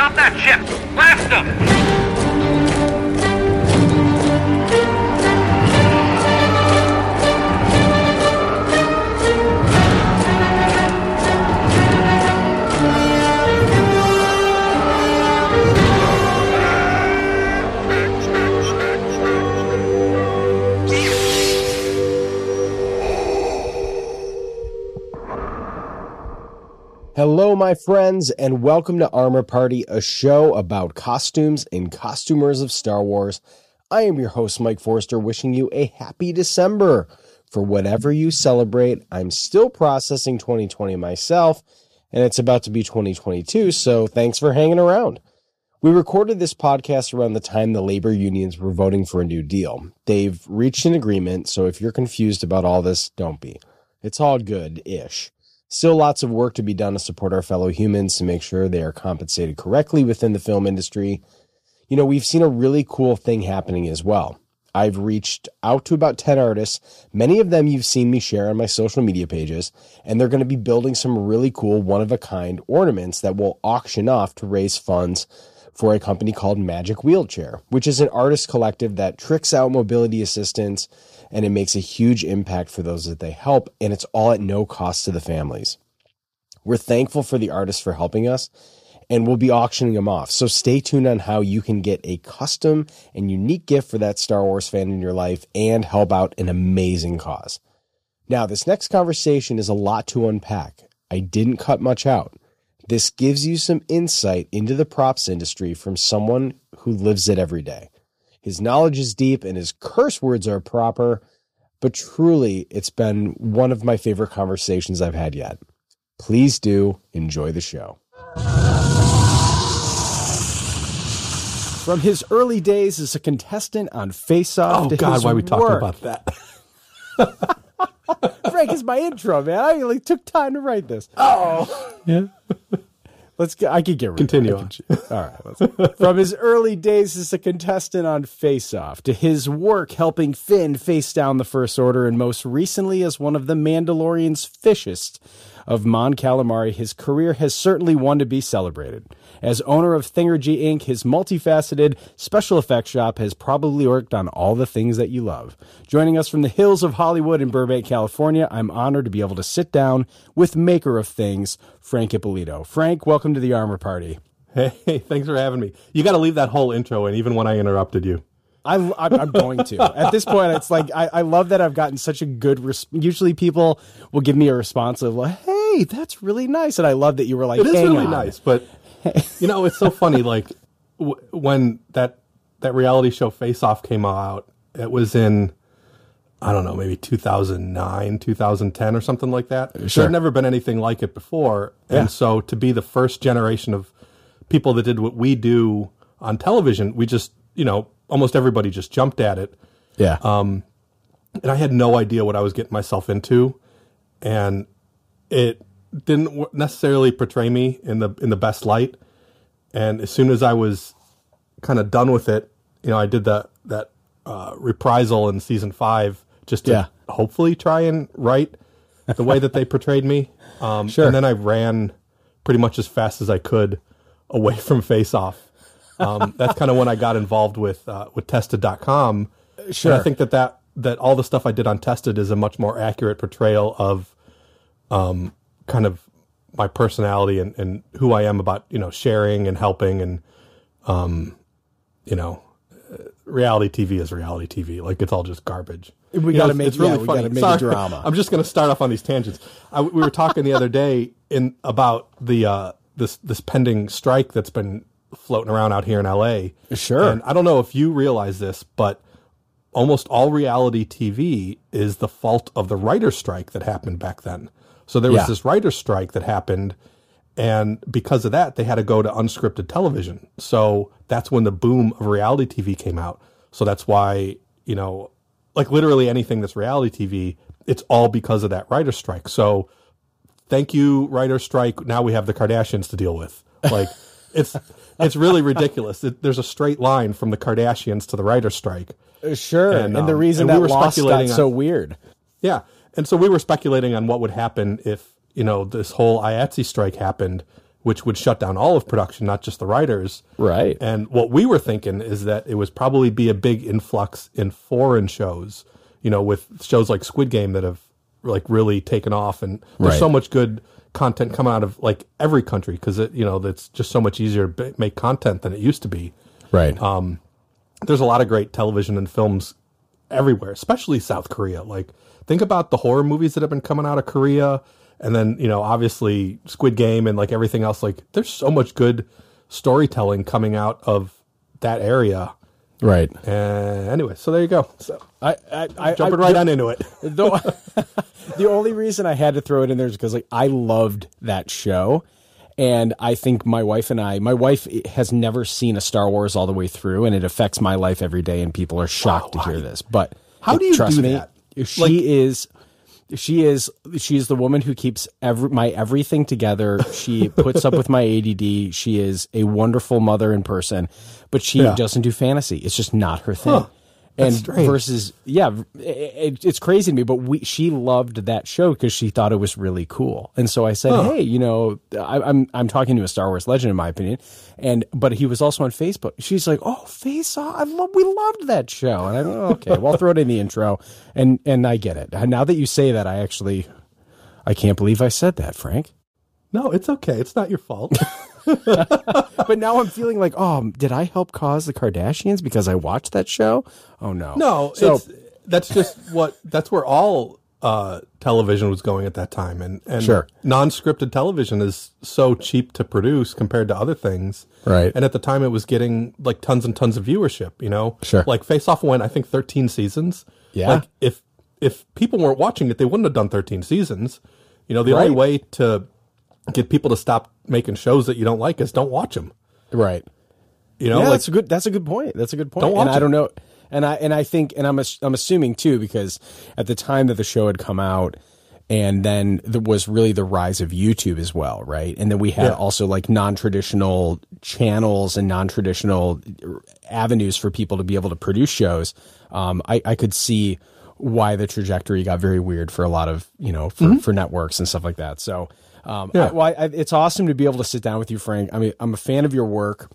Stop that ship! Blast them! Hello, my friends, and welcome to Armor Party, a show about costumes and costumers of Star Wars. I am your host, Mike Forrester, wishing you a happy December. For whatever you celebrate, I'm still processing 2020 myself, and it's about to be 2022, so thanks for hanging around. We recorded this podcast around the time the labor unions were voting for a new deal. They've reached an agreement, so if you're confused about all this, don't be. It's all good ish. Still lots of work to be done to support our fellow humans to make sure they are compensated correctly within the film industry. You know, we've seen a really cool thing happening as well. I've reached out to about 10 artists. Many of them you've seen me share on my social media pages, and they're going to be building some really cool one of a kind ornaments that we'll auction off to raise funds for a company called Magic Wheelchair, which is an artist collective that tricks out mobility assistance and it makes a huge impact for those that they help, and it's all at no cost to the families. We're thankful for the artists for helping us, and we'll be auctioning them off. So stay tuned on how you can get a custom and unique gift for that Star Wars fan in your life and help out an amazing cause. Now, this next conversation is a lot to unpack. I didn't cut much out. This gives you some insight into the props industry from someone who lives it every day. His knowledge is deep and his curse words are proper, but truly, it's been one of my favorite conversations I've had yet. Please do enjoy the show. From his early days as a contestant on Face Off Oh God, why are we talking about that? Frank is my intro, man. I like took time to write this. Oh, yeah. Let's get. I could get rid Continue of it. All right. From his early days as a contestant on Face Off to his work helping Finn face down the First Order, and most recently as one of the Mandalorian's fishest of Mon Calamari, his career has certainly one to be celebrated. As owner of Thingergy Inc., his multifaceted special effects shop has probably worked on all the things that you love. Joining us from the hills of Hollywood in Burbank, California, I'm honored to be able to sit down with maker of things, Frank Ippolito. Frank, welcome to the Armor Party. Hey, thanks for having me. You got to leave that whole intro in, even when I interrupted you. I, am going to. At this point, it's like I, I love that I've gotten such a good. Res- Usually, people will give me a response of like, "Hey, that's really nice," and I love that you were like, It is "Hang really on." nice, but you know, it's so funny. Like w- when that that reality show Face Off came out, it was in I don't know, maybe 2009, 2010, or something like that. Sure. There had never been anything like it before, Yeah. and so to be the first generation of people that did what we do on television, we just you know almost everybody just jumped at it. Yeah, um, and I had no idea what I was getting myself into, and it didn't necessarily portray me in the in the best light. And as soon as I was kind of done with it, you know, I did that that uh, reprisal in season five just to Yeah. hopefully try and write the way that they portrayed me. Um, Sure. And then I ran pretty much as fast as I could away from Face Off. Um, that's kind of when I got involved with uh, with Tested.com. Sure. And I think that, that that all the stuff I did on Tested is a much more accurate portrayal of um, kind of my personality and, and who I am about you know sharing and helping and um, you know uh, reality TV is reality TV like it's all just garbage. We gotta make- it's really yeah, we funny. gotta make Sorry. drama. I'm just going to start off on these tangents. I, we were talking the other day in about the uh, this this pending strike that's been floating around out here in LA. Sure. And I don't know if you realize this, but almost all reality TV is the fault of the writer strike that happened back then. So there was Yeah. this writer strike that happened, and because of that, they had to go to unscripted television. So that's when the boom of reality TV came out. So that's why you know, like literally anything that's reality TV, it's all because of that writer strike. So thank you, writer strike. Now we have the Kardashians to deal with. Like it's it's really ridiculous. It, there's a straight line from the Kardashians to the writer strike. sure. And, and, the um, reason and we that were loss got speculating on- so weird. Yeah. And so we were speculating on what would happen if, you know, this whole IATSE strike happened which would shut down all of production, not just the writers. Right. And what we were thinking is that it was probably be a big influx in foreign shows, you know, with shows like Squid Game that have like really taken off, and there's Right. so much good content coming out of like every country because it, you know, it's just so much easier to b- make content than it used to be Right. Um, there's a lot of great television and films everywhere, especially South Korea. Like, think about the horror movies that have been coming out of Korea, and then you know, obviously Squid Game and like everything else. Like, there's so much good storytelling coming out of that area. right. And anyway, so there you go. So I, I, I jumping I- right on into it. the, the only reason I had to throw it in there is because like I loved that show, and I think my wife and I, my wife has never seen a Star Wars all the way through, and it affects my life every day, and people are shocked to hear this. But How do you trust do me, that? She Like- is. She is she is the woman who keeps every, my everything together. She puts up with my ADD. She is a wonderful mother in person, but she Yeah. doesn't do fantasy. It's just not her thing. Huh. And versus yeah it, it- it's crazy to me but we she loved that show because she thought it was really cool. And so i said hey you know I, i'm i'm talking to a star wars legend in my opinion. And but he was also on Face Off. She's like oh face off i love we loved that show. And i don't okay well i'll throw it in the intro. And and i get it. Now that you say that i actually i can't believe i said that frank. No, it's okay. It's not your fault. but now i'm feeling like oh did i help cause the kardashians because i watched that show oh no No, so it's that's just what that's where all uh, television was going at that time, and and Sure. non-scripted television is so cheap to produce compared to other things, Right. And at the time, it was getting like tons and tons of viewership. You know, Sure. Like Face Off went, I think, thirteen seasons. Yeah. Like if if people weren't watching it, they wouldn't have done thirteen seasons. You know, the only way to get people to stop making shows that you don't like is don't watch them. right You know, yeah, like that's a good. That's a good point. That's a good point. Don't watch and I don't know. And I and I think and I'm ass- I'm assuming too because at the time that the show had come out, and then there was really the rise of YouTube as well, right? And then we had Yeah. also like non traditional channels and non traditional avenues for people to be able to produce shows. Um, I I could see why the trajectory got very weird for a lot of you know for, for networks and stuff like that. So. Um. Yeah. I, well, I, it's awesome to be able to sit down with you, Frank. I mean, I'm a fan of your work.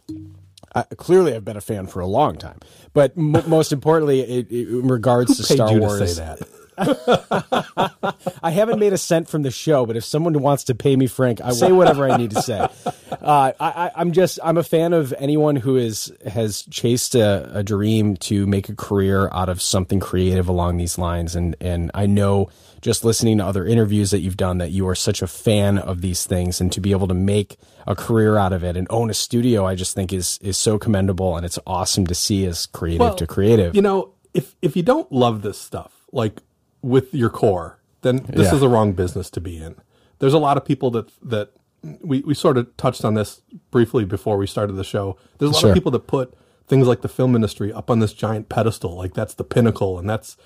I, clearly, I've been a fan for a long time. But m- most importantly, it, it, in regards to Star Wars, to say that. I haven't made a cent from the show. But if someone wants to pay me, Frank, I will say whatever I need to say. Uh, I, I, I'm just I'm a fan of anyone who is has chased a, a dream to make a career out of something creative along these lines. And and I know just listening to other interviews that you've done that you are such a fan of these things, and to be able to make a career out of it and own a studio, I just think is is so commendable, and it's awesome to see as creative Well, to creative. You know, if if you don't love this stuff, like with your core, then this Yeah. is the wrong business to be in. There's a lot of people that that we we sort of touched on this briefly before we started the show. There's a lot Sure. of people that put things like the film industry up on this giant pedestal, like that's the pinnacle, and that's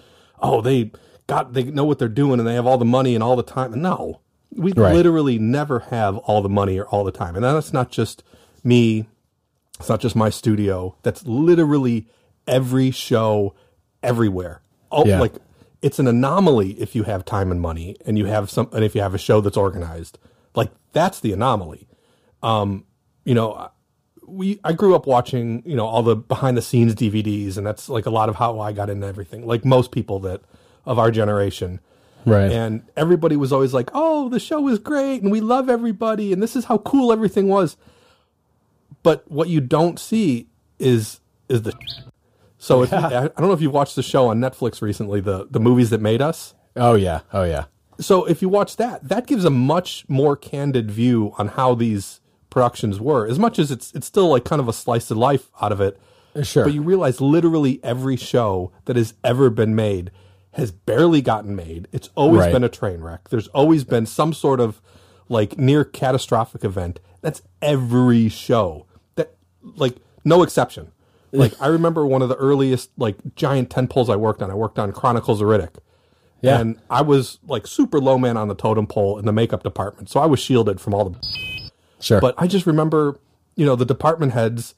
oh they got they know what they're doing and they have all the money and all the time. And no, we Right. literally never have all the money or all the time, and that's not just me it's not just my studio. That's literally every show everywhere. Oh, Yeah. like it's an anomaly if you have time and money and you have some and if you have a show that's organized. Like that's the anomaly. Um, you know, we I grew up watching, you know, all the behind the scenes DVDs and that's like a lot of how I got into everything. Like most people that of our generation. right. And everybody was always like, "Oh, the show was great, and we love everybody, and this is how cool everything was." But what you don't see is is the. So if you, I I don't know if you've watched the show on Netflix recently, the the movies that made us. oh yeah. Oh yeah. So if you watch that, that gives a much more candid view on how these productions were. As much as it's it's still like kind of a slice of life out of it. Sure. But you realize literally every show that has ever been made has barely gotten made. It's always Right. been a train wreck. There's always been some sort of like near catastrophic event. That's every show. That like no exception. Like I remember one of the earliest like giant tent poles I worked on. I worked on Chronicles of Riddick. Yeah. And I was like super low man on the totem pole in the makeup department. So I was shielded from all the Sure. but I just remember, you know, the department heads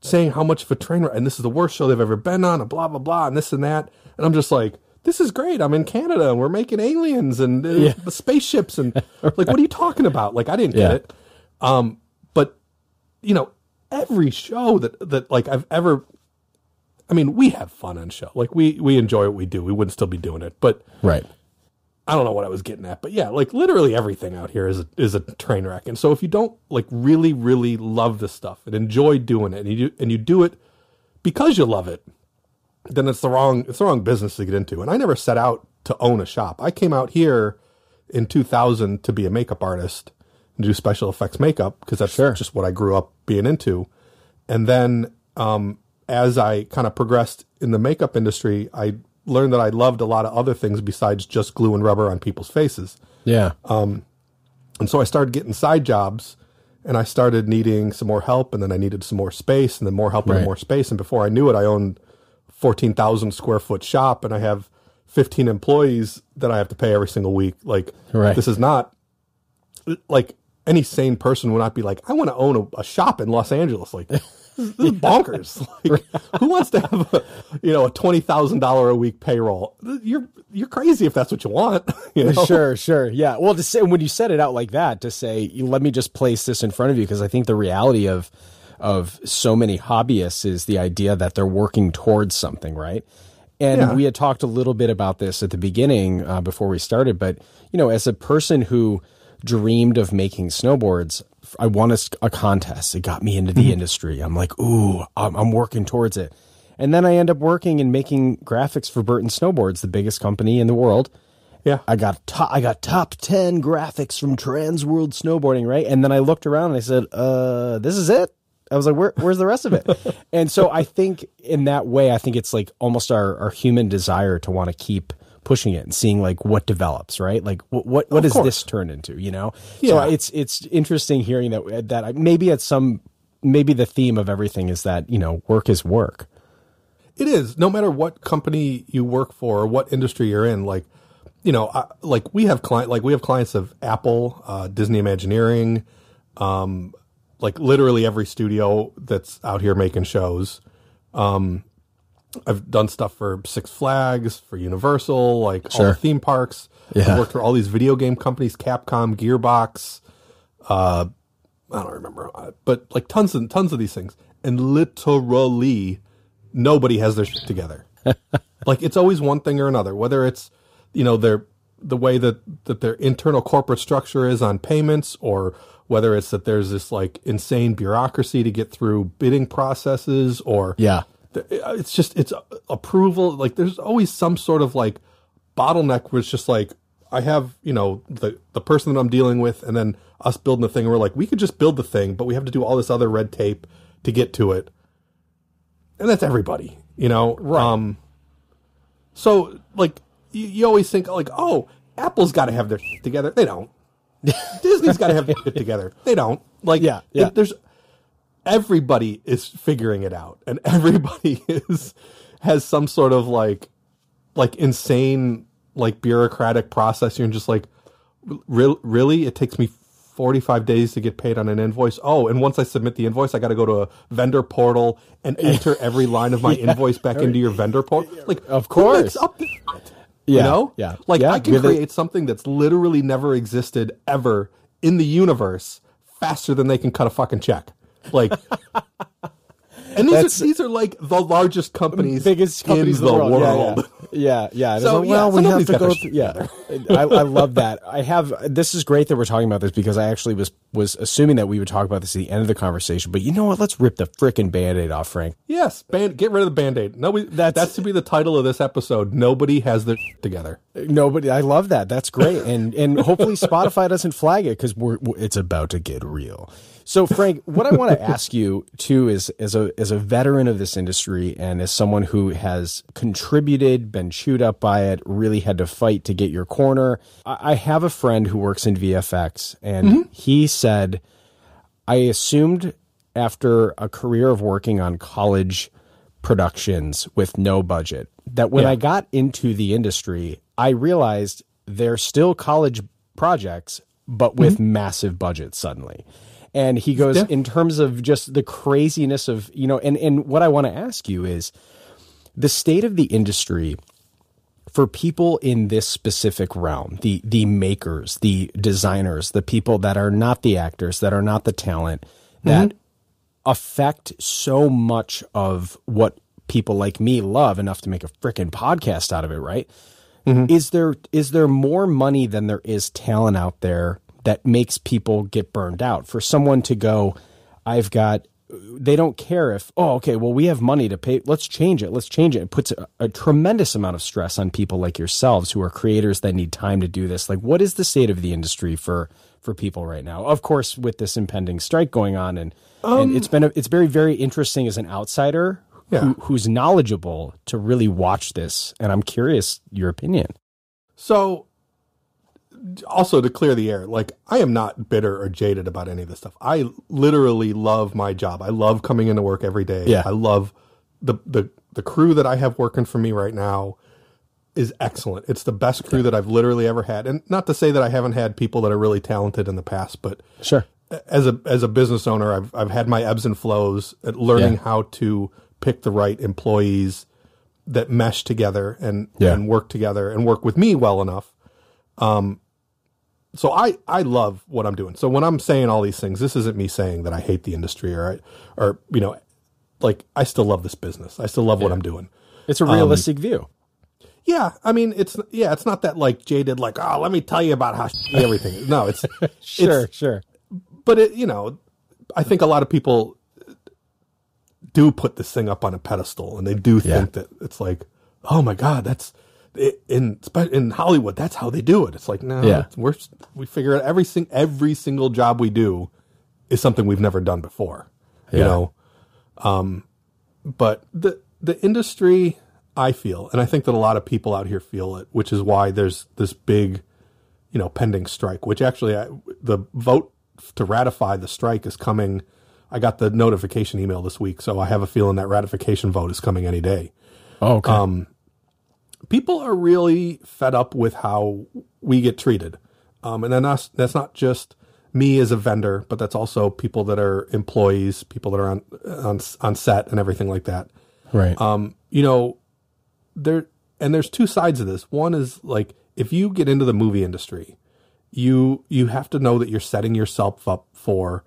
saying how much of a train wreck, and this is the worst show they've ever been on, and blah blah blah, and this and that. And I'm just like, this is great. I'm in Canada, and we're making aliens and uh, Yeah. the spaceships, and like, what are you talking about? Like, I didn't Yeah. get it. Um, but you know, every show that that like I've ever, I mean, we have fun on show. Like we we enjoy what we do. We wouldn't still be doing it, but Right. I don't know what I was getting at, but yeah, like literally everything out here is a, is a train wreck. And so if you don't like really really love this stuff and enjoy doing it, and you do, and you do it because you love it, then it's the wrong it's the wrong business to get into. And I never set out to own a shop. I came out here in 2000 to be a makeup artist and do special effects makeup because that's Sure. just what I grew up being into. And then um, as I kind of progressed in the makeup industry, I learned that I loved a lot of other things besides just glue and rubber on people's faces. Yeah. And so I started getting side jobs and I started needing some more help and then I needed some more space and then more help and Right. more space. And before I knew it, I owned 14,000 square foot shop and I have 15 employees that I have to pay every single week. Like Right. this is not like any sane person would not be like, I want to own a, a shop in Los Angeles. Like this is bonkers. Like, who wants to have a, you know, a $20,000 a week payroll? You're, you're crazy if that's what you want. You know? Sure, sure. Yeah. Well, to say when you said it out like that, to say, let me just place this in front of you, because I think the reality of of so many hobbyists is the idea that they're working towards something, right? And Yeah. we had talked a little bit about this at the beginning uh, before we started, but you know, as a person who dreamed of making snowboards, I won a contest. It got me into the industry. I'm like, ooh, I'm, I'm working towards it. And then I end up working and making graphics for Burton Snowboards, the biggest company in the world. Yeah. I got top, I got top 10 graphics from Trans World Snowboarding, right? And then I looked around and I said, uh, this is it? I was like, Where, where's the rest of it? and so I think in that way, I think it's like almost our, our human desire to want to keep pushing it and seeing like what develops, right? Like what, what, what does this turn into, you know? Yeah. So it's, it's interesting hearing that, that I, maybe at some, maybe the theme of everything is that, you know, work is work. It is. No matter what company you work for or what industry you're in, like, you know, I, like we have client, like we have clients of Apple, uh, Disney Imagineering, um, like literally every studio that's out here making shows. Um, I've done stuff for Six Flags, for Universal, like all the theme parks. Yeah. I've worked for all these video game companies, Capcom, Gearbox, uh, I don't remember, uh, but like tons and tons of these things. And literally nobody has their shit together. like it's always one thing or another, whether it's, you know, their, the way that, that their internal corporate structure is on payments or whether it's that there's this like insane bureaucracy to get through bidding processes or Yeah. th- it's just it's approval like there's always some sort of like bottleneck where it's just like i have you know the the person that i'm dealing with and then us building the thing and we're like we could just build the thing but we have to do all this other red tape to get to it and that's everybody you know right. um so like you, you always think like oh apple's got to have their shit together they don't disney's got to have it together they don't like Yeah, yeah. it- there's everybody is figuring it out and everybody is has some sort of like like insane like bureaucratic process you're just like re- really it takes me 45 days to get paid on an invoice oh and once i submit the invoice i got to go to a vendor portal and enter every line of my invoice back into your vendor portal like Of course. up? Yeah, you know? yeah, like yeah, i can it- create something that's literally never existed ever in the universe faster than they can cut a fucking check. Like and these That's- are, these are like the largest companies biggest companies in the world. Yeah, yeah, yeah. yeah. So, So, yeah, we have to go. Through, yeah, I, I love that. I have. This is great that we're talking about this because I actually was was assuming that we would talk about this at the end of the conversation. But you know what? Let's rip the frickin' band-aid off, Frank. Yes, band, get rid of the band-aid. Nobody, That's- that's, to be the title of this episode. Nobody has their together. Nobody. I love that. That's great. And and hopefully Spotify doesn't flag it because we're- it's about to get real. So Frank, what I want to ask you too is as a as a veteran of this industry and as someone who has contributed, been chewed up by it, really had to fight to get your corner. I, I have a friend who works in VFX, and mm-hmm. he said, I assumed after a career of working on college productions with no budget that when Yeah. I got into the industry, I realized they're still college projects, but with mm-hmm. massive budgets suddenly. And he goes, Yeah. in terms of just the craziness of, you know, and, and what I want to ask you is the state of the industry for people in this specific realm, the the makers, the designers, the people that are not the actors, that are not the talent, mm-hmm. that affect so much of what people like me love enough to make a freaking podcast out of it, right? Mm-hmm. Is there is there more money than there is talent out there that makes people get burned out? For someone to go, I've got they don't care if oh okay well we have money to pay let's change it let's change it. It puts a, a tremendous amount of stress on people like yourselves who are creators that need time to do this. Like what is the state of the industry for for people right now? Of course with this impending strike going on and and it's um, been a, it's very very interesting as an outsider Yeah. who, who's knowledgeable to really watch this. And i'm curious your opinion. So, also to clear the air, like I am not bitter or jaded about any of this stuff. I literally love my job. I love coming into work every day. Yeah. I love the the the crew that I have working for me right now is excellent. It's the best crew that I've literally ever had. And not to say that I haven't had people that are really talented in the past, but sure as a as a business owner, I've I've had my ebbs and flows at learning Yeah. how to pick the right employees that mesh together and Yeah. and work together and work with me well enough. Um, so I I love what I'm doing. So when I'm saying all these things, this isn't me saying that I hate the industry or I, or you know, like I still love this business. I still love what I'm doing. it's a realistic um, view Yeah, I mean it's yeah, it's not that like jaded like oh let me tell you about how everything. is. No, it's sure it's, sure but it you know i think a lot of people do put this thing up on a pedestal and they do think that it's like oh my god that's in in hollywood that's how they do it. It's like no Yeah. we're we figure out every sing, every single job we do is something we've never done before you know? Um but the the industry i feel and i think that a lot of people out here feel it which is why there's this big you know pending strike which actually I, the vote to ratify the strike is coming. I got the notification email this week so i have a feeling that ratification vote is coming any day. Oh, okay people are really fed up with how we get treated. Um, and then that's, that's not just me as a vendor, but that's also people that are employees, people that are on, on, on set and everything like that. right Um, you know, there, and there's two sides of this. One is like, if you get into the movie industry, you, you have to know that you're setting yourself up for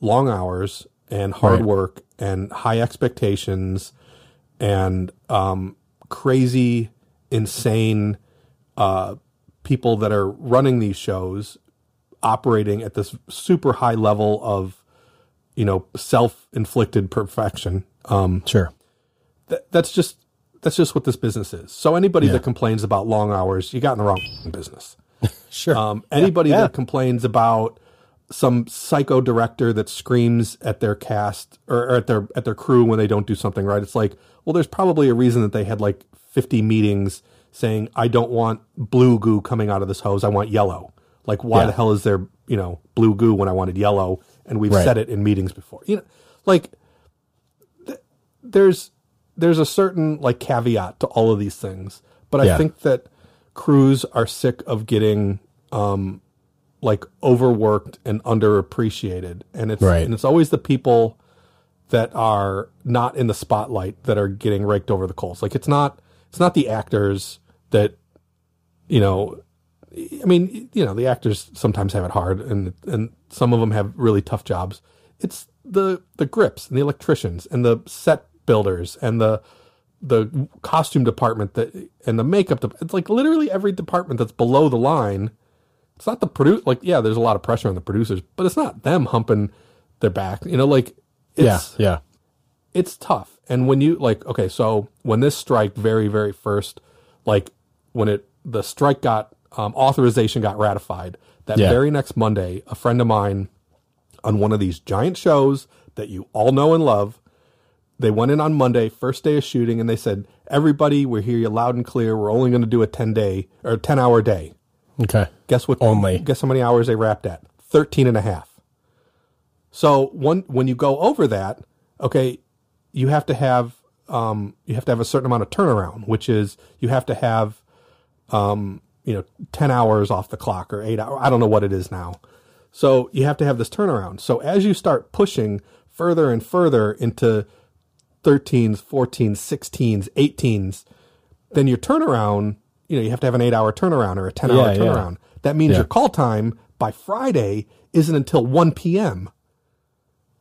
long hours and hard Right. work and high expectations and, um, crazy, insane, uh, people that are running these shows operating at this super high level of, you know, self-inflicted perfection. Um, sure th- that's just that's just what this business is. So anybody Yeah. that complains about long hours, you got in the wrong business. sure Um, anybody Yeah. that complains about some psycho director that screams at their cast or, or at their at their crew when they don't do something right, it's like, well, there's probably a reason that they had like 50 meetings saying, I don't want blue goo coming out of this hose. I want yellow. Like, why Yeah. the hell is there, you know, blue goo when I wanted yellow? And we've Right. said it in meetings before. You know, like there's there's a certain like caveat to all of these things, but I Yeah. think that crews are sick of getting um like overworked and underappreciated, and it's Right. and it's always the people that are not in the spotlight that are getting raked over the coals. Like it's not it's not the actors that you know. I mean, you know, the actors sometimes have it hard, and and some of them have really tough jobs. It's the the grips and the electricians and the set builders and the the costume department that and the makeup. De- it's like literally every department that's below the line. It's not the produce. Like, yeah, there's a lot of pressure on the producers, but it's not them humping their back. You know, like yeah yeah it's tough. And when you like, okay, so when this strike very, very first, like when it the strike got um, authorization got ratified, that Yeah. very next Monday, a friend of mine on one of these giant shows that you all know and love, they went in on Monday, first day of shooting, and they said, "Everybody, we hear you loud and clear. We're only going to do a ten day or ten hour day." okay Guess what? Only. Guess how many hours they wrapped at? 13 and a half. So one, when you go over that, okay, you have to have, um, you have to have a certain amount of turnaround, which is you have to have, um, you know, 10 hours off the clock or eight hours. I don't know what it is now. So you have to have this turnaround. So as you start pushing further and further into 13s, 14s, 16s, 18s, then your turnaround, you know, you have to have an eight hour turnaround or a 10 hour Yeah, yeah. turnaround. That means Yeah. your call time by Friday isn't until 1 p.m.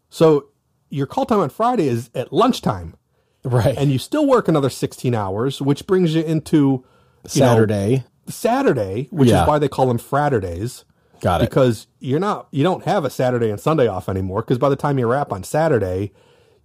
So your call time on Friday is at lunchtime Right. and you still work another 16 hours, which brings you into you know, Saturday. Saturday, which Yeah. is why they call them Fraturdays Got it. because you're not you don't have a Saturday and Sunday off anymore because by the time you wrap on Saturday,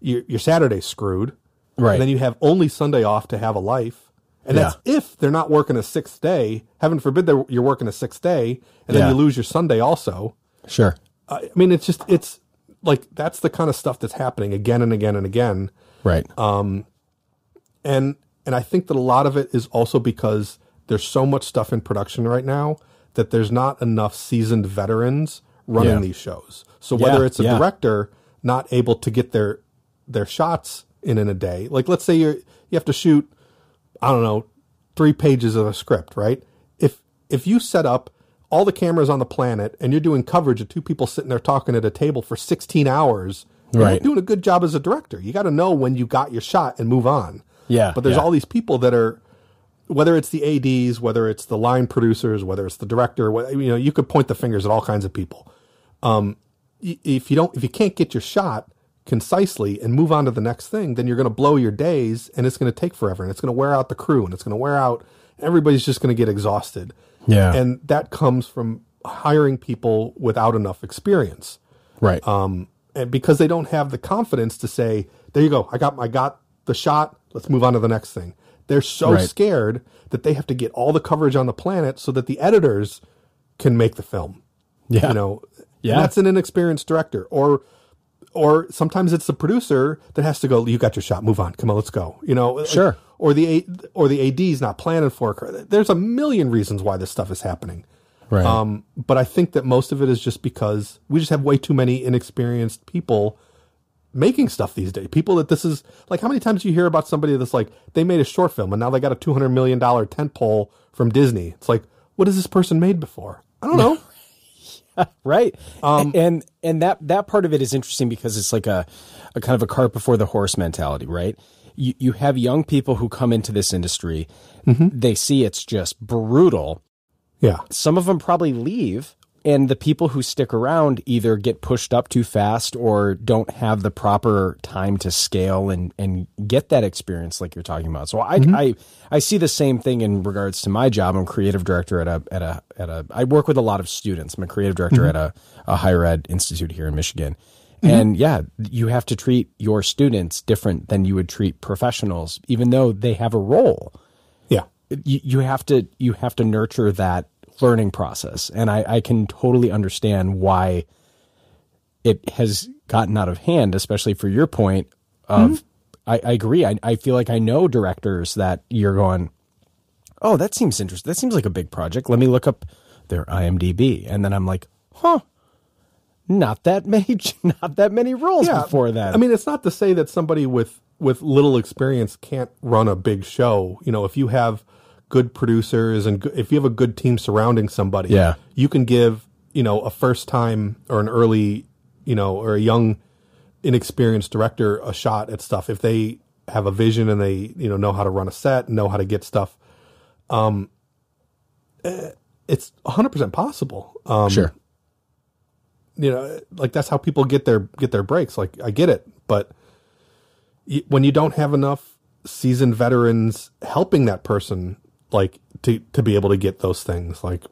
your your Saturday's screwed. Right. And then you have only Sunday off to have a life. And that's if they're not working a sixth day. Heaven forbid you're working a sixth day, and then Yeah. you lose your Sunday also. Sure. I mean, it's just it's like that's the kind of stuff that's happening again and again and again Right. Um, and and I think that a lot of it is also because there's so much stuff in production right now that there's not enough seasoned veterans running Yeah. these shows. So whether Yeah, it's a yeah. director not able to get their their shots in in a day, like let's say you're you have to shoot I don't know three pages of a script, right? If if you set up all the cameras on the planet and you're doing coverage of two people sitting there talking at a table for 16 hours, you're Right. not doing a good job as a director. You got to know when you got your shot and move on. Yeah, But there's yeah. all these people that are, whether it's the ads, whether it's the line producers, whether it's the director, you know, you could point the fingers at all kinds of people. Um, if you don't, if you can't get your shot concisely and move on to the next thing, then you're going to blow your days, and it's going to take forever, and it's going to wear out the crew, and it's going to wear out. Everybody's just going to get exhausted. Yeah. and that comes from hiring people without enough experience right. um, and because they don't have the confidence to say, "There you go, I got, I got the shot. Let's move on to the next thing." They're so Right. scared that they have to get all the coverage on the planet so that the editors can make the film. Yeah. you know, Yeah. That's an inexperienced director, or or sometimes it's the producer that has to go. You got your shot. Move on. Come on, let's go. You know, like- Sure. or the A- or the AD's not planning for it. There's a million reasons why this stuff is happening. right. Um, but I think that most of it is just because we just have way too many inexperienced people making stuff these days. People that this is like, how many times do you hear about somebody that's like, they made a short film and now they got a $200 million tent pole from Disney? It's like, what has this person made before? I don't know. right Um, and and that that part of it is interesting because it's like a, a kind of a cart before the horse mentality right you you have young people who come into this industry Mm-hmm. they see it's just brutal yeah. some of them probably leave and the people who stick around either get pushed up too fast or don't have the proper time to scale and, and get that experience like you're talking about. So I, mm-hmm. I, I see the same thing in regards to my job. I'm creative director at a, at a, at a, I work with a lot of students. I'm a creative director mm-hmm. at a, a higher ed institute here in Michigan. Mm-hmm. And yeah, you have to treat your students different than you would treat professionals, even though they have a role Yeah. you, you have to you have to nurture that learning process. And I, I can totally understand why it has gotten out of hand especially for your point of mm-hmm. I, I agree. I, I feel like i know directors that you're going oh that seems interesting that seems like a big project. Let me look up their imdb and then i'm like huh. Not that many not that many roles before that I mean, it's not to say that somebody with with little experience can't run a big show. You know, if you have good producers and if you have a good team surrounding somebody, Yeah. you can give you know a first time or an early, you know, or a young, inexperienced director a shot at stuff if they have a vision and they you know know how to run a set, know how to get stuff. Um, eh, it's 100% possible. Um, sure you know like that's how people get their get their breaks like i get it but when you don't have enough seasoned veterans helping that person like to to be able to get those things like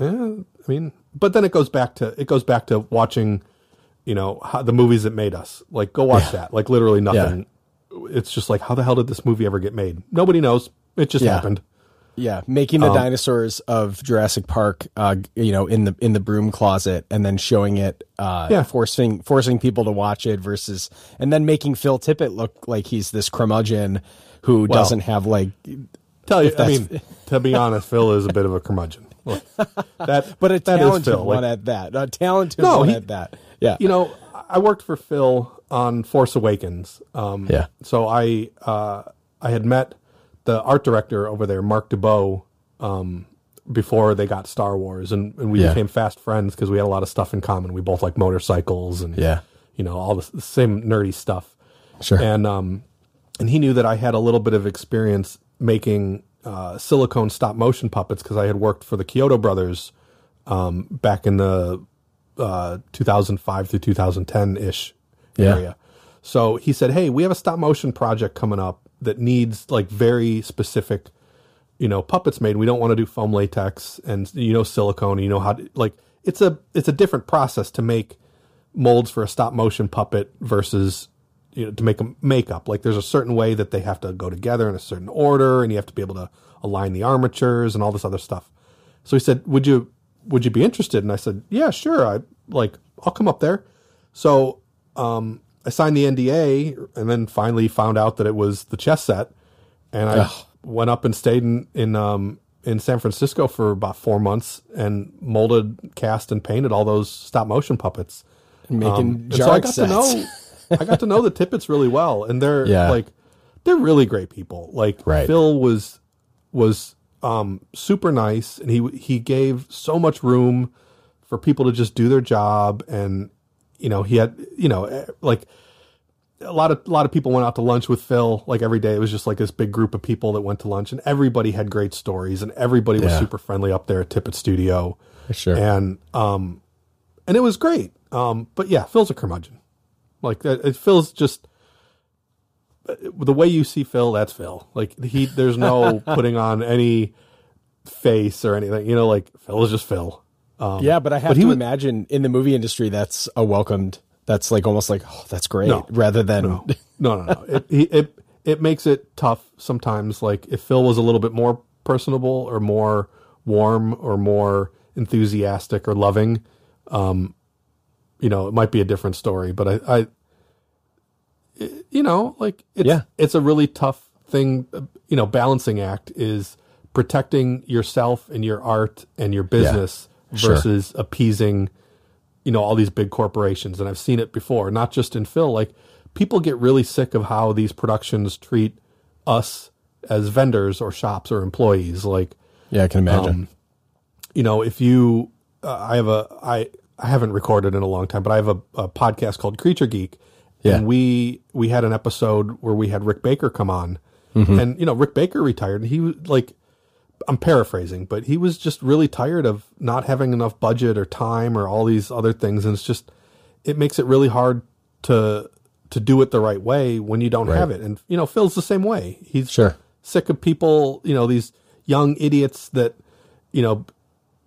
eh, i mean but then it goes back to it goes back to watching you know how, the movies that made us. Like go watch that. Like literally nothing. It's just like how the hell did this movie ever get made? Nobody knows. It just Yeah. happened. Yeah, making the dinosaurs of Jurassic Park, uh, you know, in the in the broom closet, and then showing it, uh, Yeah. forcing forcing people to watch it versus, and then making Phil Tippett look like he's this curmudgeon who doesn't have like, tell you i mean to be honest phil is a bit of a curmudgeon Look, that but a that is talented Phil. Like, one at that, a talented No, one he- at that. Yeah, you know, I worked for Phil on Force Awakens. Um, Yeah. So I uh, I had met the art director over there, Mark Dubeau, um, before they got Star Wars, and, and we Yeah. became fast friends because we had a lot of stuff in common. We both like motorcycles and Yeah. you know all the, the same nerdy stuff. Sure. And um, and he knew that I had a little bit of experience making uh, silicone stop motion puppets because I had worked for the Chiodo Brothers um, back in the uh, 2005 through 2010 ish Yeah. area. So he said, "Hey, we have a stop motion project coming up that needs like very specific, you know, puppets made. We don't want to do foam latex and you know silicone. You know how to, like it's a it's a different process to make molds for a stop motion puppet versus you know to make a makeup. Like there's a certain way that they have to go together in a certain order, and you have to be able to align the armatures and all this other stuff. So he said, "Would you would you be interested?" And I said, "Yeah, sure. I like I'll come up there." So um, I signed the NDA, and then finally found out that it was the chess set, and I Ugh. went up and stayed in in um, in San Francisco for about four months and molded, cast, and painted all those stop motion puppets. And making Um, jar so I got sets. to know I got to know the Tippetts really well, and they're Yeah. like they're really great people. Like Right. Phil was was um, super nice, and he he gave so much room for people to just do their job, and you know he had you know eh, like a lot of a lot of people went out to lunch with Phil like every day. It was just like this big group of people that went to lunch, and everybody had great stories, and everybody was Yeah. super friendly up there at Tippett Studio, Sure. and um, and it was great. Um, but yeah, Phil's a curmudgeon. Like it, it Phil's just the way you see Phil. That's Phil. Like he, there's no putting on any face or anything. You know, like Phil is just Phil. Um, yeah, but I have but to was- imagine in the movie industry that's a welcomed. That's like almost like oh, that's great, No. rather than no, no, no, no. It, he, it it makes it tough sometimes. Like if Phil was a little bit more personable or more warm or more enthusiastic or loving, um, you know, it might be a different story. But I, I you know, like it's Yeah. it's a really tough thing. You know, balancing act is protecting yourself and your art and your business Sure. versus appeasing you know all these big corporations and i've seen it before not just in Phil. like people get really sick of how these productions treat us as vendors or shops or employees like yeah, I can imagine. um, you know if you uh, i have a i i haven't recorded in a long time but i have a, a podcast called creature geek Yeah. and we we had an episode where we had rick baker come on Mm-hmm. and you know rick baker retired and he was like i'm paraphrasing but he was just really tired of not having enough budget or time or all these other things and it's just it makes it really hard to to do it the right way when you don't Right. have it and you know phil's the same way he's Sure. sick of people, you know, these young idiots that, you know,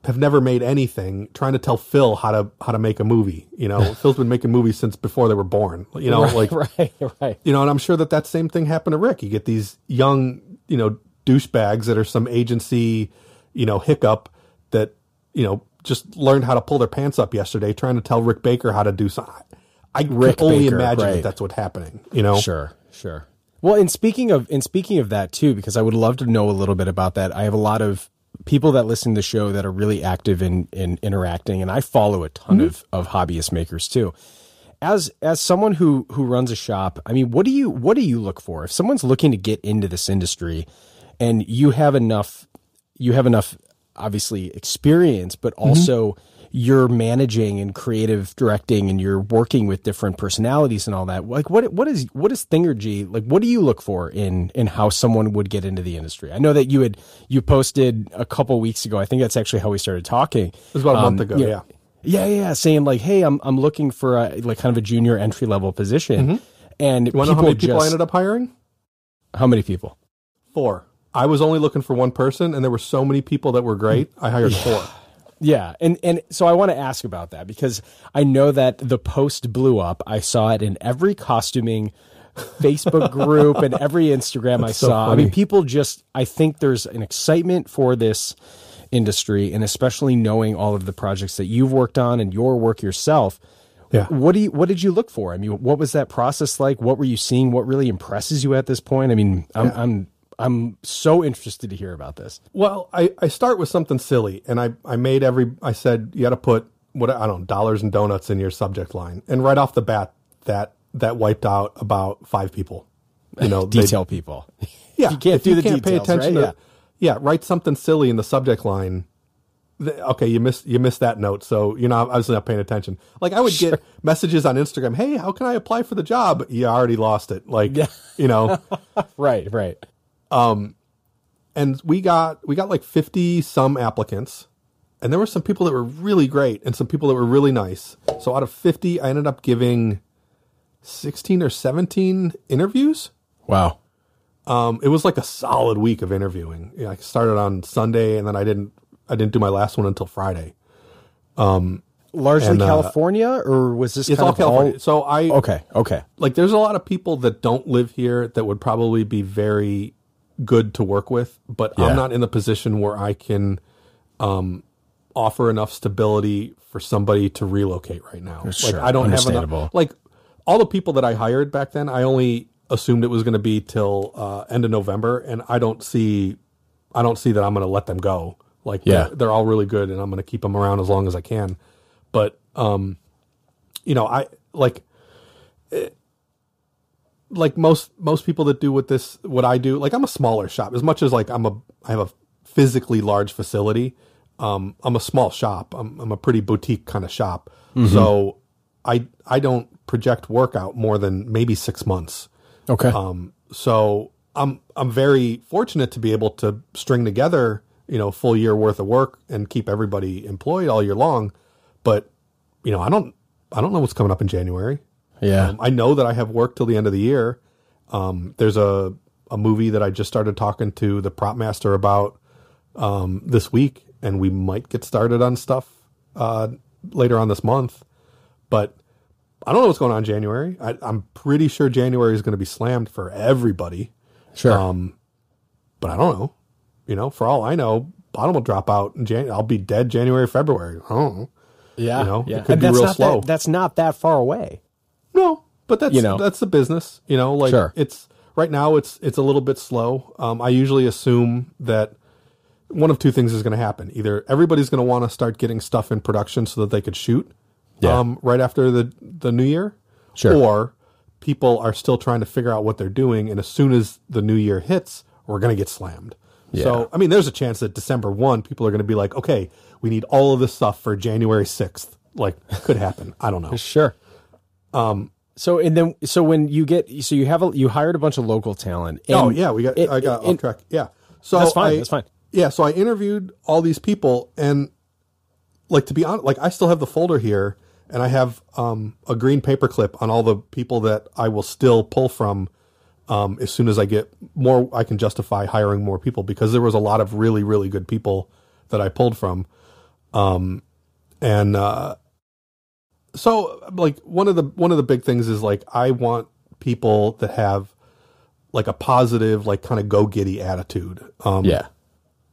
have never made anything trying to tell Phil how to how to make a movie. You know, Phil's been making movies since before they were born. You know, like right, right. you know, and I'm sure that that same thing happened to Rick. You get these young, you know, douchebags that are some agency, you know, hiccup that you know just learned how to pull their pants up yesterday, trying to tell Rick Baker how to do something. I Rick can only Baker, imagine right. that that's what's happening. You know, Sure, sure. Well, in speaking of and speaking of that too, because I would love to know a little bit about that. I have a lot of people that listen to the show that are really active in in interacting, and I follow a ton mm-hmm. of of hobbyist makers too. As as someone who who runs a shop, I mean, what do you what do you look for? If someone's looking to get into this industry, and you have enough you have enough obviously experience, but mm-hmm. also you're managing and creative directing and you're working with different personalities and all that. Like what what is what is Thingergy like what do you look for in in how someone would get into the industry? I know that you had you posted a couple weeks ago. I think that's actually how we started talking. It was about a month um, ago, yeah. Yeah, yeah, yeah, saying like, "Hey, I'm I'm looking for a like kind of a junior entry level position." Mm-hmm. And you want to know how many people I just- ended up hiring? How many people? Four. I was only looking for one person, and there were so many people that were great. Hmm. I hired four. Yeah, and and so I want to ask about that because I know that the post blew up. I saw it in every costuming Facebook group and every Instagram I so saw. I mean, people just I think there's an excitement for this industry and especially knowing all of the projects that you've worked on and your work yourself. Yeah. What do you what did you look for? I mean, what was that process like? What were you seeing? What really impresses you at this point? I mean, I'm I'm I'm so interested to hear about this. Well, I, I start with something silly, and I, I made every. I said you got to put what I don't know dollars and donuts in your subject line, and right off the bat, that that wiped out about five people. You know, they- Detail people. yeah, you can't do you the can't pay attention right? to, yeah, write something silly in the subject line. Okay, you missed you missed that note, so you're not obviously not paying attention. Like I would get messages on Instagram, "Hey, how can I apply for the job?" You already lost it. Like, Yeah. you know, Right, right. And we got we got like 50 some applicants and there were some people that were really great and some people that were really nice so out of 50 i ended up giving 16 or 17 interviews Wow. um, it was like a solid week of interviewing you know, i started on sunday and then i didn't i didn't do my last one until friday Um, Largely And, uh, California, or was this it's kind all of california so i Okay. Okay. like there's a lot of people that don't live here that would probably be very good to work with, but Yeah. I'm not in the position where I can um, offer enough stability for somebody to relocate right now. Sure. Like I don't have enough. Like all the people that I hired back then, I only assumed it was going to be till uh, end of November, and I don't see, I don't see that I'm going to let them go. Like Yeah. they're, they're all really good, and I'm going to keep them around as long as I can. But um, you know, I like like most most people that do what this what I do, like I'm a smaller shop. As much as like I'm a I have a physically large facility, um, I'm a small shop. I'm I'm a pretty boutique kind of shop. So I I don't project work out more than maybe six months. Okay. Um, so I'm I'm very fortunate to be able to string together you know full year worth of work and keep everybody employed all year long. But you know I don't I don't know what's coming up in January. Yeah. Um, I know that I have work till the end of the year. Um, there's a a movie that I just started talking to the prop master about um, this week, and we might get started on stuff uh, later on this month. But I don't know what's going on in January. I, I'm pretty sure January is going to be slammed for everybody. sure. Um, but I don't know. You know, for all I know, bottom will drop out in Jan. I'll be dead January, February. I don't know. yeah. you know, yeah. it could And be real slow. That, that's not that far away. No, but that's You know. that's the business. You know, like Sure. it's right now it's it's a little bit slow. Um, I usually assume that one of two things is going to happen. Either everybody's going to want to start getting stuff in production so that they could shoot Yeah. um, right after the the new year, Sure. or people are still trying to figure out what they're doing, and as soon as the new year hits, we're going to get slammed. Yeah. So, I mean, there's a chance that December one, people are going to be like, okay, we need all of this stuff for January sixth. Like, could happen. I don't know. Sure. Um. So and then so when you get so you have a you hired a bunch of local talent. And oh yeah, we got. it- I got it- off track. Yeah, so That's fine, I- that's fine. Yeah, so I interviewed all these people, and like to be honest, like I still have the folder here, and I have um, a green paperclip on all the people that I will still pull from. Um, as soon as I get more, I can justify hiring more people because there was a lot of really, really good people that I pulled from. Um, and uh, so like one of the one of the big things is like I want people that have like a positive, like kind of go giddy attitude. Um, yeah.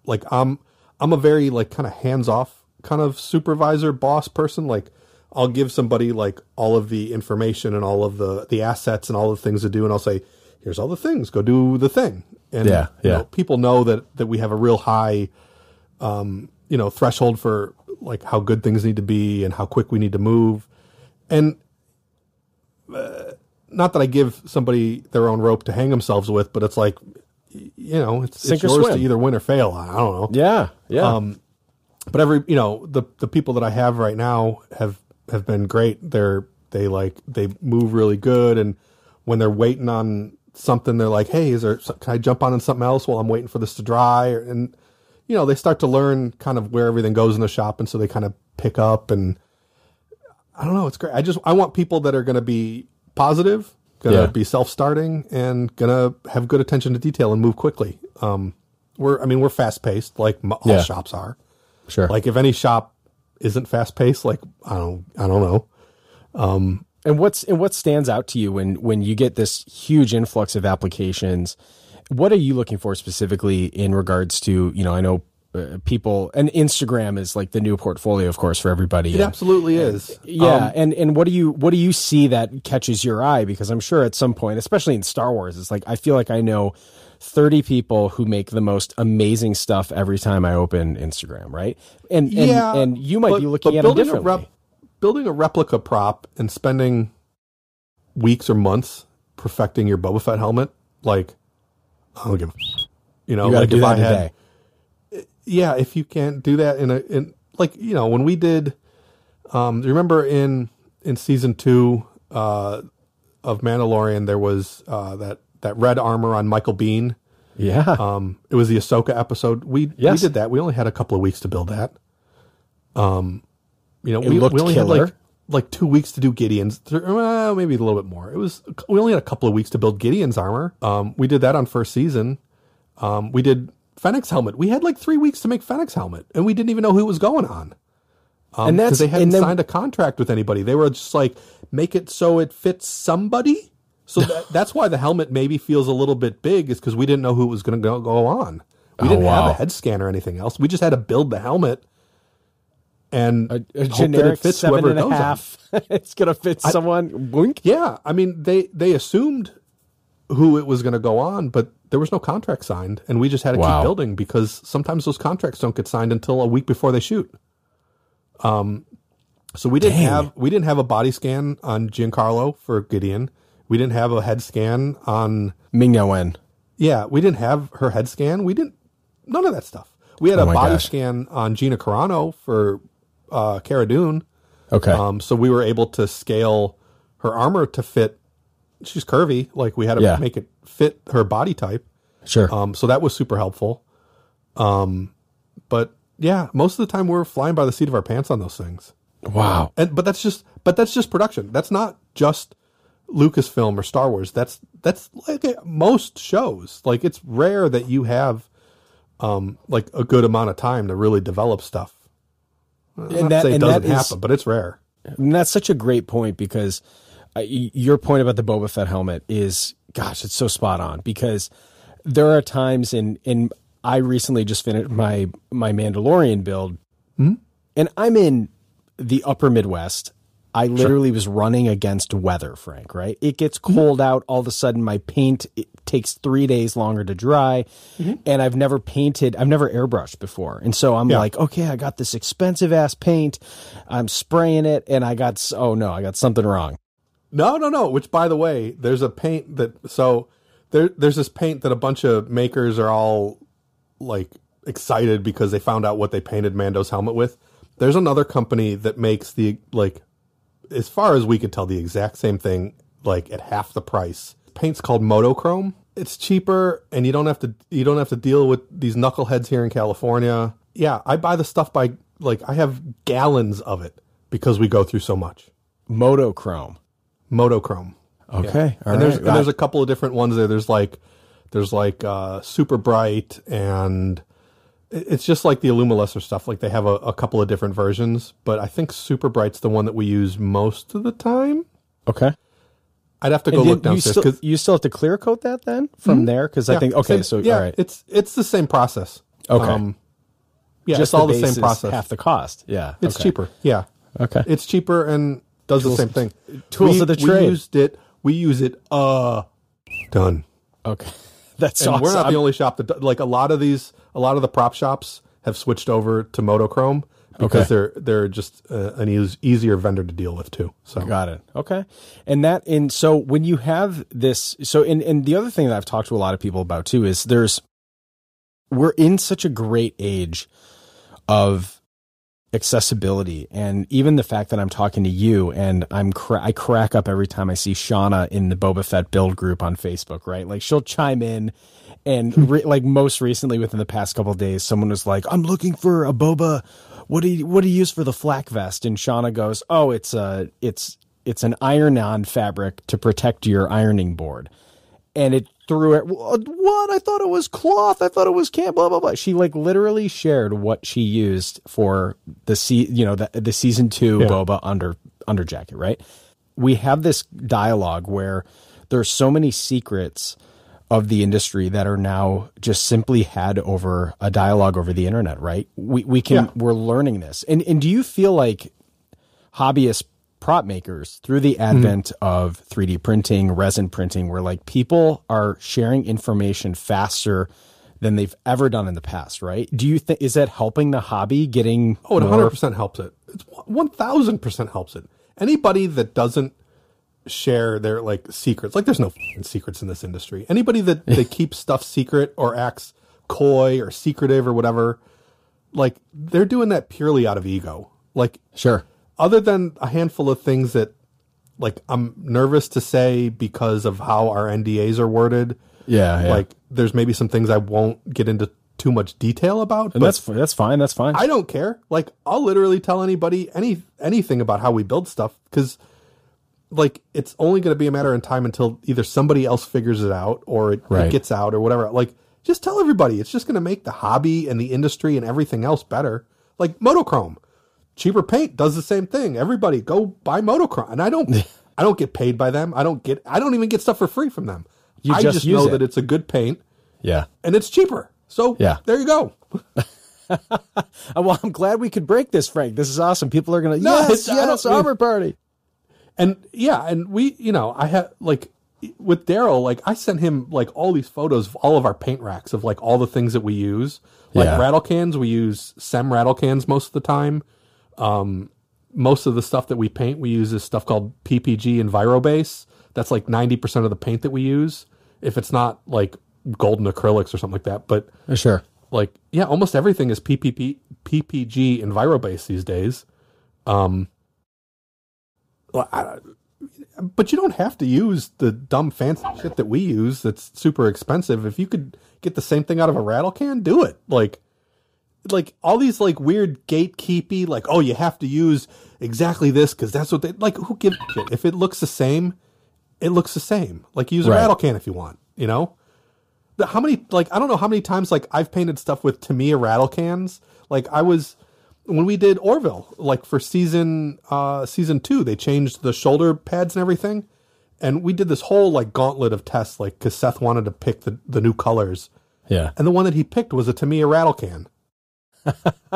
like I'm I'm a very like kind of hands off kind of supervisor boss person. Like I'll give somebody like all of the information and all of the the assets and all the things to do, and I'll say, "Here's all the things. Go do the thing." And Yeah, you yeah. know, people know that that we have a real high, um, you know, threshold for like how good things need to be and how quick we need to move, and. Uh, not that I give somebody their own rope to hang themselves with, but it's like, you know, it's, Sink it's yours swim. to either win or fail. I don't know Yeah. Yeah. Um, but every you know the the people that I have right now have have been great. They're they like they move really good, and when they're waiting on something, they're like, "Hey, is there can I jump on in something else while I'm waiting for this to dry?" And you know they start to learn kind of where everything goes in the shop, and so they kind of pick up. And I don't know, it's great. I just I want people that are going to be positive, going to Yeah. be self starting, and going to have good attention to detail and move quickly. Um, we're I mean we're fast paced like m- all Yeah. shops are. sure. Like if any shop isn't fast paced, like I don't I don't know. And what's and what stands out to you when when you get this huge influx of applications? What are you looking for specifically in regards to you know I know uh, people and Instagram is like the new portfolio of course for everybody. It and- absolutely is. yeah, Um, and and what do you what do you see that catches your eye? Because I'm sure at some point, especially in Star Wars, it's like I feel like I know thirty people who make the most amazing stuff every time I open Instagram, right? And and, yeah, and you might but- be looking at building differently. A rep, building a replica prop and spending weeks or months perfecting your Boba Fett helmet, like I don't give. a You know, you got to like do if I a had, day. Yeah, if you can't do that in a in like you know when we did, um, remember in in season two uh, of Mandalorian there was uh, that that red armor on Michael Biehn. Yeah. Um, it was the Ahsoka episode. We Yes. we did that. We only had a couple of weeks to build that. Um, you know, we, looked we only killer. had like like two weeks to do Gideon's. Well, maybe a little bit more. It was we only had a couple of weeks to build Gideon's armor. Um, we did that on first season. Um, we did Fennec's helmet. We had like three weeks to make Fennec's helmet, and we didn't even know who it was going on. Um, And that's- because they hadn't then- signed a contract with anybody. They were just like make it so it fits somebody. So that, that's why the helmet maybe feels a little bit big, is because we didn't know who was going to go, go on. We Oh, didn't have a head scan or anything else. We just had to build the helmet and a, a hope that it fits seven whoever and a half. it's gonna fit someone. Wink. Yeah, I mean they they assumed who it was going to go on, but there was no contract signed, and we just had to Wow. keep building because sometimes those contracts don't get signed until a week before they shoot. Um, so we didn't Dang. have we didn't have a body scan on Giancarlo for Gideon. We didn't have a head scan on Ming Na Wen. yeah. We didn't have her head scan. We didn't none of that stuff. We had a Oh my body gosh. scan on Gina Carano for uh, Cara Dune. Okay. Um, so we were able to scale her armor to fit. She's curvy, like we had to Yeah. make it fit her body type. sure. Um, so that was super helpful. Um, but yeah, most of the time we're flying by the seat of our pants on those things. wow. And but that's just but that's just production. That's not just Lucasfilm or Star Wars. That's that's like most shows. Like it's rare that you have um like a good amount of time to really develop stuff. Not to that- say it and doesn't that is- happen, but it's rare. And that's such a great point because your point about the Boba Fett helmet is, gosh, it's so spot on because there are times in in I recently just finished my my Mandalorian build, hmm? and I'm in the Upper Midwest. I literally was running against weather, Frank. Right? It gets mm-hmm. cold out. All of a sudden, my paint it takes three days longer to dry, mm-hmm. and I've never painted. I've never airbrushed before, and so I'm Yeah. like, okay, I got this expensive ass paint. I'm spraying it, and I got oh no, I got something wrong. No, no, no. Which, by the way, there's a paint that so there there's this paint that a bunch of makers are all like excited because they found out what they painted Mando's helmet with. There's another company that makes the like, as far as we could tell, the exact same thing like at half the price. Paint's called Motochrome. It's cheaper, and you don't have to you don't have to deal with these knuckleheads here in California. Yeah, I buy the stuff by like I have gallons of it because we go through so much. Motochrome. Motochrome. Okay, all and there's right. and there's a couple of different ones there. There's like there's like uh, super bright and it's just like the Illumilescer stuff. Like they have a, a couple of different versions, but I think super bright's the one that we use most of the time. okay. I'd have to go And look then you downstairs still, you still have to clear coat that then from there because I think okay, so yeah, all right, it's it's the same process. Okay. Um, yeah, just it's all the, base same process. half the cost. Yeah, it's okay. cheaper. Yeah, Okay, it's cheaper and does the same thing. tools we, of the trade. We used it. We use it. Uh, done. okay, that's and awesome. we're not the only shop that like a lot of these a lot of the prop shops have switched over to Motochrome because Okay. they're they're just uh, an eas easier vendor to deal with too. So Got it. Okay. And that and so when you have this so and and the other thing that I've talked to a lot of people about too is there's we're in such a great age of accessibility and even the fact that I'm talking to you and I'm cra- I crack up every time I see Shauna in the Boba Fett build group on Facebook, right? Like she'll chime in and re- like most recently within the past couple of days someone was like, "I'm looking for a Boba what do you what do you use for the flak vest?" And Shauna goes, "Oh, it's a it's it's an iron-on fabric to protect your ironing board." and it threw it. Uh, what? I thought it was cloth. I thought it was can. Blah blah blah. She like literally shared what she used for the se- you know the the season two Yeah. boba under under jacket. Right. We have this dialogue where there's so many secrets of the industry that are now just simply had over a dialogue over the internet. Right. We we can Yeah. we're learning this. And and do you feel like hobbyist prop makers through the mm-hmm. advent of 3D printing, resin printing, where like people are sharing information faster than they've ever done in the past, right? Do you think is that helping the hobby getting oh, it 100 percent helps it. It's one thousand percent helps it. Anybody that doesn't share their like secrets, like there's no f***ing secrets in this industry. Anybody that that keeps stuff secret or acts coy or secretive or whatever, like they're doing that purely out of ego. Like Sure. Other than a handful of things that like I'm nervous to say because of how our NDAs are worded. Yeah, yeah. Like there's maybe some things I won't get into too much detail about. and but that's that's fine. That's fine. I don't care. Like I'll literally tell anybody any anything about how we build stuff because like it's only going to be a matter of time until either somebody else figures it out or it, Right. it gets out or whatever. Like just tell everybody. It's just going to make the hobby and the industry and everything else better. Like Motochrome, cheaper paint does the same thing. Everybody go buy Motochrome. and I don't. I don't get paid by them. I don't get. I don't even get stuff for free from them. You I just just, know it. that it's a good paint yeah. and it's cheaper. So Yeah. there you go. Uh, well, I'm glad we could break this, Frank. This is awesome. People are gonna No, yes, it's- I yes, don't- armor party. And yeah, and we, you know, I had like with Daryl, like I sent him like all these photos of all of our paint racks of like all the things that we use. Like Yeah. rattle cans, we use SEM rattle cans most of the time. Um, most of the stuff that we paint, we use this stuff called PPG EnviroBase. That's like 90% of the paint that we use. If it's not like golden acrylics or something like that. But Sure. like, yeah, almost everything is PPP, PPG EnviroBase these days. Um, I, but you don't have to use the dumb fancy shit that we use that's super expensive. If you could get the same thing out of a rattle can, do it. Like, like all these like weird gatekeepy, like, oh, you have to use exactly this because that's what they like. Who gives a shit? If it looks the same, it looks the same. Like, use a Right. rattle can if you want, you know? How many, like, I don't know how many times, like, I've painted stuff with Tamiya rattle cans. Like, I was, when we did Orville, like for season uh season two, they changed the shoulder pads and everything, and we did this whole like gauntlet of tests, like because Seth wanted to pick the the new colors, Yeah. and the one that he picked was a Tamiya rattle can.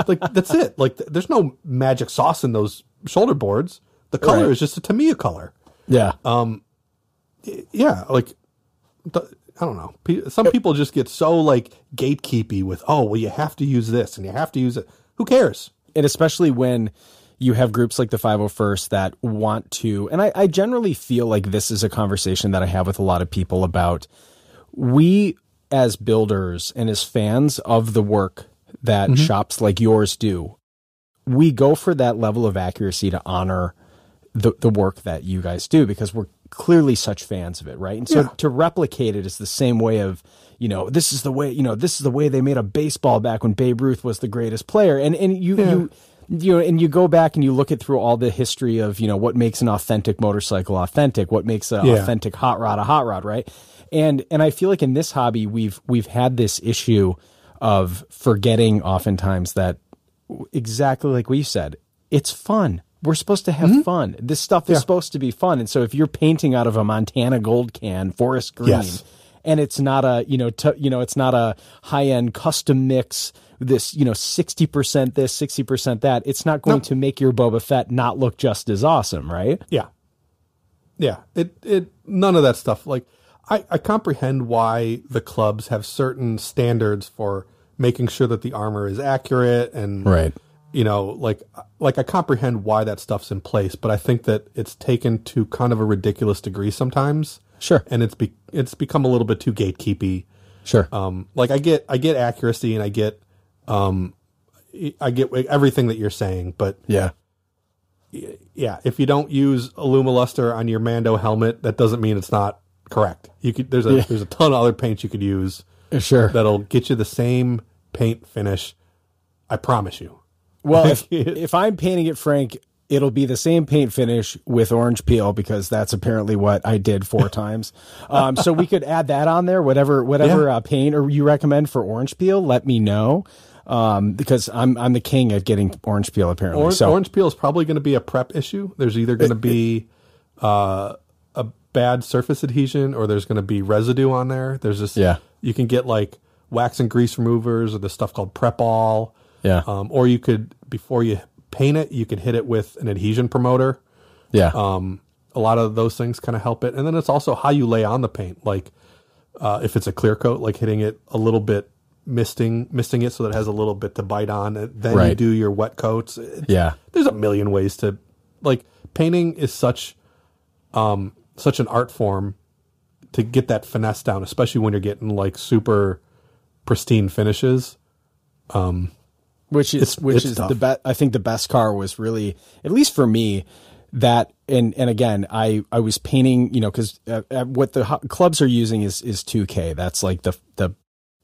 Like that's it. Like there's no magic sauce in those shoulder boards. The color Right. is just a Tamiya color. Yeah. Um, yeah, like th- I don't know. Some people just get so like gatekeepy with, oh, well, you have to use this and you have to use it. Who cares? and especially when you have groups like the 501st that want to and I, I generally feel like this is a conversation that i have with a lot of people about we as builders and as fans of the work that mm-hmm. shops like yours do we go for that level of accuracy to honor the, the work that you guys do because we're clearly such fans of it, right? And so Yeah. to replicate it is the same way of, you know, this is the way, you know, this is the way they made a baseball back when Babe Ruth was the greatest player. And and you you you know, and you go back and you look at through all the history of, you know, what makes an authentic motorcycle authentic, what makes an Yeah. authentic hot rod a hot rod, right? And and I feel like in this hobby we've we've had this issue of forgetting oftentimes that exactly like we said, it's fun. We're supposed to have fun. This stuff is Mm-hmm. Supposed to be fun. And so if you're painting out of a Montana gold can, forest green, Yes. and it's not a, you know, t- you know, it's not a high end custom mix, this, you know, 60% this, 60% that, it's not going Nope. to make your Boba Fett not look just as awesome, right? Yeah. Yeah. It it none of that stuff. Like I, I comprehend why the clubs have certain standards for making sure that the armor is accurate and Right. you know, like like I comprehend why that stuff's in place, but I think that it's taken to kind of a ridiculous degree sometimes. Sure. And it's be, it's become a little bit too gatekeepy. Sure. Um, like I get I get accuracy and I get um I get everything that you're saying, but yeah. yeah, if you don't use Luster on your Mando helmet, that doesn't mean it's not correct. You could there's a there's a ton of other paints you could use Sure. that'll get you the same paint finish. I promise you. Well, if, if I'm painting it, Frank, it'll be the same paint finish with orange peel because that's apparently what I did four times. Um, so we could add that on there. Whatever whatever Yeah. uh, paint or you recommend for orange peel, let me know. Um, because I'm I'm the king at getting orange peel apparently. Orange, so orange peel is probably going to be a prep issue. There's either going to be uh, a bad surface adhesion or there's going to be residue on there. There's just Yeah. You can get like wax and grease removers or the stuff called Prep All. Yeah. Um, or you could before you paint it, you could hit it with an adhesion promoter. yeah, Um, a lot of those things kind of help it, and then it's also how you lay on the paint. Like uh, if it's a clear coat, like hitting it a little bit, misting misting it so that it has a little bit to bite on. Then you do your wet coats. It's- yeah, there's a million ways to like painting is such um such an art form to get that finesse down, especially when you're getting like super pristine finishes. which is It's- which it's is tough. the best. I think the best car was really, at least for me, that and and again I I was painting you know because uh, uh, what the ho- clubs are using is is 2K that's like the the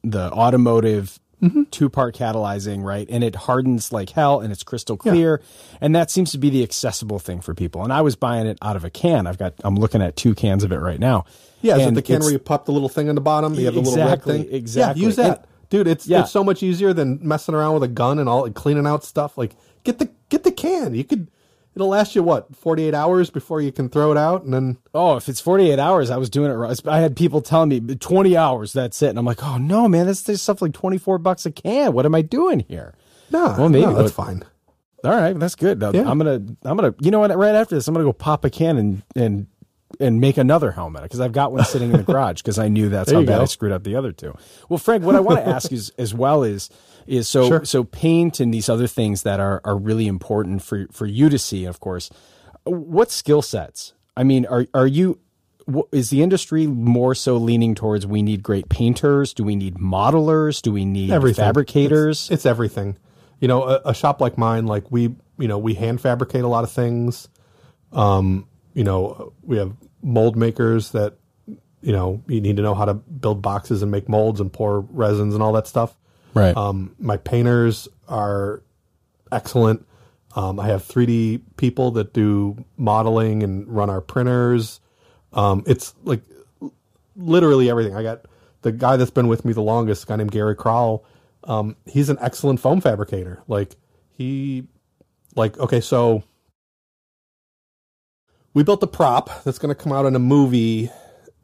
the automotive Mm-hmm. two part catalyzing right and it hardens like hell and it's crystal clear and that seems to be the accessible thing for people and I was buying it out of a can I've got I'm looking at two cans of it right now Yeah, is it the can where you pop the little thing on the bottom? You have the little red thing. exactly. Yeah, use that, And- dude. It's Yeah. it's so much easier than messing around with a gun and all and cleaning out stuff. Like get the get the can. You could. It'll last you what forty eight hours before you can throw it out, and then Oh, if it's 48 hours, I was doing it right. I had people telling me 20 hours, that's it. And I'm like, oh no, man, that's this stuff like 24 bucks a can. What am I doing here? no, Well, maybe, no, that's but- fine. All right, that's good. Yeah. I'm gonna, I'm gonna, you know what? Right after this, I'm gonna go pop a can and and and make another helmet because I've got one sitting in the garage because I knew that's how bad go. I screwed up the other two. Well, Frank, what I want to ask is as well is is so Sure. so paint and these other things that are are really important for for you to see. Of course, what skill sets? I mean, are are you? Is the industry more so leaning towards we need great painters? Do we need modelers? Do we need Everything. fabricators? It's, it's everything. You know, a, a shop like mine, like we, you know, we hand fabricate a lot of things. Um, you know, we have mold makers that, you know, you need to know how to build boxes and make molds and pour resins and all that stuff. Right. Um, my painters are excellent. Um, I have 3D people that do modeling and run our printers. Um, it's like literally everything. I got the guy that's been with me the longest, a guy named Gary Crowell. Um, he's an excellent foam fabricator. Like he, like okay, so we built a prop that's going to come out in a movie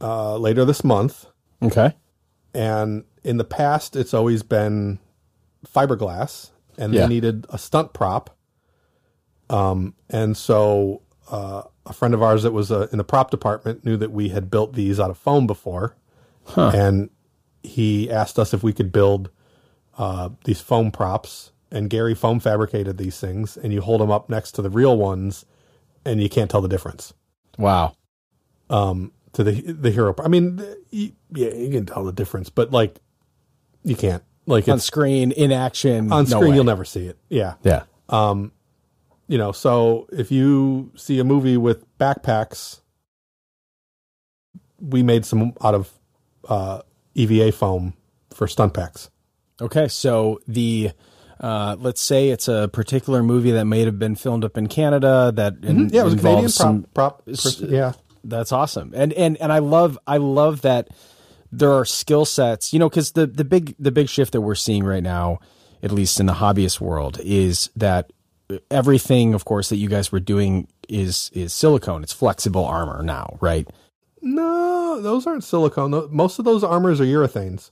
uh, later this month. okay. And in the past, it's always been fiberglass, and Yeah. they needed a stunt prop. Um, and so uh, a friend of ours that was uh, in the prop department knew that we had built these out of foam before, and he asked us if we could build uh, these foam props. And Gary foam fabricated these things, and you hold them up next to the real ones, and you can't tell the difference Wow. um to the the hero i mean yeah you can tell the difference but like you can't like On it's screen, in action. on no screen way. you'll never see it yeah Yeah. you know so if you see a movie with backpacks we made some out of uh eva foam for stunt packs Okay. So the, uh, let's say it's a particular movie that may have been filmed up in Canada that in, Mm-hmm. yeah it was a canadian involves prop, some. prop person- yeah That's awesome. And and and I love I love that there are skill sets. You know, because the the big the big shift that we're seeing right now, at least in the hobbyist world, is that everything, of course, that you guys were doing is is silicone. It's flexible armor now, right? no those aren't silicone most of those armors are urethanes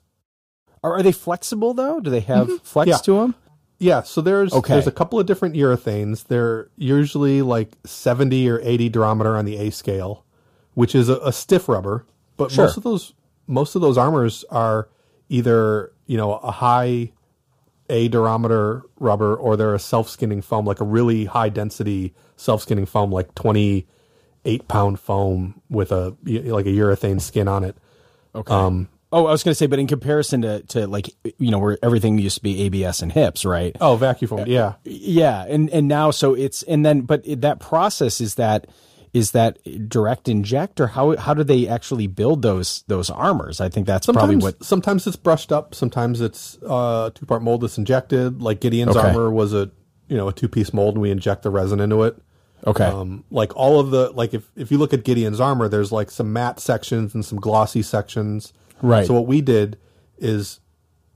Are, are they flexible though? Do they have flex Mm-hmm. Yeah. to them? Yeah, so there's Okay. there's a couple of different urethanes. They're usually like 70 or 80 durometer on the A scale, which is a, a stiff rubber. But Sure. most of those most of those armors are either you know a high A durometer rubber or they're a self skinning foam, like a really high density self skinning foam, like 28 pound foam with a like a urethane skin on it. Okay. Um, oh, I was going to say, but in comparison to to like you know where everything used to be ABS and HIPS, right? Oh, vacuum foam, yeah. Yeah, and and now so it's and then but that process is that is that direct inject or how how do they actually build those those armors? I think that's Sometimes, probably what. sometimes it's brushed up. Sometimes it's uh, two part mold that's injected. Like Gideon's Okay. armor was a you know a two piece mold, and we inject the resin into it. Okay, Um, like all of the like if if you look at Gideon's armor, there's like some matte sections and some glossy sections. Right. So what we did is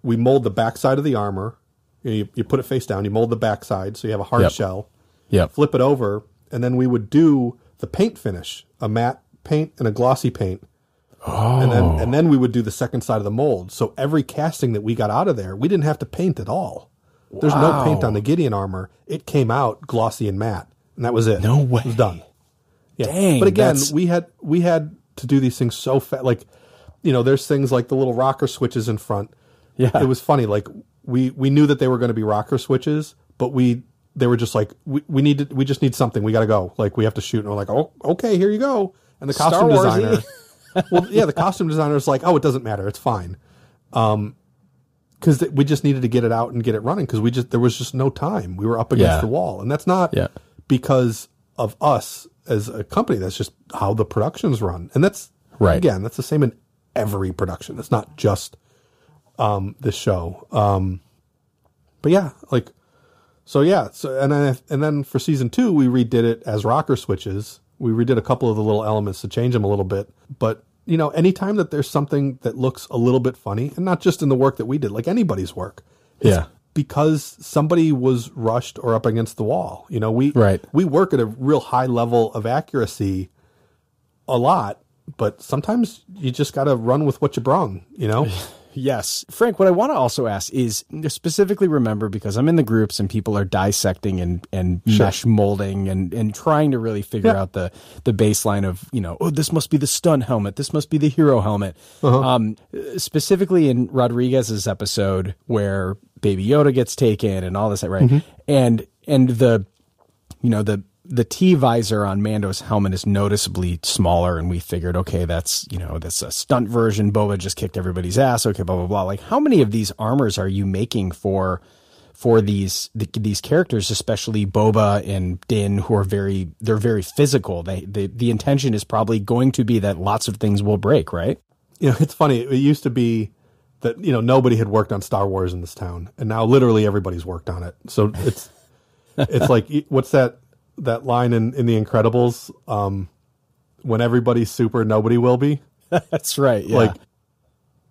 we mold the backside of the armor. You, know, you, you put it face down. You mold the backside, so you have a hard Yep. shell. yep. Flip it over, and then we would do the paint finish, a matte paint and a glossy paint. And then and then we would do the second side of the mold. So every casting that we got out of there, we didn't have to paint at all. There's no paint on the Gideon armor. It came out glossy and matte, and that was it. No way. It was done. Yeah. Dang, but again, that's- we had we had to do these things so fast. Like, you know, there's things like the little rocker switches in front. Yeah. It was funny. Like we we knew that they were going to be rocker switches, but we they were just like we, we need to, we just need something. We got to go. Like we have to shoot. And we're like, oh, okay, here you go. And the costume designer, well, yeah, the costume designer's like, oh, it doesn't matter. It's fine. Um, because we just needed to get it out and get it running because we just there was just no time. We were up against Yeah. the wall, and that's not Yeah. because of us as a company. That's just how the productions run, and that's Right. Again, that's the same in every production. It's not just um, this show. Um, but yeah, like so yeah. So and then and then for season two, we redid it as rocker switches. We redid a couple of the little elements to change them a little bit. But you know, anytime that there's something that looks a little bit funny, and not just in the work that we did, like anybody's work, Yeah. because somebody was rushed or up against the wall. You know, we Right. we work at a real high level of accuracy a lot, but sometimes you just got to run with what you brung. You know. Yes. Frank, what I want to also ask is specifically remember because I'm in the groups and people are dissecting and, and mesh molding and, and trying to really figure Yeah. out the, the baseline of, you know, oh, this must be the stunt helmet. This must be the hero helmet. Uh-huh. Um, specifically in Rodriguez's episode where Baby Yoda gets taken and all this, right? Mm-hmm. And, and the, you know, the, the T visor on Mando's helmet is noticeably smaller, and we figured, okay, that's you know that's a stunt version. Boba just kicked everybody's ass. Okay, blah blah blah. Like, how many of these armors are you making for for these the, these characters, especially Boba and Din, who are very they're very physical. They, they the intention is probably going to be that lots of things will break, right? you know, it's funny. It used to be that you know nobody had worked on Star Wars in this town, and now literally everybody's worked on it. So it's it's like what's that that line in in The Incredibles? Um, when everybody's super, nobody will be. That's right. Yeah. Like,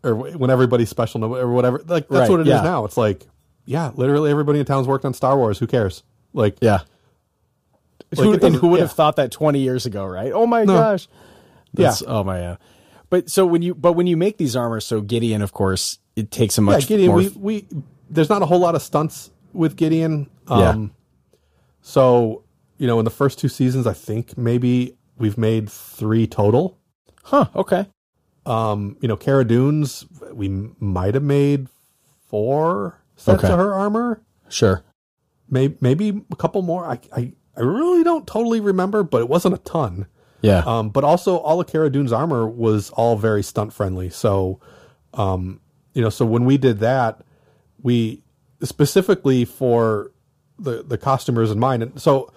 or when everybody's special, no- or whatever. Like that's Right, what it is yeah. now. It's like, yeah, literally everybody in town's worked on Star Wars. Who cares? Like, yeah. Like, who, and who would yeah. have thought that 20 years ago, right? Oh my gosh. That's, Oh my yeah. But so when you but when you make these armors, so Gideon, of course, it takes a much. yeah, Gideon. more. We we there's not a whole lot of stunts with Gideon. Yeah. Um, So you know, in the first two seasons, I think maybe we've made three total. huh? Okay. Um, you know, Cara Dunes, we might have made four sets Okay. of her armor. Sure. Maybe maybe a couple more. I I I really don't totally remember, but it wasn't a ton. Yeah. Um, but also all of Cara Dune's armor was all very stunt friendly. So, um, you know, so when we did that, we specifically for the the costumers in mind. And so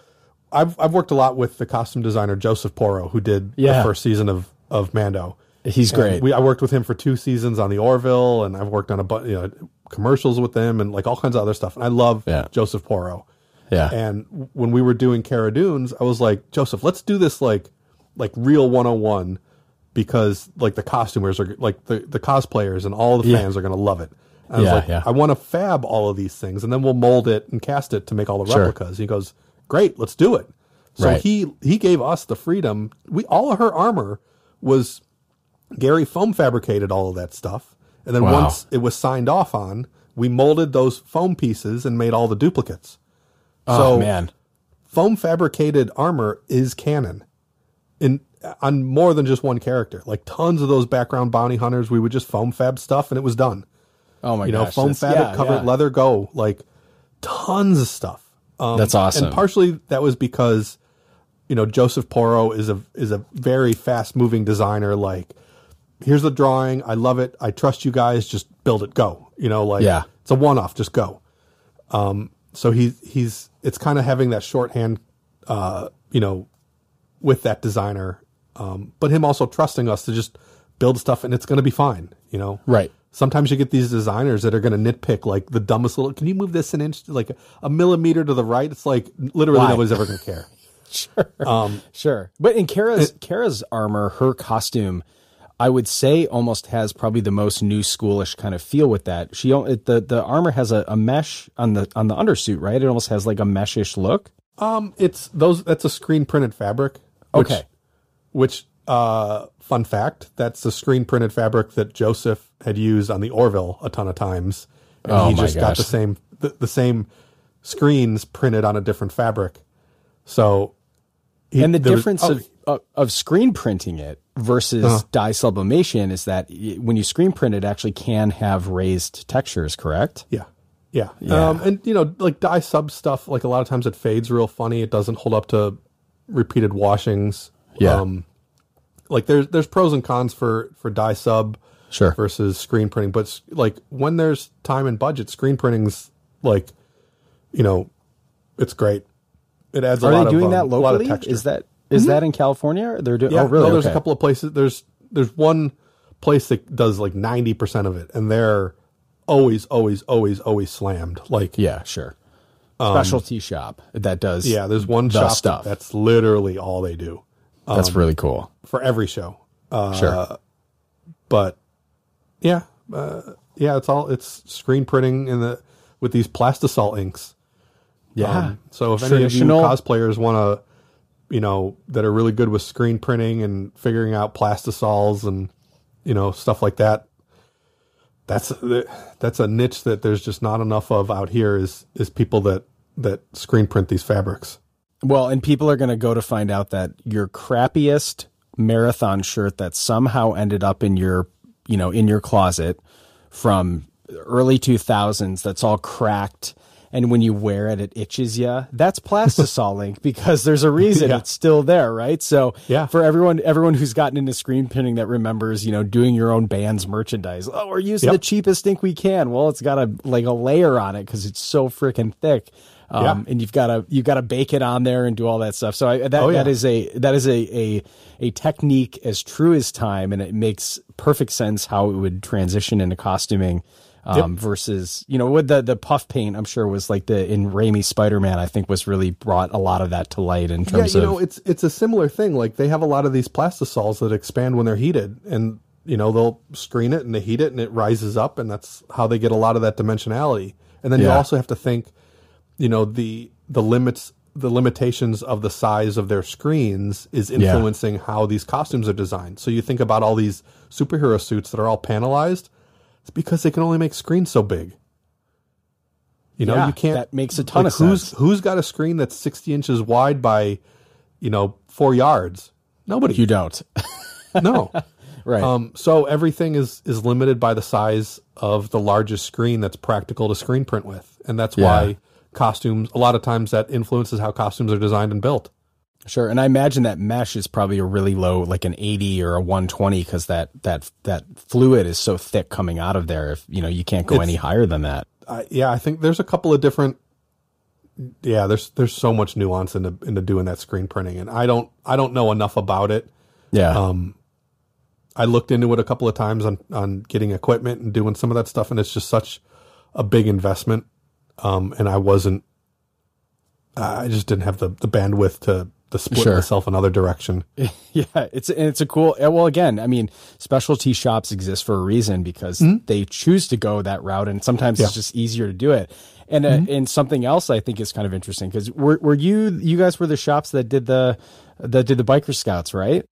I've I've worked a lot with the costume designer Joseph Porro, who did Yeah. the first season of of Mando. He's And great. We I worked with him for two seasons on the Orville, and I've worked on a bunch, you know, commercials with him and like all kinds of other stuff. And I love Yeah. Joseph Porro. yeah. And when we were doing Cara Dunes, I was like, Joseph, let's do this like like real 101 because like the costumers are like the, the cosplayers and all the Yeah. fans are going to love it. And I was Yeah, like, yeah. I want to fab all of these things and then we'll mold it and cast it to make all the Sure. replicas. He goes, great, let's do it. So Right. he he gave us the freedom. We all of her armor was Gary foam fabricated all of that stuff. And then Wow. once it was signed off on, we molded those foam pieces and made all the duplicates. oh so man. foam fabricated armor is canon in on more than just one character. Like tons of those background bounty hunters, we would just foam fab stuff and it was done. Oh my You know, foam fab yeah, it, cover yeah. it, leather go, like tons of stuff. Um, That's awesome. And partially that was because you know Joseph Porro is a is a very fast moving designer. Like, here's the drawing, I love it, I trust you guys, just build it, go. You know, like Yeah. it's a one off, just go. Um, so he he's it's kind of having that shorthand, uh, you know, with that designer, um, but him also trusting us to just build stuff and it's going to be fine. You know, Right. Sometimes you get these designers that are going to nitpick like the dumbest little. Can you move this an inch, like a millimeter to the right? It's like literally Why? nobody's ever going to care. Sure. Um, sure. But in Cara's Cara's armor, her costume, I would say almost has probably the most new schoolish kind of feel with that. She it, the the armor has a, a mesh on the on the undersuit, right? It almost has like a meshish look. Um, it's those. That's a screen printed fabric. Which, Okay. Which, uh, fun fact, that's the screen printed fabric that Joseph had used on the Orville a ton of times, and Oh he just got the same the, the same screens printed on a different fabric. So, he- And the there was- difference oh, of, of of screen printing it versus Uh-huh. dye sublimation is that when you screen print it, actually can have raised textures. Correct? Yeah. Yeah. Yeah. Um, and you know, like dye sub stuff, like a lot of times it fades real funny. It doesn't hold up to repeated washings. Yeah. Um, like there's there's pros and cons for for dye sub Sure. versus screen printing, but like when there's time and budget, screen printing's like, you know, it's great. it adds a Are lot they doing of that um, a lot of locally? Is that is that in California? They're doing. Yeah, oh, really? no, there's Okay. a couple of places. There's there's one place that does like ninety percent of it, and they're always, always, always, always slammed. Like yeah, sure. Specialty shop that does. Yeah. There's one the shop that- stuff. that's literally all they do that's really cool. for every show. Uh, Sure. but yeah, uh, yeah, it's all it's screen printing in the with these plastisol inks. Yeah. Um, so if any of you cosplayers want to, you know, that are really good with screen printing and figuring out plastisols and you know stuff like that, that's that's a niche that there's just not enough of out here. Is is people that that screen print these fabrics? Well, and people are going to go to find out that your crappiest marathon shirt that somehow ended up in your, you know, in your closet from early 2000s that's all cracked and when you wear it it itches you. That's plastisol ink because there's a reason Yeah. it's still there, right? So, Yeah. for everyone everyone who's gotten into screen printing that remembers, you know, doing your own band's merchandise. Oh, we're using Yep. the cheapest ink we can. Well, it's got a like a layer on it cuz it's so freaking thick. Um, Yeah. and you've got to you've got to bake it on there and do all that stuff. So I, that Oh, yeah. that is a that is a, a a technique as true as time, and it makes perfect sense how it would transition into costuming. Um, versus, you know, with the, the puff paint, I'm sure was like the, in Raimi Spider-Man, I think was really brought a lot of that to light in terms Yeah, you of, know, it's it's a similar thing. Like they have a lot of these plastisols that expand when they're heated, and you know they'll screen it and they heat it and it rises up, and that's how they get a lot of that dimensionality. And then you also have to think, you know, the the limits, the limitations of the size of their screens is influencing how these costumes are designed. So you think about all these superhero suits that are all panelized. It's because they can only make screens so big. You know, Yeah, you can't. that makes a ton like, of who's, sense. Who's got a screen that's sixty inches wide by, you know, four yards? Nobody. you don't. no. right. Um, so everything is is limited by the size of the largest screen that's practical to screen print with, and that's Yeah. why costumes. A lot of times that influences how costumes are designed and built. Sure, and I imagine that mesh is probably a really low, like an eighty or a one twenty, because that that that fluid is so thick coming out of there. If you know, you can't go It's- any higher than that. I yeah, I think there's a couple of different. Yeah, there's there's so much nuance into into doing that screen printing, and I don't I don't know enough about it. Yeah, Um, I looked into it a couple of times on on getting equipment and doing some of that stuff, and it's just such a big investment. Um, and I wasn't, I just didn't have the the bandwidth to to split Sure. myself another direction. yeah. It's and it's a cool. uh, Well, again, I mean, specialty shops exist for a reason because they choose to go that route, and sometimes it's Mm-hmm. Yeah. Mm-hmm. just easier to do it. And uh, and something else I think is kind of interesting because were were you you guys were the shops that did the that did the biker scouts, right?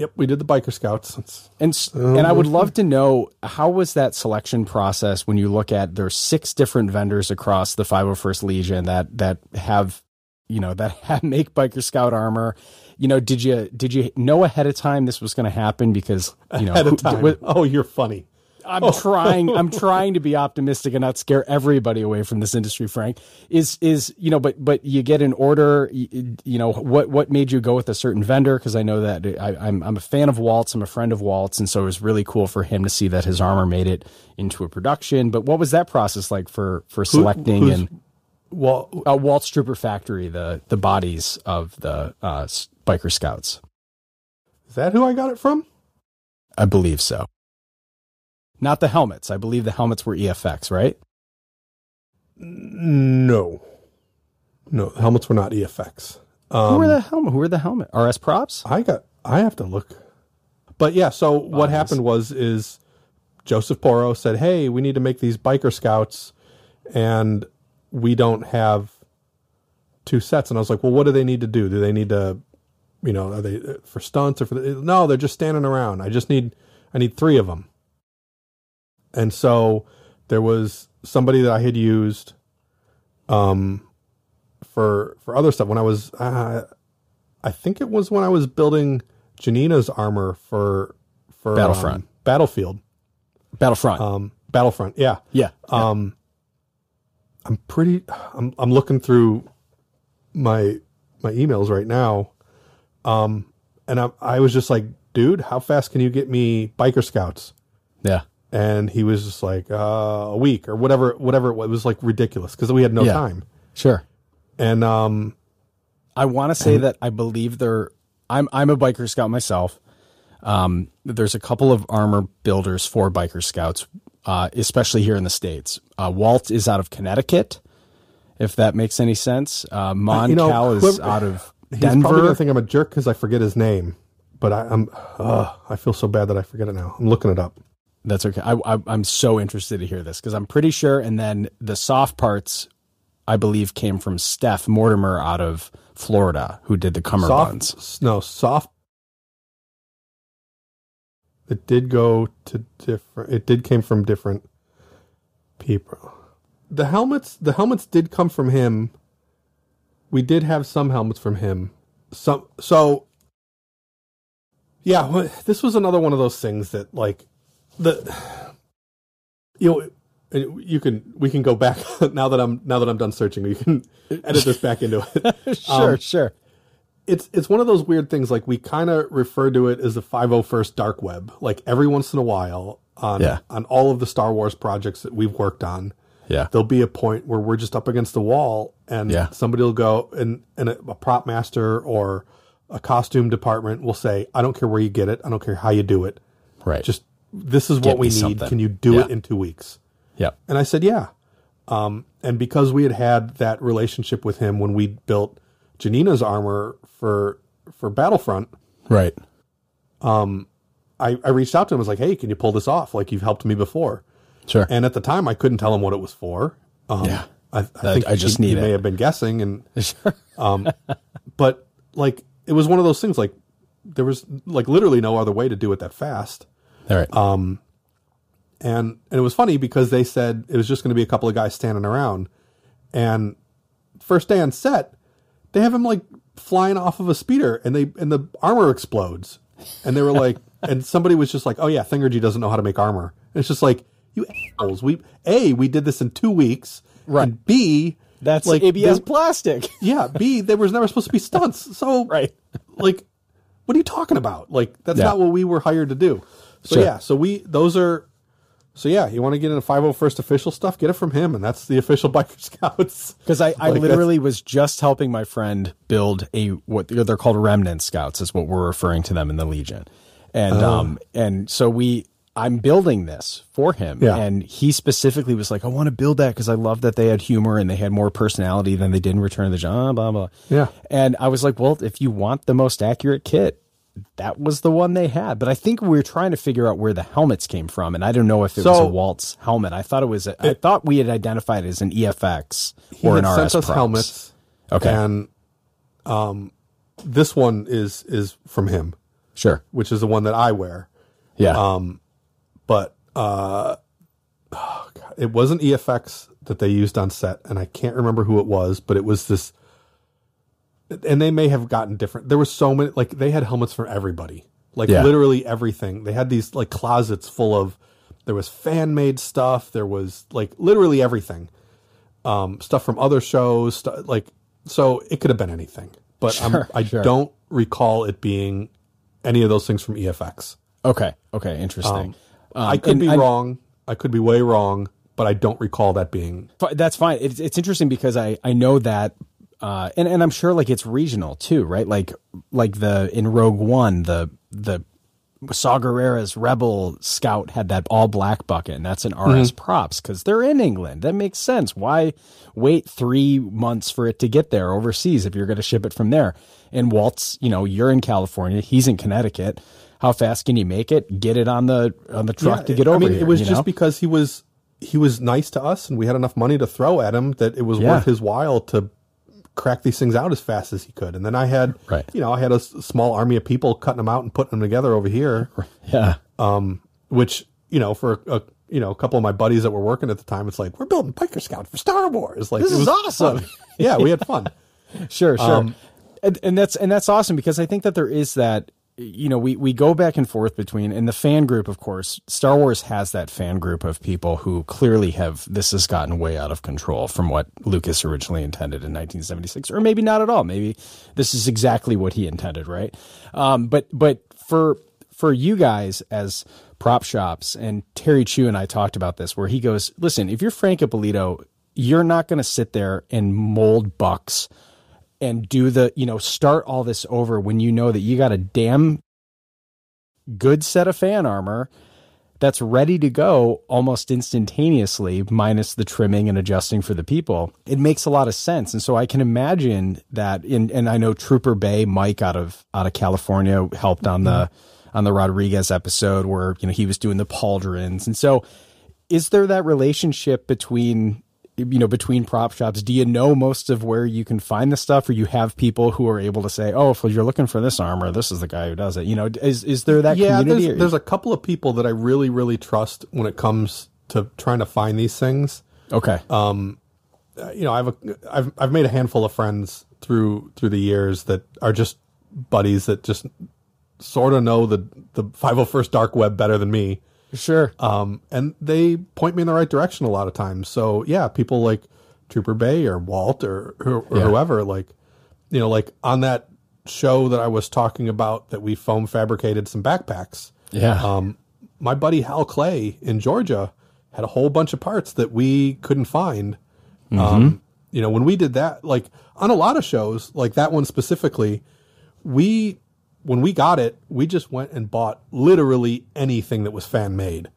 Yep. We did the biker scouts. It's, And s and I would um, love to know how was that selection process when you look at there's six different vendors across the 501st Legion that that have you know that have, make biker scout armor. You know, did you did you know ahead of time this was going to happen because you know at a who- time. oh, you're funny. I'm trying. I'm trying to be optimistic and not scare everybody away from this industry. Frank is is you know, but but you get an order. You, you know what what made you go with a certain vendor? Because I know that I, I'm I'm a fan of Walt's. I'm a friend of Walt's, and so it was really cool for him to see that his armor made it into a production. But what was that process like for for selecting and Well, uh, Walt's Trooper Factory the the bodies of the uh, biker scouts? is that who I got it from? I believe so. Not the helmets. I believe the helmets were EFX, right? No, no. The helmets were not EFX. Um, Who were the helmet? Who were the helmet? RS props? I got. I have to look. But yeah, so what happened was is Joseph Porro said, "Hey, we need to make these biker scouts, and we don't have two sets." And I was like, "Well, what do they need to do? Do they need to, you know, are they uh, for stunts or for the, no? They're just standing around. I just need I need three of them." And so there was somebody that I had used, um, for for other stuff when I was. Uh, I think it was when I was building Janina's armor for for Battlefront. um, Battlefield, Battlefront. um, Battlefront. Yeah, yeah. um, I'm pretty. I'm I'm looking through my my emails right now, um, and I I was just like, dude, how fast can you get me biker scouts? yeah. And he was just like uh, a week or whatever whatever it was. It was like ridiculous because we had no Yeah. time. Sure. And um, I want to say that I believe they're. I'm I'm a biker scout myself. Um, there's a couple of armor builders for biker scouts, uh, especially here in the states. Uh, Walt is out of Connecticut, if that makes any sense. Uh, Moncal you know, is whoever- out of Denver. gonna think I'm a jerk because I forget his name. But I, I'm, uh, I feel so bad that I forget it now. I'm looking it up. That's okay. I, I, I'm so interested to hear this because I'm pretty sure. And then the soft parts, I believe, came from Steph Mortimer out of Florida, who did the cummerbunds. No, soft. It did go to different. It did came from different people. The helmets, the helmets did come from him. We did have some helmets from him. Some so. Yeah, this was another one of those things that like the you know you can we can go back now that I'm now that I'm done searching. You can edit this back into it. Sure, Um, sure. it's it's one of those weird things like we kind of refer to it as the 501st dark web like every once in a while on Yeah. on all of the Star Wars projects that we've worked on Yeah. there'll be a point where we're just up against the wall and Yeah. somebody will go and and a, a prop master or a costume department will say I don't care where you get it I don't care how you do it Right. just this is what we need something. can you do Yeah. it in 2 weeks Yep. and I said, yeah. Um, and because we had had that relationship with him when we built Janina's armor for for Battlefront, Right. I, I reached out to him. I was like, hey, can you pull this off? Like you've helped me before. Sure. And at the time, I couldn't tell him what it was for. Um, Yeah. I, I think I just he, he may have been guessing, and sure. but like it was one of those things. Like there was like literally no other way to do it that fast. All right. Um, and and it was funny because they said it was just going to be a couple of guys standing around and first day on set they have him like flying off of a speeder and they and the armor explodes and they were like and somebody was just like oh yeah Thingery doesn't know how to make armor and it's just like you assholes we a we did this in two weeks Right. and b That's like ABS there- plastic. yeah b there was never supposed to be stunts so Right. like what are you talking about like that's Yeah. not what we were hired to do so Sure. yeah so we those are so yeah you want to get into 501st official stuff get it from him and that's the official biker scouts Because I, I Like, literally was just helping my friend build a what they're called remnant scouts is what we're referring to them in the Legion, and Oh. um and so we I'm building this for him, Yeah. and he specifically was like, I want to build that because I love that they had humor and they had more personality than they did in Return of the Jedi, blah blah. Yeah. and I was like, well, if you want the most accurate kit. That was the one they had, but I think we were trying to figure out where the helmets came from, and I don't know if it was a Walt's helmet. I thought it was. I thought we had identified it as an EFX he or had an sent RS us helmets Okay. and um this one is is from him Sure. which is the one that i wear Yeah. Um, but uh oh God, it wasn't efx that they used on set and i can't remember who it was but it was this and they may have gotten different there were so many like they had helmets for everybody like Yeah. literally everything they had these like closets full of there was fan made stuff there was like literally everything um stuff from other shows stu- like so it could have been anything but Sure, I'm, i sure. don't recall it being any of those things from efx okay. Okay. Interesting. Um, I could be I- wrong. I could be way wrong, but I don't recall that being. That's fine. It's, it's interesting because I, I know that, uh, and, and I'm sure like it's regional too, right? Like, like the, in Rogue One, the, the Saw Gerrera's Rebel Scout had that all black bucket and that's an RS props because they're in England. That makes sense. Why wait three months for it to get there overseas if you're going to ship it from there? And Walt's, you know, you're in California, he's in Connecticut. How fast can you make it? Get it on the, on the truck to get over I mean, here, it was just know? because he was he was nice to us, and we had enough money to throw at him that it was Yeah. worth his while to crack these things out as fast as he could. And then I had, Right. you know, I had a s- small army of people cutting them out and putting them together over here, yeah. Um, which you know, for a, you know, a couple of my buddies that were working at the time, it's like we're building Biker Scout for Star Wars. Like This it is was awesome. yeah, we had fun. Sure, sure. Um, and, and that's and that's awesome because I think that there is that you know we we go back and forth between and the fan group of course Star Wars has that fan group of people who clearly have this has gotten way out of control from what Lucas originally intended in 1976 or maybe not at all. Maybe this is exactly what he intended right? Um but but for for you guys as prop shops and Terry Chu and I talked about this where he goes listen if you're Frank Ippolito you're not going to sit there and mold bucks and do the, you know, start all this over when you know that you got a damn good set of fan armor that's ready to go almost instantaneously, minus the trimming and adjusting for the people. It makes a lot of sense, and so I can imagine that. In and I know Trooper Bay Mike out of out of California helped on the on the Rodriguez episode where you know he was doing the pauldrons, and so is there that relationship between you know between prop shops do you know most of where you can find the stuff or you have people who are able to say oh if you're looking for this armor this is the guy who does it you know is is there that yeah, community there's, there's a couple of people that I really, really trust when it comes to trying to find these things. okay Uh, You know, I've a, I've I've made a handful of friends through through the years that are just buddies that just sort of know the the 501st dark web better than me. Sure um, and they point me in the right direction a lot of times. So yeah, people like Trooper Bay or Walt or, or, or Yeah. whoever, like you know, like on that show that I was talking about that we foam fabricated some backpacks. yeah Um, my buddy Hal Clay in Georgia had a whole bunch of parts that we couldn't find. Um, you know, when we did that, like on a lot of shows, like that one specifically, we when we got it, we just went and bought literally anything that was fan made.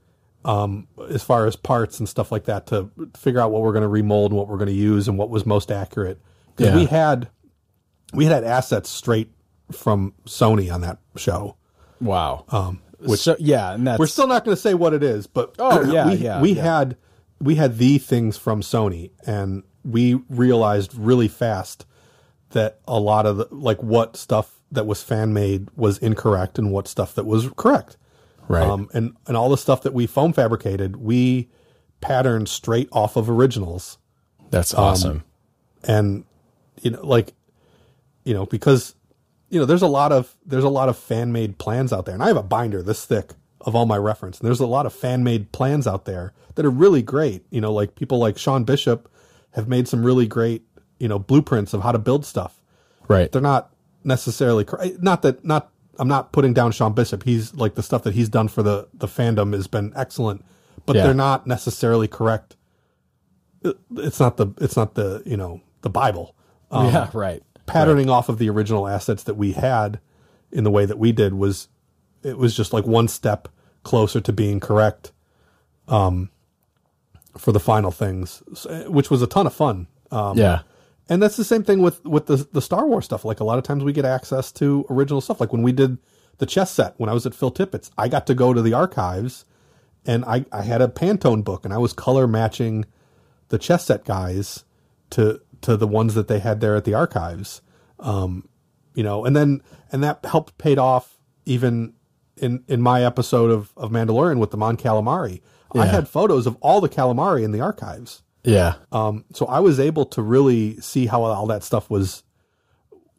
Um, as far as parts and stuff like that to figure out what we're going to remold and what we're going to use and what was most accurate. Because Yeah. we had we had assets straight from Sony on that show. wow Um, which so, yeah and that's we're still not going to say what it is, but Oh, yeah, we, yeah, we yeah. had we had the things from Sony, and we realized really fast that a lot of the, like what stuff that was fan made was incorrect, and what stuff that was correct. right Um, and and all the stuff that we foam fabricated, we patterned straight off of originals, that's um, awesome and you know, like you know, because you know, there's a lot of there's a lot of fan made plans out there, and I have a binder this thick of all my reference, and there's a lot of fan made plans out there that are really great. You know, like people like Sean Bishop have made some really great you know blueprints of how to build stuff. right They're not necessarily not that not I'm not putting down Sean Bishop. He's like the stuff that he's done for the the fandom has been excellent, but Yeah. they're not necessarily correct. It's not the it's not the you know the Bible Um, yeah right patterning off of the original assets that we had in the way that we did was it was just like one step closer to being correct um for the final things which was a ton of fun um yeah and that's the same thing with with the the Star Wars stuff like a lot of times we get access to original stuff like when we did the chess set when I was at Phil Tippett's I got to go to the archives and I I had a Pantone book and I was color matching the chess set guys to to the ones that they had there at the archives. Um, you know, and then and that helped paid off even in in my episode of of Mandalorian with the Mon Calamari. I had photos of all the calamari in the archives. Yeah Um, so I was able to really see how all that stuff was.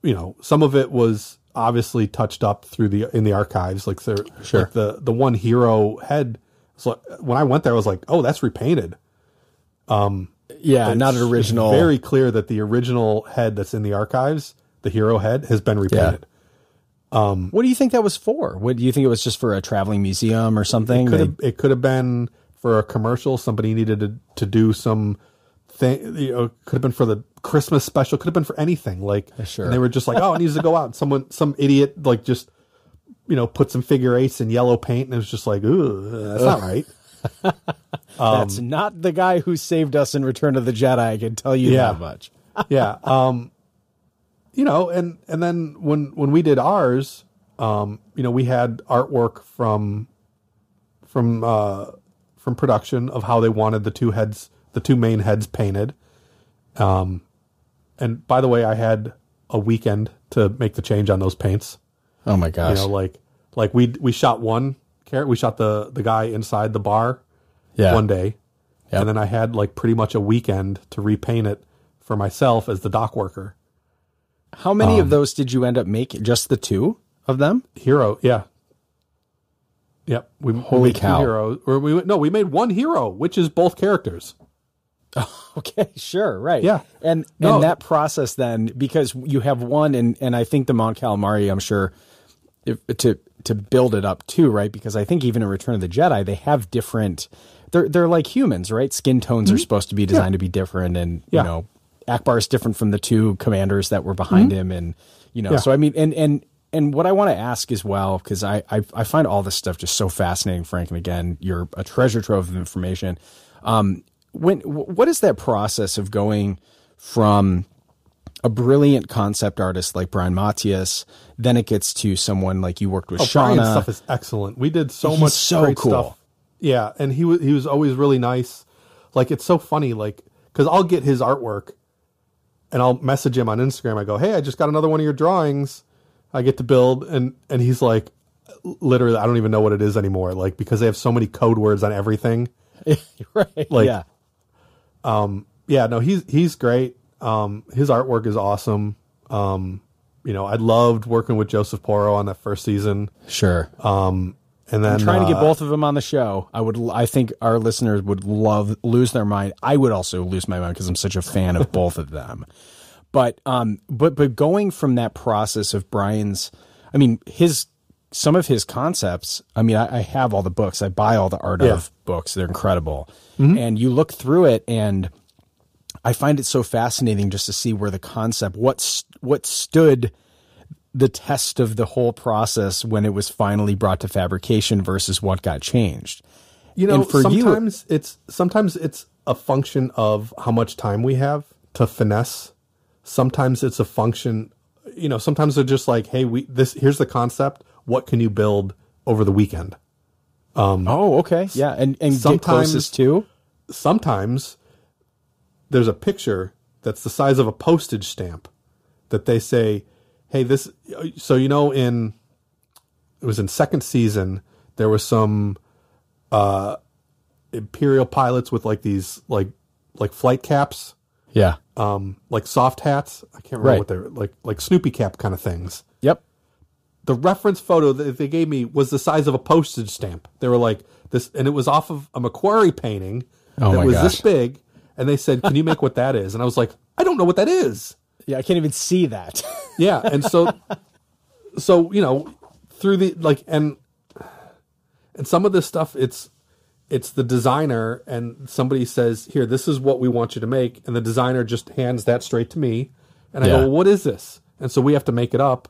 You know, some of it was obviously touched up through the in the archives, like the Sure. like the the one hero head. So when I went there, I was like, oh, that's repainted. yeah not an original It's very clear that the original head that's in the archives, the hero head, has been repainted. what do you think that was for what do you think it was just for a traveling museum or something Could have, it could have been for a commercial. Somebody needed to to do some thing. You know, could have been for the Christmas special. Could have been for anything. Like, Sure. and they were just like, oh, it needs to go out. And Someone, some idiot, like just you know, put some figure eights in yellow paint, and it was just like, ooh, that's not right. That's not the guy who saved us in Return of the Jedi. I can tell you Yeah. that much. yeah um you know and and then when when we did ours um you know we had artwork from from uh from production of how they wanted the two heads the two main heads painted um and by the way i had a weekend to make the change on those paints Oh my you gosh! know like like we we shot one carrot we shot the the guy inside the bar yeah, one day, Yep. and then I had like pretty much a weekend to repaint it for myself as the dock worker. How many um, of those did you end up making? Just the two of them? Hero, yeah, yep. We we Holy two cow. Heroes, or we no, we made one hero, which is both characters. Okay, sure, right. Yeah. and No. and that process then because you have one, and and I think the Mon Calamari, I'm sure, if, to to build it up too, right? Because I think even in Return of the Jedi, they have different. they're they're like humans, right? Skin tones are supposed to be designed to be different, and Mm-hmm. Yeah. you know, Ackbar is different from the two commanders that were behind him, and you know, Mm-hmm. Yeah. so I mean, and and and what I want to ask as well, because I, I I find all this stuff just so fascinating, Frank, and again, you're a treasure trove of information. Um, when what is that process of going from a brilliant concept artist like Brian Matyas, then it gets to someone like you worked with Oh, Shauna. Brian's stuff is excellent. We did so He's much so great cool. stuff. Yeah, and he was he was always really nice. Like it's so funny, like because I'll get his artwork, and I'll message him on Instagram. I go, "Hey, I just got another one of your drawings. I get to build," and and he's like, literally, I don't even know what it is anymore. Like because they have so many code words on everything. right? Like- yeah, Yeah, no, he's he's great. Um, his artwork is awesome. Um, you know, I loved working with Joseph Porro on that first season, sure. and then I'm trying to get uh, both of them on the show. I would. I think our listeners would love lose their mind. I would also lose my mind because I'm such a fan of both of them. But um, but but going from that process of Brian's, I mean his some of his concepts. I mean, I, I have all the books. I buy all the art Yeah. of books. They're incredible. And you look through it, and I find it so fascinating just to see where the concept what st- what stood the test of the whole process when it was finally brought to fabrication versus what got changed. You know, And for you- sometimes it's sometimes it's a function of how much time we have to finesse. Sometimes it's a function, you know, sometimes they're just like, "Hey, we this here's the concept. What can you build over the weekend?" Oh, okay. Yeah, and and get Sometimes- closest to. Sometimes there's a picture that's the size of a postage stamp that they say, "Hey, this so you know in it was in second season there was some uh imperial pilots with like these like like flight caps Yeah. Um like soft hats i can't remember Right. what they're like like snoopy cap kind of things Yep. the reference photo that they gave me was the size of a postage stamp they were like this and it was off of a McQuarrie painting Oh that was this big and they said can you make what that is and i was like i don't know what that is Yeah, I can't even see that. yeah and so so you know through the like and and some of this stuff it's it's the designer and somebody says here this is what we want you to make. And the designer just hands that straight to me. And i Yeah. go well, what is this? And so we have to make it up.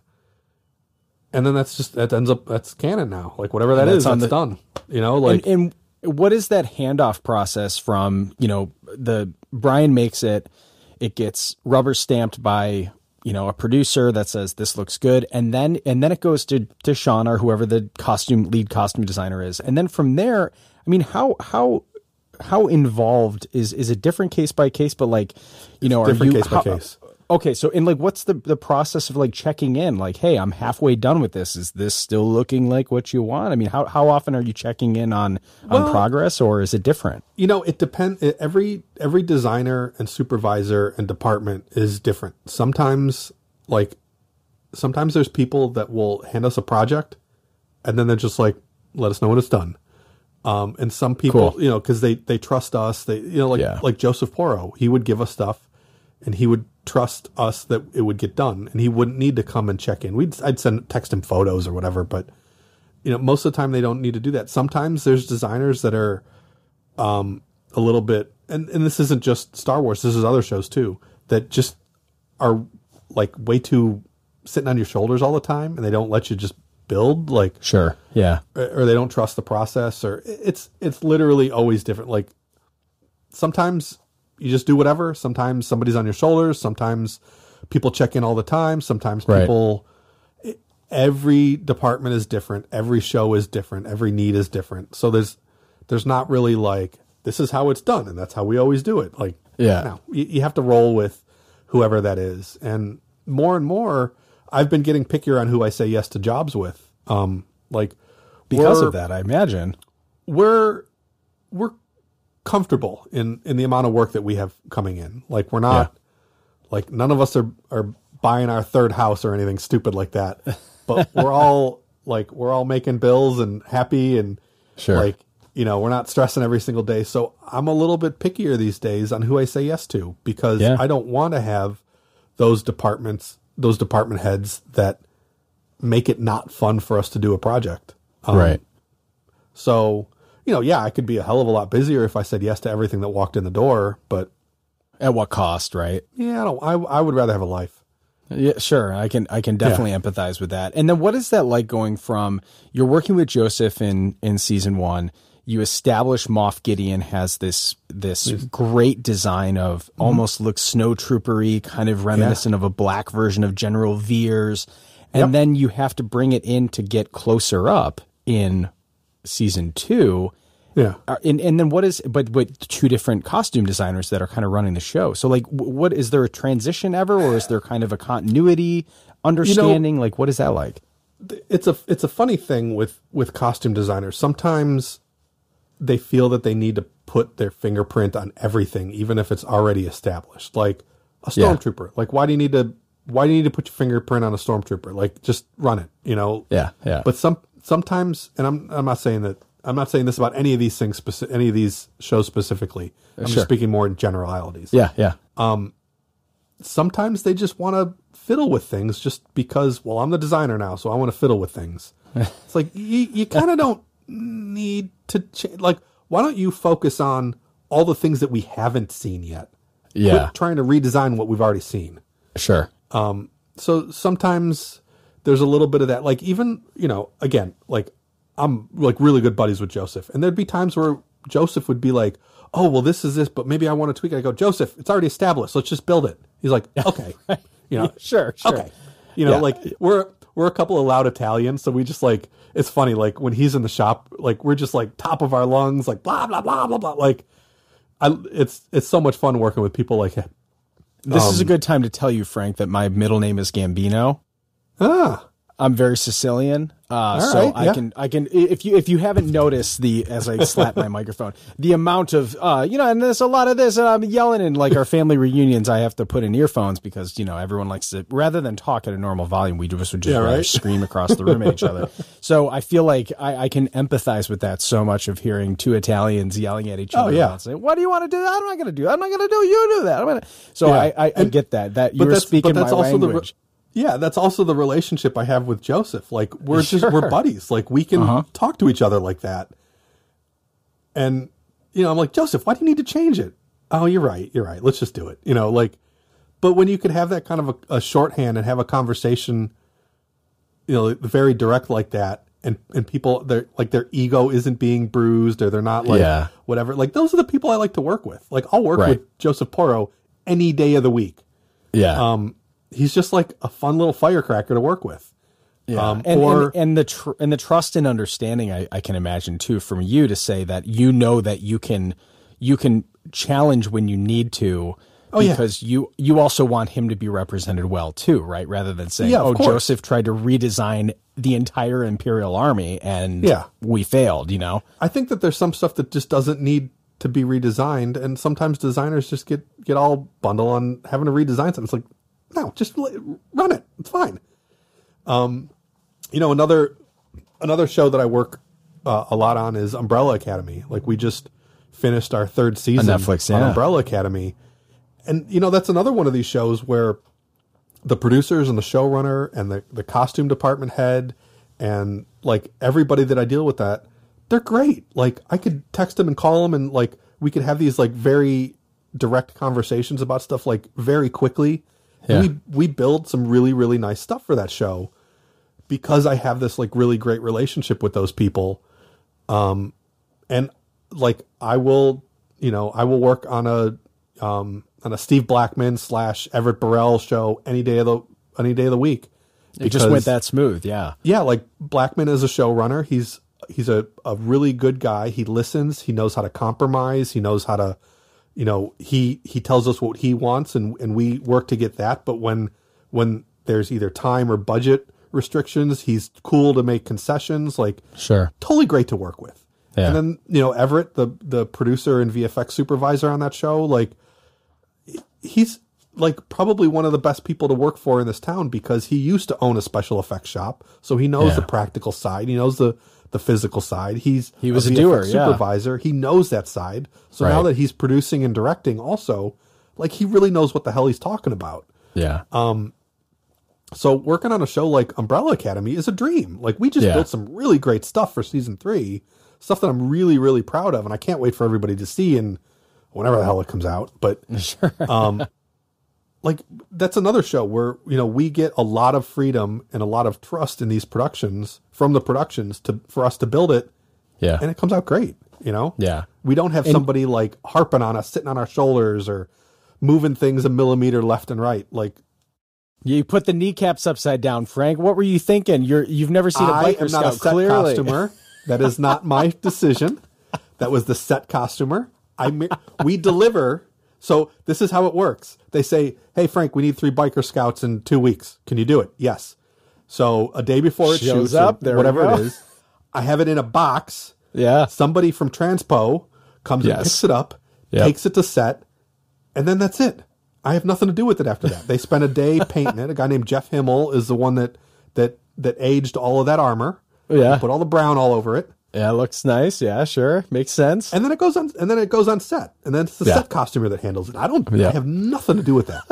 And then that's just that ends up that's canon now. Like whatever that That's is, that's the- done you know like and, and what is that handoff process from you know the Brian makes it, it gets rubber stamped by you know a producer that says this looks good, and then and then it goes to to Sean or whoever the costume lead costume designer is, and then from there, I mean how how how involved is is it different case by case, but like you know are different you case by case. Okay, so and like, what's the the process of like checking in? Like, hey, I'm halfway done with this. Is this still looking like what you want? I mean, how how often are you checking in on on Well- progress, or is it different? you know it depends every every designer and supervisor and department is different sometimes like sometimes there's people that will hand us a project and then they're just like let us know when it's done um and some people Cool. you know because they they trust us they you know like Yeah. like joseph porro he would give us stuff and he would trust us that it would get done and he wouldn't need to come and check in we'd i'd send text him photos or whatever but you know most of the time they don't need to do that sometimes there's designers that are um, a little bit, and, and this isn't just Star Wars, this is other shows too, that just are like way too sitting on your shoulders all the time and they don't let you just build like Sure. Yeah. or, or they don't trust the process or it's it's literally always different. Like sometimes you just do whatever. Sometimes somebody's on your shoulders. Sometimes people check in all the time. Sometimes Right. people it- every department is different. Every show is different. Every need is different. So there's there's not really like this is how it's done and that's how we always do it. Like Yeah. no you, you have to roll with whoever that is. And more and more i've been getting pickier on who i say yes to jobs with um like Because of that, I imagine. we're we're comfortable in in the amount of work that we have coming in. Like we're not like none of us are are buying our third house or anything stupid like that. But we're all like we're all making bills and happy and Sure. like you know, we're not stressing every single day. So I'm a little bit pickier these days on who I say yes to because Yeah. I don't want to have those departments, those department heads that make it not fun for us to do a project. Um, right. so, you know, yeah, I could be a hell of a lot busier if I said yes to everything that walked in the door, but At what cost, right? yeah, I don't. I I would rather have a life. Yeah, sure. I can I can definitely empathize with that. And then what is that like going from you're working with Joseph in in season 1, you establish Moff Gideon has this this great design of mm-hmm. almost looks snow troopery, kind of reminiscent of a black version of General Veers. And Yep. then you have to bring it in to get closer up in season 2. Yeah. Uh, and and then what is but but two different costume designers that are kind of running the show. So like, what is there a transition ever, or is there kind of a continuity understanding? like, what is that like? it's a it's a funny thing with with costume designers. Sometimes they feel that they need to put their fingerprint on everything, even if it's already established. Like a Yeah. stormtrooper. Like why do you need to why do you need to put your fingerprint on a stormtrooper? Like just run it, you know? Yeah, yeah. But some sometimes, and I'm I'm not saying that I'm not saying this about any of these things, speci- any of these shows specifically. I'm Sure. just speaking more in generalities Yeah, yeah, Um, sometimes they just want to fiddle with things just because well i'm the designer now so i want to fiddle with things it's like you, you kind of don't need to change like why don't you focus on all the things that we haven't seen yet? Yeah. Quit trying to redesign what we've already seen. Sure. Um, so sometimes there's a little bit of that like even you know again like i'm like really good buddies with joseph and there'd be times where joseph would be like oh well this is this but maybe i want to tweak it. I go joseph it's already established. Let's just build it. He's like okay. You know? Sure, sure. okay. You know Yeah. like we're we're a couple of loud italians so we just like it's funny like when he's in the shop like we're just like top of our lungs like blah blah blah blah blah like I, it's it's so much fun working with people like him. This is a good time to tell you, Frank, that my middle name is Gambino. ah I'm very Sicilian, uh, so I yeah. can I can if you if you haven't noticed the as I slap my microphone the amount of uh, you know and there's a lot of this and I'm yelling in like our family reunions I have to put in earphones because you know everyone likes to rather than talk at a normal volume we just would just Yeah, right. scream across the room at each other so I feel like I, I can empathize with that so much of hearing two Italians yelling at each Oh, other yeah. and saying what do you want to do I'm not going to do that I'm not going to do you do that I'm gonna so Yeah. I, I, I get that that you're speaking but that's my also language. the yeah that's also the relationship i have with joseph. Like we're just we're buddies. Like we can Uh-huh. talk to each other like that. And you know i'm like joseph why do you need to change it? Oh you're right you're right. Let's just do it. You know like but when you could have that kind of a, a shorthand and have a conversation you know very direct like that and and people their like their ego isn't being bruised or they're not like Yeah. whatever like those are the people i like to work with. Like i'll work Right. with joseph porro any day of the week. Yeah. Um, he's just like a fun little firecracker to work with. Yeah, Um, and, or- and and the tr- and the trust and understanding I, I can imagine too from you to say that you know that you can you can challenge when you need to Oh, yeah. because you you also want him to be represented well too right rather than saying Yeah, oh course. Joseph tried to redesign the entire imperial army and Yeah. we failed you know I think that there's some stuff that just doesn't need to be redesigned, and sometimes designers just get get all bundle on having to redesign something. It's like, no, just run it. It's fine. Um, you know, another another show that I work uh, a lot on is Umbrella Academy. Like we just finished our third season Netflix, on. Umbrella Academy, and you know that's another one of these shows where the producers and the showrunner and the, the costume department head and like everybody that I deal with that, they're great. Like I could text them and call them and like we could have these like very direct conversations about stuff like very quickly. Yeah. We we build some really really nice stuff for that show because I have this like really great relationship with those people. Um and like I will, you know, I will work on a um on a Steve Blackman slash Everett Burrell show any day of the any day of the week. it just went that smooth yeah yeah, like Blackman is a showrunner. He's he's a, a really good guy. He listens. He knows how to compromise. He knows how to, you know, he he tells us what he wants, and and we work to get that. But when when there's either time or budget restrictions, he's cool to make concessions. Like sure totally great to work with. Yeah. And then you know Everett, the the producer and VFX supervisor on that show, like he's like probably one of the best people to work for in this town because he used to own a special effects shop, so he knows Yeah. the practical side, he knows the the physical side. He's He was a VFX doer, yeah. supervisor. He knows that side. So now that he's producing and directing, also, like he really knows what the hell he's talking about. yeah Um. So working on a show like Umbrella Academy is a dream. Like we just Yeah. built some really great stuff for season three. stuff that I'm really really proud of, and I can't wait for everybody to see and whenever the hell it comes out. But um, like that's another show where you know we get a lot of freedom and a lot of trust in these productions from the productions to for us to build it, Yeah. and it comes out great. You know, Yeah. we don't have somebody like harping on us, sitting on our shoulders, or moving things a millimeter left and right. Like You put the kneecaps upside down, Frank. What were you thinking? You're you've never seen a I biker am scout. not a set clearly. costumer. That is not my decision. That was the set costumer. I we deliver. So this is how it works. They say, "Hey Frank, we need three biker scouts in two weeks. Can you do it?" Yes. So a day before it Shows shoots, up, there whatever it is, I have it in a box. Yeah. Somebody from Transpo comes and picks it up, Yep. takes it to set, and then that's it. I have nothing to do with it after that. They spent a day painting it. A guy named Jeff Himmel is the one that that that aged all of that armor. Yeah. Put all the brown all over it, Yeah, looks nice. Yeah, sure. Makes sense. and then it goes on. And then it goes on set, and then it's the Yeah. set costumer that handles it. I don't. Yeah. I have nothing to do with that.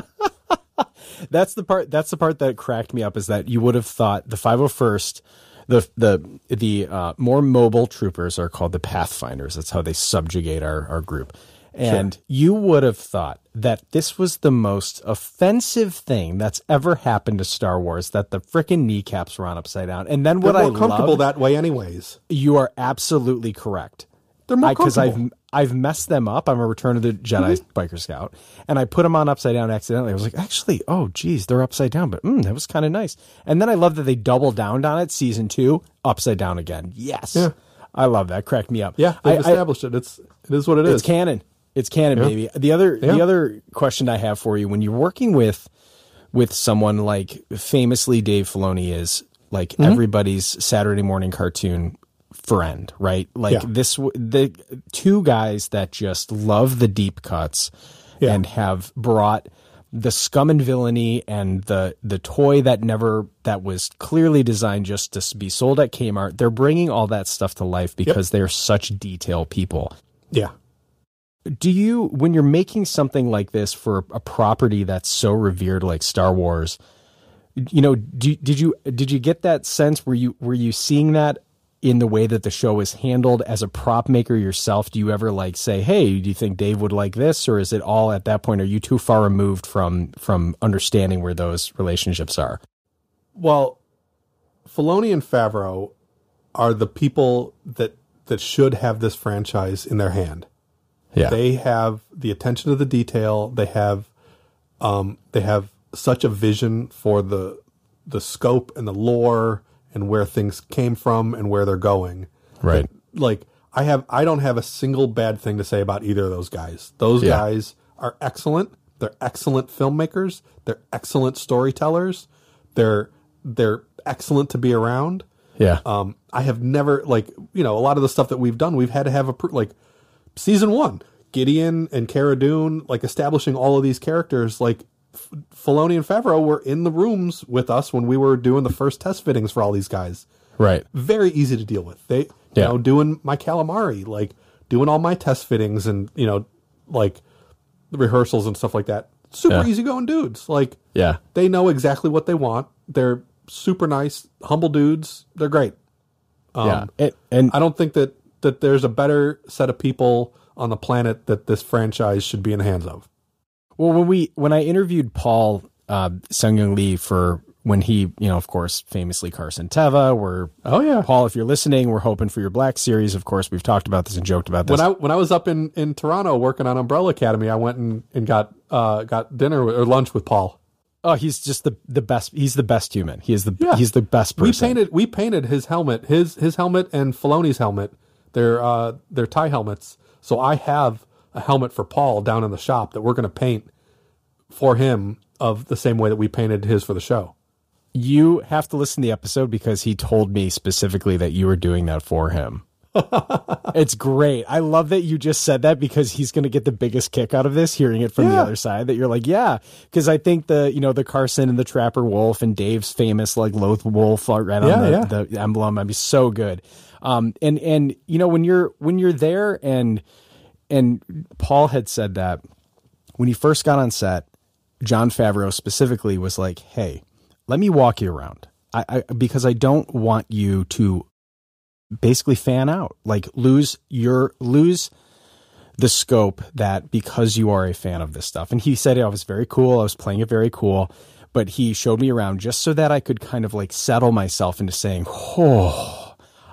that's the part that's the part that cracked me up is that you would have thought the 501st the the the uh, more mobile troopers are called the pathfinders that's how they subjugate our our group and you would have thought that this was the most offensive thing that's ever happened to Star Wars that the frickin' kneecaps were on upside down and then They're what I comfortable love, that way, anyways. you are absolutely correct They're more because comfortable. I've I've messed them up. I'm a Return of the Jedi Mm-hmm. biker scout, and I put them on upside down accidentally. I was like, actually, oh geez, they're upside down, but mm, that was kind of nice. And then I love that they doubled down on it. Season two, upside down again. Yes, Yeah. I love that. Cracked me up. yeah, I, they've I- established it. It's it is what it is. it's canon. It's canon, baby. The other Yeah. the other question I have for you when you're working with with someone like famously Dave Filoni is like Mm-hmm. everybody's Saturday morning cartoon friend, right? Like Yeah. this the two guys that just love the deep cuts Yeah. and have brought the scum and villainy and the the toy that never that was clearly designed just to be sold at Kmart. They're bringing all that stuff to life because they're such detail people yeah. Do you when you're making something like this for a property that's so revered like Star Wars you know do, did you did you get that sense? Were you were you seeing that in the way that the show is handled as a prop maker yourself? Do you ever like say hey do you think Dave would like this? Or is it all at that point are you too far removed from from understanding where those relationships are? Well, Filoni and Favreau are the people that that should have this franchise in their hand. Yeah They have the attention to the detail. They have um, they have such a vision for the the scope and the lore and where things came from and where they're going. right Like I have I don't have a single bad thing to say about either of those guys. Those Yeah. guys are excellent. They're excellent filmmakers. They're excellent storytellers. They're they're excellent to be around. yeah Um, I have never like you know a lot of the stuff that we've done. We've had to have a like season one, Gideon and Cara Dune, like establishing all of these characters. Like F- Filoni and Favreau were in the rooms with us when we were doing the first test fittings for all these guys. right Very easy to deal with. They you Yeah. know doing my calamari, like doing all my test fittings and you know like the rehearsals and stuff like that. Super Yeah. easygoing dudes. Like yeah they know exactly what they want. They're super nice, humble dudes. They're great. yeah um, and, and I don't think that that there's a better set of people on the planet that this franchise should be in the hands of. Well, when we when I interviewed Paul uh, Sun-Hyung Lee for when he, you know, of course, famously Carson Teva, we're Oh yeah. Paul, if you're listening, we're hoping for your Black series. Of course, we've talked about this and joked about this. When I when I was up in, in Toronto working on Umbrella Academy, I went and, and got uh, got dinner or lunch with Paul. oh, he's just the the best. He's the best human. He is the Yeah. he's the best person. We painted we painted his helmet, his his helmet and Filoni's helmet. They're uh they're tie helmets. So I have a helmet for Paul down in the shop that we're going to paint for him of the same way that we painted his for the show. you have to listen to the episode because he told me specifically that you were doing that for him. it's great. I love that you just said that because he's going to get the biggest kick out of this hearing it from the other side that you're like, yeah, because I think the, you know, the Carson and the Trapper Wolf and Dave's famous like Loth Wolf are right on Yeah, the, yeah. the emblem. I'd be so good. Um, and, and, you know, when you're, when you're there and, and Paul had said that when he first got on set, Jon Favreau specifically was like, "Hey, let me walk you around, I, I because I don't want you to basically fan out, like lose your lose the scope that because you are a fan of this stuff. And he said I was very cool. I was playing it very cool, but he showed me around just so that I could kind of like settle myself into saying, "Oh,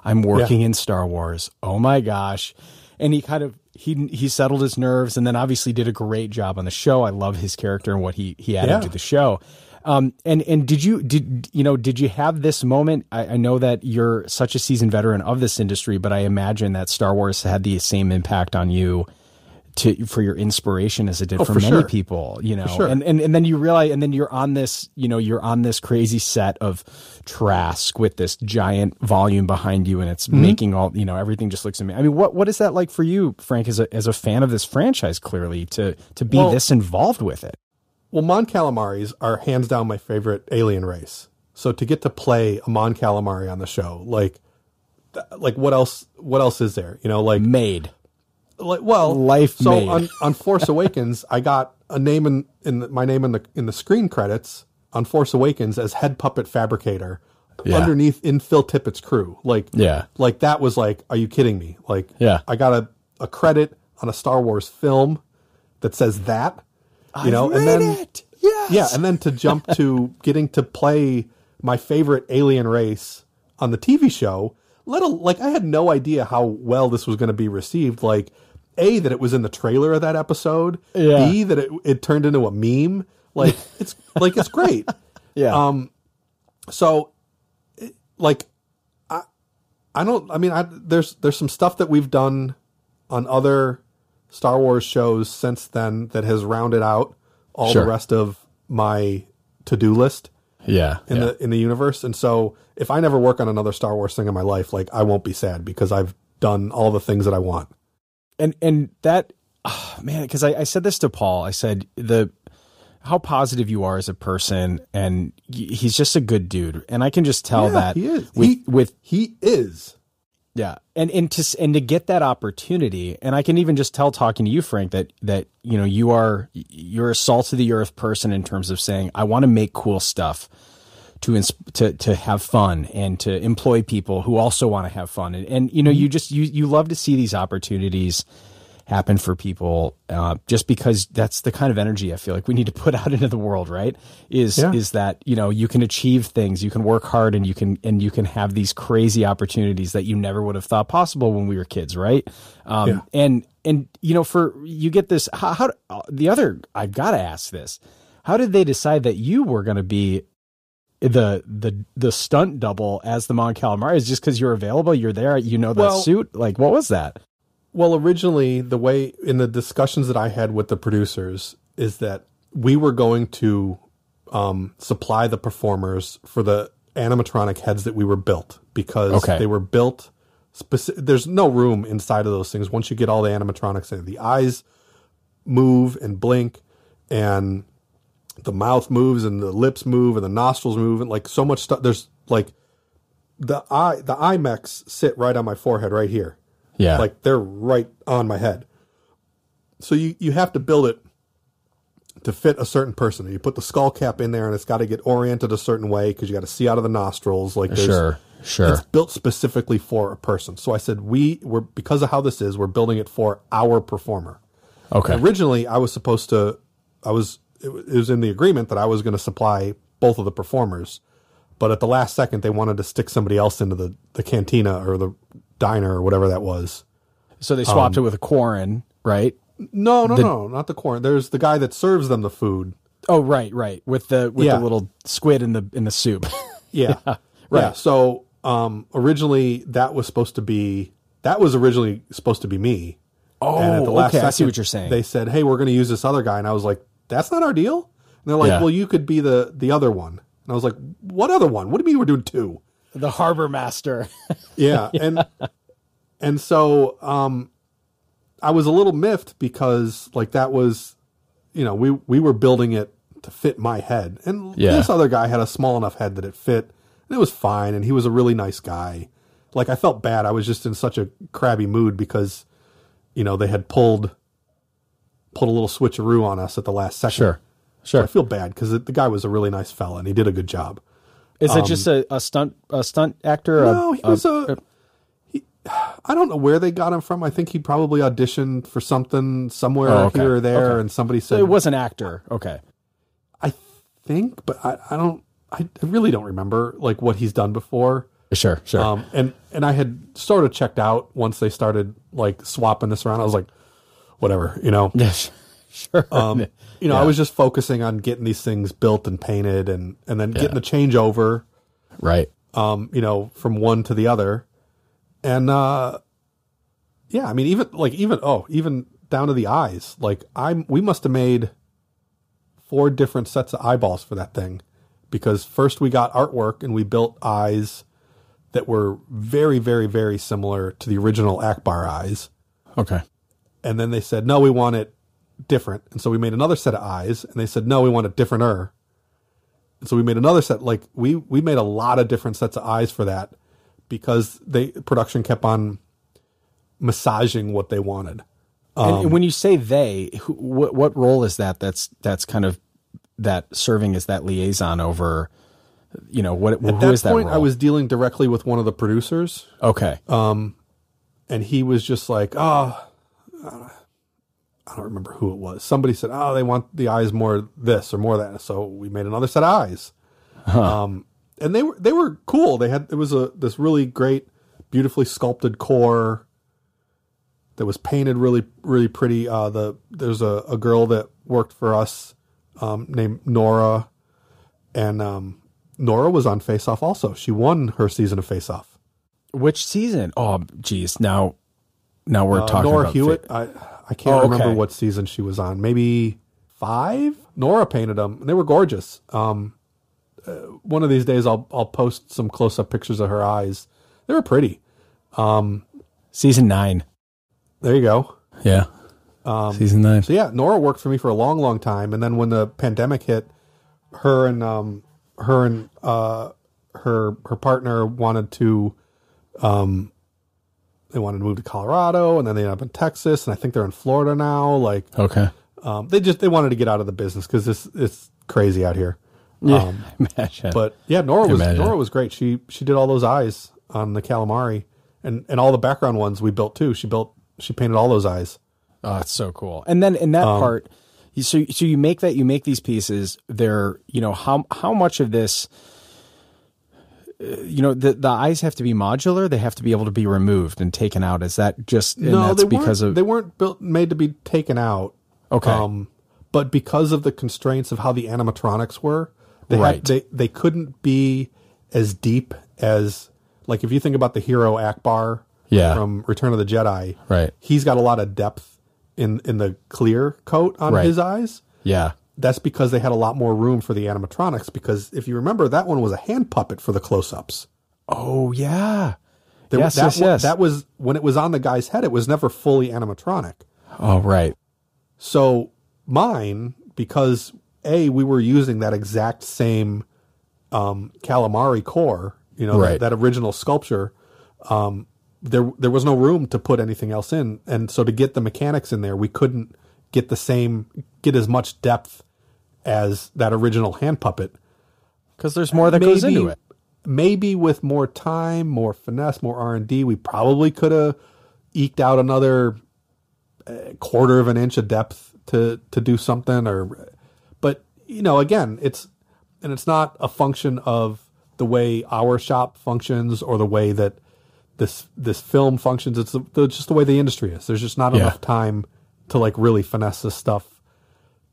I'm working in Star Wars. Oh my gosh." And he kind of he he settled his nerves and then obviously did a great job on the show. I love his character and what he he added Yeah. to the show. Um, and and did you did you know did you have this moment? I, I know that you're such a seasoned veteran of this industry, but I imagine that Star Wars had the same impact on you to for your inspiration as it did Oh, for, for many sure. people. You know, sure. and, and and then you realize, and then you're on this, you know, you're on this crazy set of Trask with this giant volume behind you, and it's Mm-hmm. making all you know everything just looks amazing. I mean, what what is that like for you, Frank, as a as a fan of this franchise? Clearly, to to be Well- this involved with it. Well, Mon Calamaris are hands down my favorite alien race. So to get to play a Mon Calamari on the show, like, like what else? What else is there? You know, like, Made. Like well, Life So on, on Force Awakens, I got a name in in the, my name in the in the screen credits on Force Awakens as head puppet fabricator Yeah. underneath in Phil Tippett's crew. Like, Yeah. like that was like, are you kidding me? Like, Yeah. I got a a credit on a Star Wars film that says that. You know, and then Yes. yeah, and then to jump to getting to play my favorite alien race on the TV show, let al- like I had no idea how well this was going to be received. Like, a that it was in the trailer of that episode. Yeah. B that it it turned into a meme. Like it's like it's great. yeah. Um, so, like, I, I don't. I mean, I, there's there's some stuff that we've done on other Star Wars shows since then that has rounded out all Sure. the rest of my to do list yeah. in yeah. the in the universe. And so, if I never work on another Star Wars thing in my life, like I won't be sad because I've done all the things that I want. And and that ah, man because I, I said this to paul i said the how positive you are as a person and he's just a good dude and i can just tell Yeah, that he is. with He- with He is. yeah and and to and to get that opportunity and i can even just tell talking to you frank that that you know you are you're a salt of the earth person in terms of saying i want to make cool stuff to to to have fun and to employ people who also want to have fun. And, and you know you just you you love to see these opportunities happen for people uh, just because that's the kind of energy I feel like we need to put out into the world right? Is Yeah. is that you know you can achieve things you can work hard and you can and you can have these crazy opportunities that you never would have thought possible when we were kids right? Um, Yeah. and and you know for you get this how, how the other I've got to ask this. How did they decide that you were going to be the the the stunt double as the Mon Calamari is just because you're available, you're there, you know the Well- suit. Like, what was that? Well, originally, the way in the discussions that I had with the producers is that we were going to um, supply the performers for the animatronic heads that we were built because Okay. they were built. Speci- there's no room inside of those things once you get all the animatronics in. The eyes move and blink, and the mouth moves, and the lips move, and the nostrils move, and like so much stuff. There's like the eye, the IMAX sit right on my forehead, right here Yeah, like they're right on my head. So you you have to build it to fit a certain person. You put the skull cap in there, and it's got to get oriented a certain way because you got to see out of the nostrils. Like there's, sure, sure. it's built specifically for a person. So I said we were because of how this is, we're building it for our performer. Okay, Originally, I was supposed to, I was it was in the agreement that I was going to supply both of the performers, but at the last second, they wanted to stick somebody else into the the cantina or the diner or whatever that was. so they swapped um, it with a Quarren, right? No, no, no, not the corn. There's the guy that serves them the food. Oh, right, right. With the with Yeah. the little squid in the in the soup. Yeah, right. Yeah. So um, originally that was supposed to be that was originally supposed to be me. oh, And at the last okay. I see what you're saying. They said, "Hey, we're going to use this other guy," and I was like, "That's not our deal." And they're like, Yeah. "Well, you could be the the other one." And I was like, "What other one? What do you mean we're doing two? the harbor master. Yeah, and and so um, I was a little miffed because like that was, you know, we we were building it to fit my head, and Yeah. this other guy had a small enough head that it fit, and it was fine, and he was a really nice guy. Like I felt bad. I was just in such a crabby mood because, you know, they had pulled pulled a little switcheroo on us at the last second. Sure, So I feel bad because the guy was a really nice fella and he did a good job. Is it just a, a stunt a stunt actor? um, No, a, he was a, he, I don't know where they got him from. I think he probably auditioned for something somewhere Oh, okay. here or there, Okay. and somebody So said, it was an actor. Okay. I think, but I, I don't, I really don't remember like what he's done before. Sure. Sure. Um, and and I had sort of checked out once they started like swapping this around. I was like, whatever, you know. yes. Sure. Um, you know, I was just focusing on getting these things built and painted, and and then getting the changeover, right. um, you know, from one to the other, and uh, yeah, I mean, even like even oh, even down to the eyes. Like I'm, we must have made four different sets of eyeballs for that thing, because first we got artwork and we built eyes that were very, very, very similar to the original Ackbar eyes Okay. And then they said no we want it different and so we made another set of eyes and they said no we want it differenter and so we made another set like we we made a lot of different sets of eyes for that because they production kept on massaging what they wanted and Um, and when you say they, who, what what role is that? That's that's kind of that serving as that liaison over. You know what? at that is that point role? i was dealing directly with one of the producers okay. Um and he was just like oh i don't remember who it was. Somebody said oh they want the eyes more this or more that. So we made another set of eyes. Um and they were they were cool. They had it was a this really great beautifully sculpted core that was painted really really pretty. Uh the there's a, a girl that worked for us um named nora. And um nora was on face off also. She won her season of face off. Which season? Oh, geez. Now, now we're Uh, talking Nora about Hewitt. fa- I I can't Oh, remember what season she was on. Maybe five. Nora painted them. They were gorgeous. Um, uh, one of these days I'll I'll post some close up pictures of her eyes. They were pretty. Um, season nine. There you go. Yeah. Um, season nine. So yeah, Nora worked for me for a long, long time, and then when the pandemic hit, her and um her and uh her her partner wanted to um they wanted to move to Colorado, and then they ended up in Texas, and I think they're in Florida now. Like Okay. Um, they just they wanted to get out of the business because it's it's crazy out here. Yeah. imagine. But yeah, Nora was Imagine. Nora was great. She she did all those eyes on the calamari and and all the background ones we built too. She built she painted all those eyes. Oh, it's so cool. And then in that Um, part, so so you make that you make these pieces. They're you know how how much of this. You know the the eyes have to be modular. They have to be able to be removed and taken out. Is that just no, that's they because weren't, of they weren't built made to be taken out. okay Um, but because of the constraints of how the animatronics were, they Right. had, they they couldn't be as deep as like if you think about the hero Ackbar Yeah. from Return of the Jedi, Right. He's got a lot of depth in in the clear coat on Right. his eyes. yeah That's because they had a lot more room for the animatronics. Because if you remember, that one was a hand puppet for the close-ups. oh yeah There, yes that, yes one- yes that was when it was on the guy's head. It was never fully animatronic. oh right So mine, because a we were using that exact same um, calamari core, you know, Right. that, that original sculpture. Um, there there was no room to put anything else in, and so to get the mechanics in there, we couldn't get the same get as much depth as that original hand puppet. because there's more that goes into it. Maybe with more time, more finesse, more R and D, we probably could have eked out another uh, quarter of an inch of depth to to do something. Or, but you know, again, it's and it's not a function of the way our shop functions or the way that this this film functions. It's, the, the- just the way the industry is. There's just not Yeah. enough time to like really finesse this stuff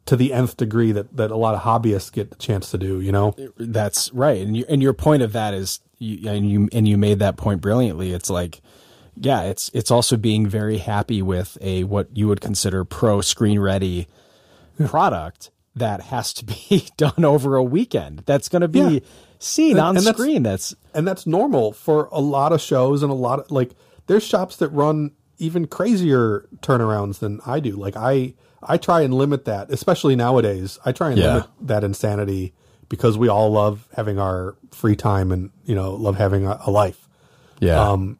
to the nth degree that that a lot of hobbyists get the chance to do. You know. That's right, and you, and your point of that is, you, and you and you made that point brilliantly. It's like, yeah, it's it's also being very happy with a what you would consider pro screen ready product that has to be done over a weekend. That's going to be Yeah. seen And- on and that's- screen. That's and that's normal for a lot of shows and a lot of like there's shops that run even crazier turnarounds than I do. Like I I try and limit that, especially nowadays. I try and Yeah. limit that insanity because we all love having our free time and you know love having a, a life. yeah, Um,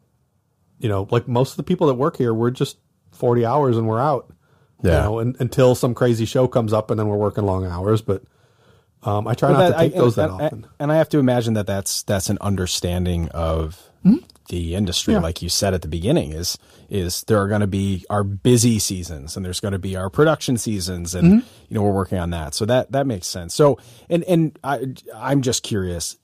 You know, like most of the people that work here, we're just 40 hours and we're out. Yeah. You know, and, until some crazy show comes up and then we're working long hours, but um, I try But not that- to take I- those that and, often. And I have to imagine that that's that's an understanding of the industry, Yeah. like you said at the beginning, is is there are going to be our busy seasons and there's going to be our production seasons, and Mm-hmm. you know we're working on that. So that that makes sense. So and and I I'm just curious,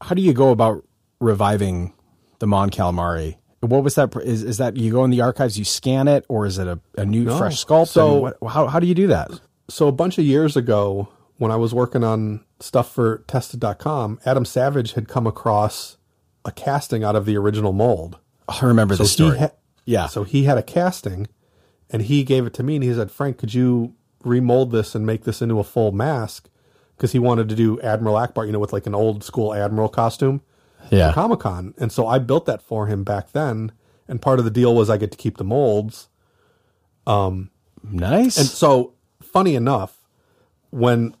how do you go about reviving the Mon Calamari? What was that? Is, is that you go in the archives, you scan it, or is it a, a new No. fresh sculpt? So- what, how how do you do that? so a bunch of years ago when I was working on stuff for tested.com, Adam Savage had come across a casting out of the original mold. I remember So the story. ha- yeah. So he had a casting and he gave it to me and he said, Frank, could you remold this and make this into a full mask? Because he wanted to do Admiral Ackbar, you know, with like an old school Admiral costume yeah. Comic Con. And so I built that for him back then. And part of the deal was I get to keep the molds. Um, nice. And so, funny enough, when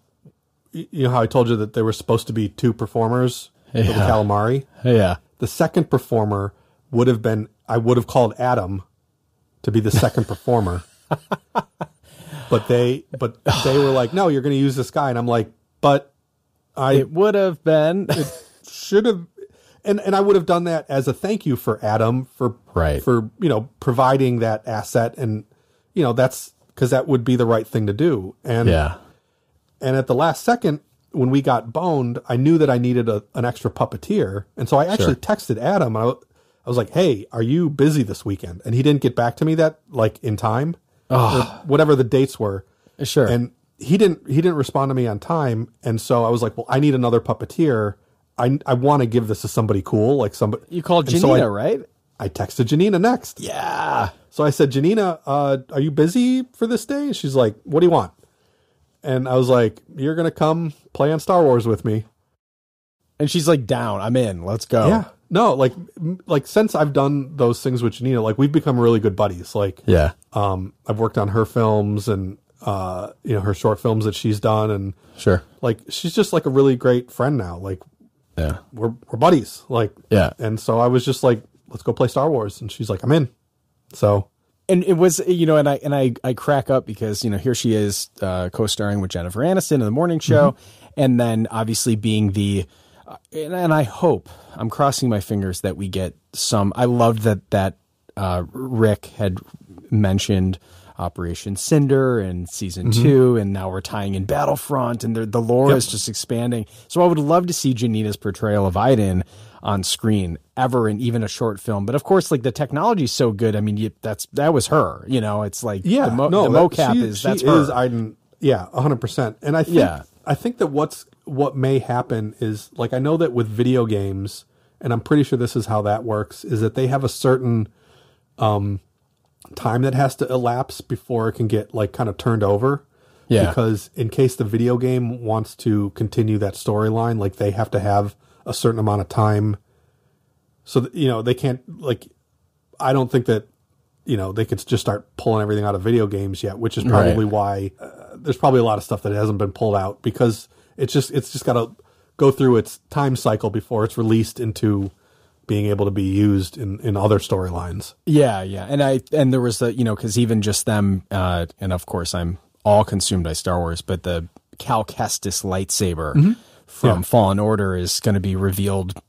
you know how I told you that there were supposed to be two performers for the Yeah. calamari, yeah. the second performer would have been I would have called Adam to be the second performer. but they but they were like, "No, you're going to use this guy." And I'm like, "But I It would have been. It should have and and I would have done that as a thank you for Adam for Right. for you know providing that asset and you know that's because that would be the right thing to do and yeah. and at the last second when we got boned I knew that I needed a, an extra puppeteer. And so I actually texted Adam. I, I was like hey are you busy this weekend? And he didn't get back to me that like in time whatever the dates were. Sure. and he didn't he didn't respond to me on time. And so i was like well i need another puppeteer. I i want to give this to somebody cool like somebody you called and so Janina, I, right? I texted janina next. Yeah. so i said janina uh are you busy for this day? She's like what do you want and i was like you're gonna come play on star wars with me And she's like, down. I'm in. Let's go. yeah no like like since i've done those things with janina like we've become really good buddies like Yeah. um i've worked on her films and uh you know her short films that she's done and Sure. like she's just like a really great friend now like Yeah. we're we're buddies like Yeah. and so i was just like let's go play star wars and she's like i'm in so and it was you know and i and i i crack up because you know here she is uh co-starring with jennifer aniston in the morning show. And then obviously being the uh, and, and i hope i'm crossing my fingers that we get some i loved that that uh rick had mentioned operation cinder and season two and now we're tying in battlefront and the, the lore is just expanding. So i would love to see janina's portrayal of iden on screen ever in even a short film. But of course, like the technology's so good. I mean, you, that's that was her. You know, it's like yeah the, mo- no the that- mocap she- is she that's her. is Iden, yeah 100% and i think Yeah. i think that what's what may happen is like i know that with video games and i'm pretty sure this is how that works is that they have a certain um time that has to elapse before it can get like kind of turned over Yeah. because in case the video game wants to continue that storyline like they have to have a certain amount of time. So that, you know they can't like i don't think that you know they could just start pulling everything out of video games yet which is probably why uh, there's probably a lot of stuff that hasn't been pulled out because it's just it's just got to go through its time cycle before it's released into being able to be used in in other storylines. Yeah, yeah, and I and there was the you know because even just them, uh, and of course I'm all consumed by Star Wars, but the Cal Kestis lightsaber Mm-hmm. From Fallen Order is going to be revealed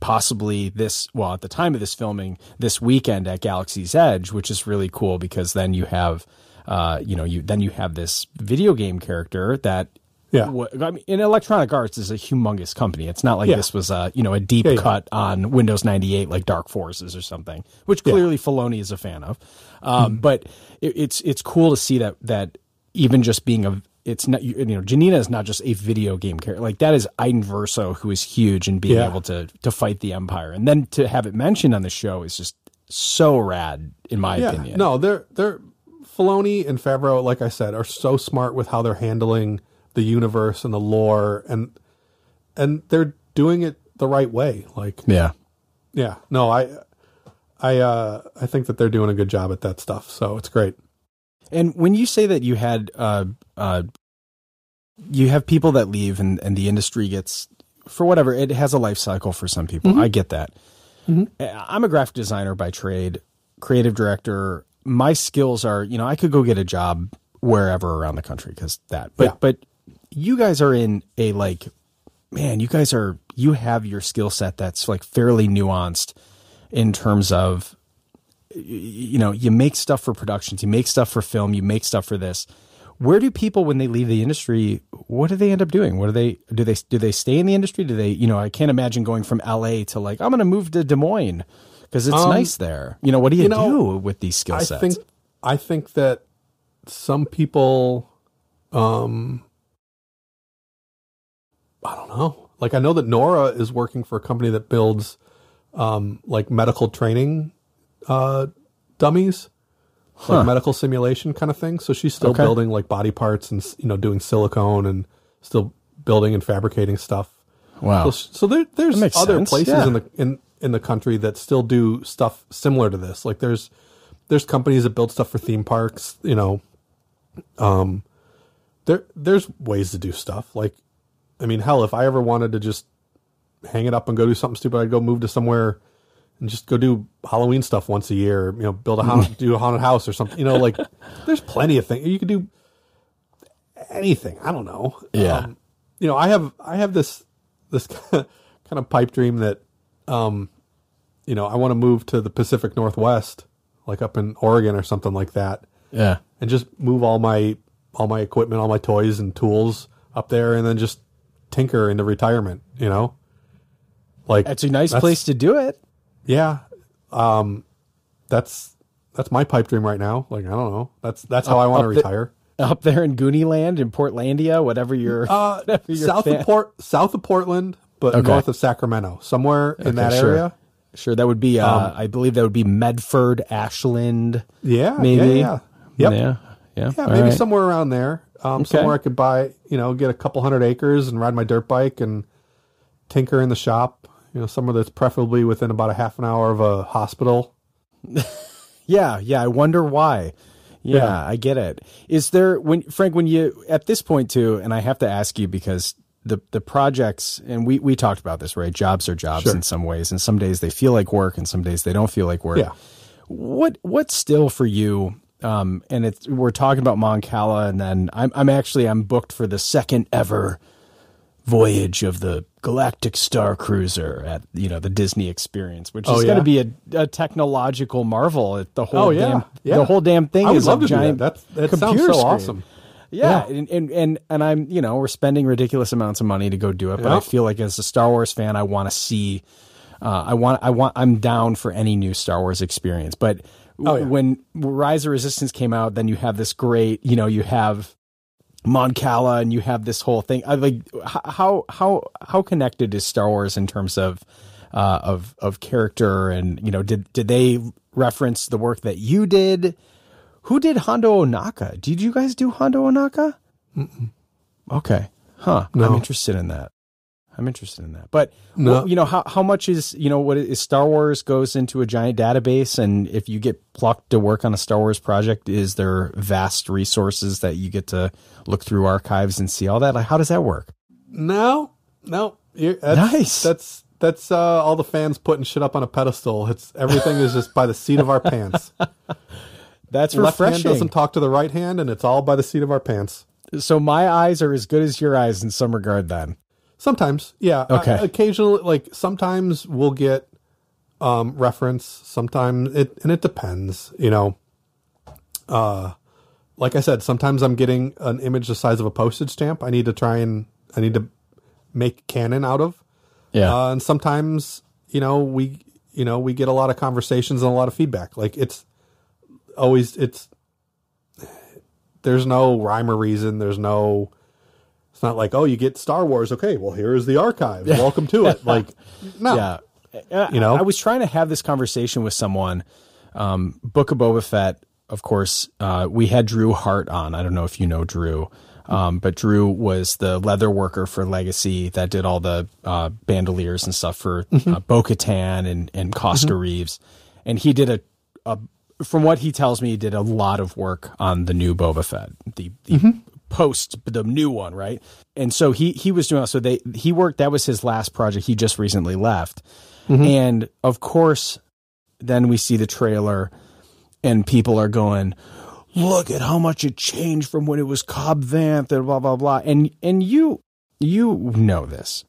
possibly this well at the time of this filming this weekend at Galaxy's Edge, which is really cool because then you have. Uh, you know, you then you have this video game character that Yeah. I mean, in Electronic Arts is a humongous company. It's not like Yeah. this was a you know a deep Yeah, yeah. cut on Windows 98 like Dark Forces or something, which clearly Filoni is a fan of. Um, Hmm. But it, it's it's cool to see that that even just being a it's not you know Janina is not just a video game character like that is Iden Verso who is huge and being Yeah. able to to fight the Empire and then to have it mentioned on the show is just so rad in my yeah opinion. no they're they're Filoni and Favreau like I said are so smart with how they're handling the universe and the lore and and they're doing it the right way like Yeah. Yeah. No, I I uh I think that they're doing a good job at that stuff. So it's great. And when you say that you had, uh, uh, you have people that leave and, and the industry gets, for whatever, it has a life cycle for some people. I get that. Uh, I'm a graphic designer by trade, creative director. My skills are, you know, I could go get a job wherever around the country because that, but, Yeah. but you guys are in a like man, you guys are you have your skill set that's like fairly nuanced in terms of you know you make stuff for productions, you make stuff for film, you make stuff for this. Where do people when they leave the industry? What do they end up doing? What do they do? They do they stay in the industry? Do they you know I can't imagine going from L.A. to like I'm going to move to Des Moines because it's Um, nice there. You know what do you, you know, do with these skill I sets? think I think that some people um I don't know. Like I know that Nora is working for a company that builds um like medical training uh dummies. Huh. Like medical simulation kind of thing. So she's still Okay. building like body parts and you know doing silicone and still building and fabricating stuff. wow. So, so there, there's other sense, places yeah. in the in in the country that still do stuff similar to this. Like there's there's companies that build stuff for theme parks. You know, um, there there's ways to do stuff. Like, I mean, hell, if I ever wanted to just hang it up and go do something stupid, I'd go move to somewhere and just go do Halloween stuff once a year. You know, build a haunted, do a haunted house or something. You know, like there's plenty of things you could do. Anything I don't know. Yeah. Um, you know, I have I have this this kind of pipe dream that, um, you know, I want to move to the Pacific Northwest, like up in Oregon or something like that, yeah. and just move all my all my equipment, all my toys and tools up there, and then just tinker into retirement. You know, like It's a nice place to do it. Yeah, um, that's that's my pipe dream right now. Like I don't know, that's that's how I want to up the- retire. Up there in Goonie Land in Portlandia, whatever your Uh, whatever your south fan- of Port, south of Portland, but Okay. north of Sacramento, somewhere in that sure. area. Sure, that would be. Uh, I believe that would be Medford, Ashland. Yeah, maybe. Yeah, yeah. Yep. Yeah. Yeah. Yeah, maybe right. somewhere around there. Um, somewhere I could buy, you know, get a couple hundred acres and ride my dirt bike and tinker in the shop. You know, somewhere that's preferably within about a half an hour of a hospital. Yeah, yeah. I wonder why. Yeah, Yeah. I get it. Is there when Frank when you at this point too, and I have to ask you because the the projects and we we talked about this right. Jobs are jobs Sure. in some ways, and some days they feel like work, and some days they don't feel like work. Yeah. What what's still for you? Um, and it's we're talking about Mon Cala, and then I'm I'm actually I'm booked for the second ever voyage of the Galactic Star Cruiser at you know the Disney Experience, which is Oh, going to be a, a technological marvel. It- The whole Oh, yeah. damn Yeah. the whole damn thing I would is love a to do that. giant. That's- that sounds so awesome. Yeah, Yeah. And, and and and I'm you know we're spending ridiculous amounts of money to go do it, but Yeah. I feel like as a Star Wars fan, I want to see. Uh, I want I want I'm down for any new Star Wars experience, but Oh, yeah. when Rise of Resistance came out, then you have this great you know you have Mon Cala and you have this whole thing. I like how how how connected is Star Wars in terms of uh, of of character and you know did did they reference the work that you did? Who did Hondo Ohnaka? Did you guys do Hondo Ohnaka? Okay, huh? I'm interested in that. I'm interested in that. But No. well, you know how how much is you know what is Star Wars goes into a giant database, and if you get plucked to work on a Star Wars project, is there vast resources that you get to look through archives and see all that? Like, how does that work? No, no. You're, that's, Nice. That's that's uh, all the fans putting shit up on a pedestal. It's everything is just by the seat of our pants. That's Left hand doesn't talk to the right hand, and it's all by the seat of our pants. so my eyes are as good as your eyes in some regard. Then Sometimes, yeah. Okay. Uh, occasionally, like sometimes we'll get um, reference. Sometimes it and it depends. You know, uh, like I said, sometimes I'm getting an image the size of a postage stamp. I need to try and I need to make canon out of. yeah, Uh, and sometimes, you know, we you know we get a lot of conversations and a lot of feedback. Like it's always it's there's no rhyme or reason. There's no. It's not like oh you get Star Wars. Okay, well here is the archive. Welcome to it. Like no, yeah. Uh, You know? I was trying to have this conversation with someone. Um, Book of Boba Fett, of course. Uh, we had Drew Hart on. I don't know if you know Drew, um, but Drew was the leather worker for Legacy that did all the uh, bandoliers and stuff for uh, Bo Katan and and Koska Reeves, and he did a, a. From what he tells me, he did a lot of work on the new Boba Fett, the, the post the new one, right? And so he he was doing so they he worked that was his last project. He just recently left. Mm-hmm. And of course, then we see the trailer and people are going, "Look at how much it changed from when it was Cobb Vanth and blah blah blah." And and you you know this.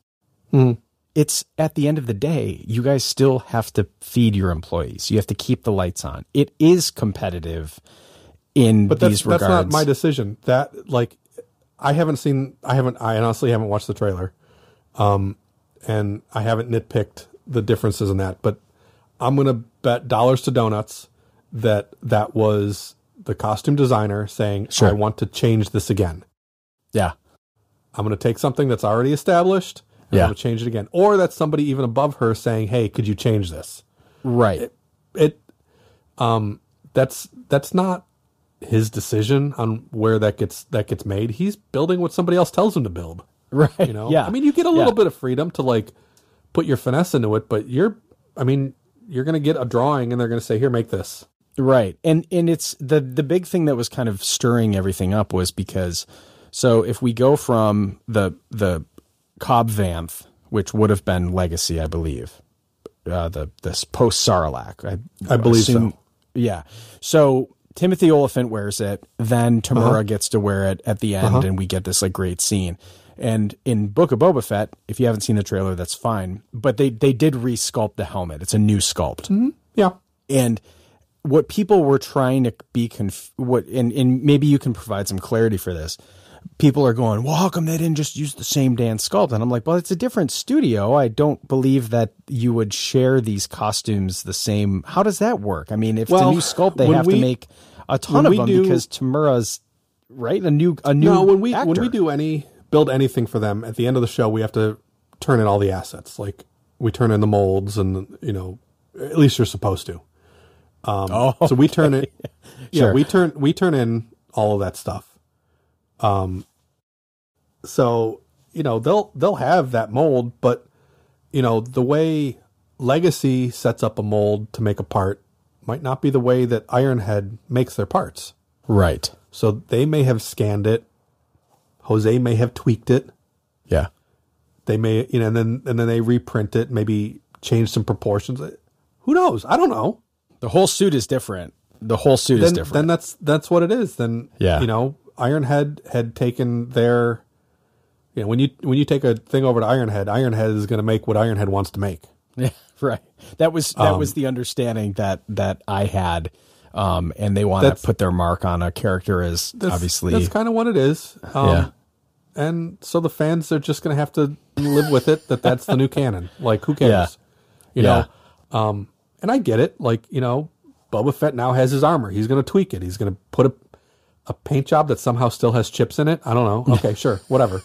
Mm-hmm. it's at the end of the day, you guys still have to feed your employees. You have to keep the lights on. It is competitive in But that's these that's not my decision. That like I haven't seen I haven't I honestly haven't watched the trailer. Um and I haven't nitpicked the differences in that, but I'm going to bet dollars to donuts that that was the costume designer saying Sure. I want to change this again. yeah. I'm going to take something that's already established and Yeah. I'm to change it again. Or that's somebody even above her saying, "Hey, could you change this?" Right. it um that's that's not his decision on where that gets that gets made he's building what somebody else tells him to build right. you know Yeah. i mean you get a little Yeah. bit of freedom to like put your finesse into it but you're i mean you're gonna get a drawing and they're gonna say here make this Right. And and it's the the big thing that was kind of stirring everything up was because so if we go from the the Cobb Vanth, which would have been legacy, I believe. Uh the this post Sarlacc. I I believe so. Yeah. So Timothy Olyphant wears it, then Temuera Uh-huh. gets to wear it at the end and we get this like great scene. And in Book of Boba Fett, if you haven't seen the trailer, that's fine. But they they did resculpt the helmet. It's a new sculpt. Yeah. And what people were trying to be conf- what and, and maybe you can provide some clarity for this. People are going well how come they didn't just use the same dan sculpt? And i'm like well it's a different studio. I don't believe that you would share these costumes the same. How does that work? I mean if it's a new sculpt they have we- to make a ton when of them do- because Temuera's right a new a new no when we when we do any build anything for them at the end of the show we have to turn in all the assets. Like we turn in the molds and you know at least you're supposed to. Um, Oh, so we turn it yeah Sure. we turn we turn in all of that stuff. Um so you know they'll they'll have that mold but you know the way legacy sets up a mold to make a part might not be the way that ironhead makes their parts. Right. So they may have scanned it. Jose may have tweaked it. Yeah. They may you know and then and then they reprint it maybe change some proportions. Who knows? I don't know. The whole suit is different. The whole suit is then, different. then that's that's what it is. Then Yeah. you know, Ironhead had taken their you know, when you when you take a thing over to Ironhead, Ironhead is gonna make what Ironhead wants to make. Yeah, right. That was that Um, was the understanding that that I had, um, and they want to put their mark on a character as That's, obviously. that's kind of what it is. Um, Yeah. And so the fans are just gonna have to live with it that that's the new canon. Like who cares? You Yeah. know. Um, and I get it. Like you know, Boba Fett now has his armor. He's gonna tweak it. He's gonna put a a paint job that somehow still has chips in it. I don't know. Okay, sure, whatever.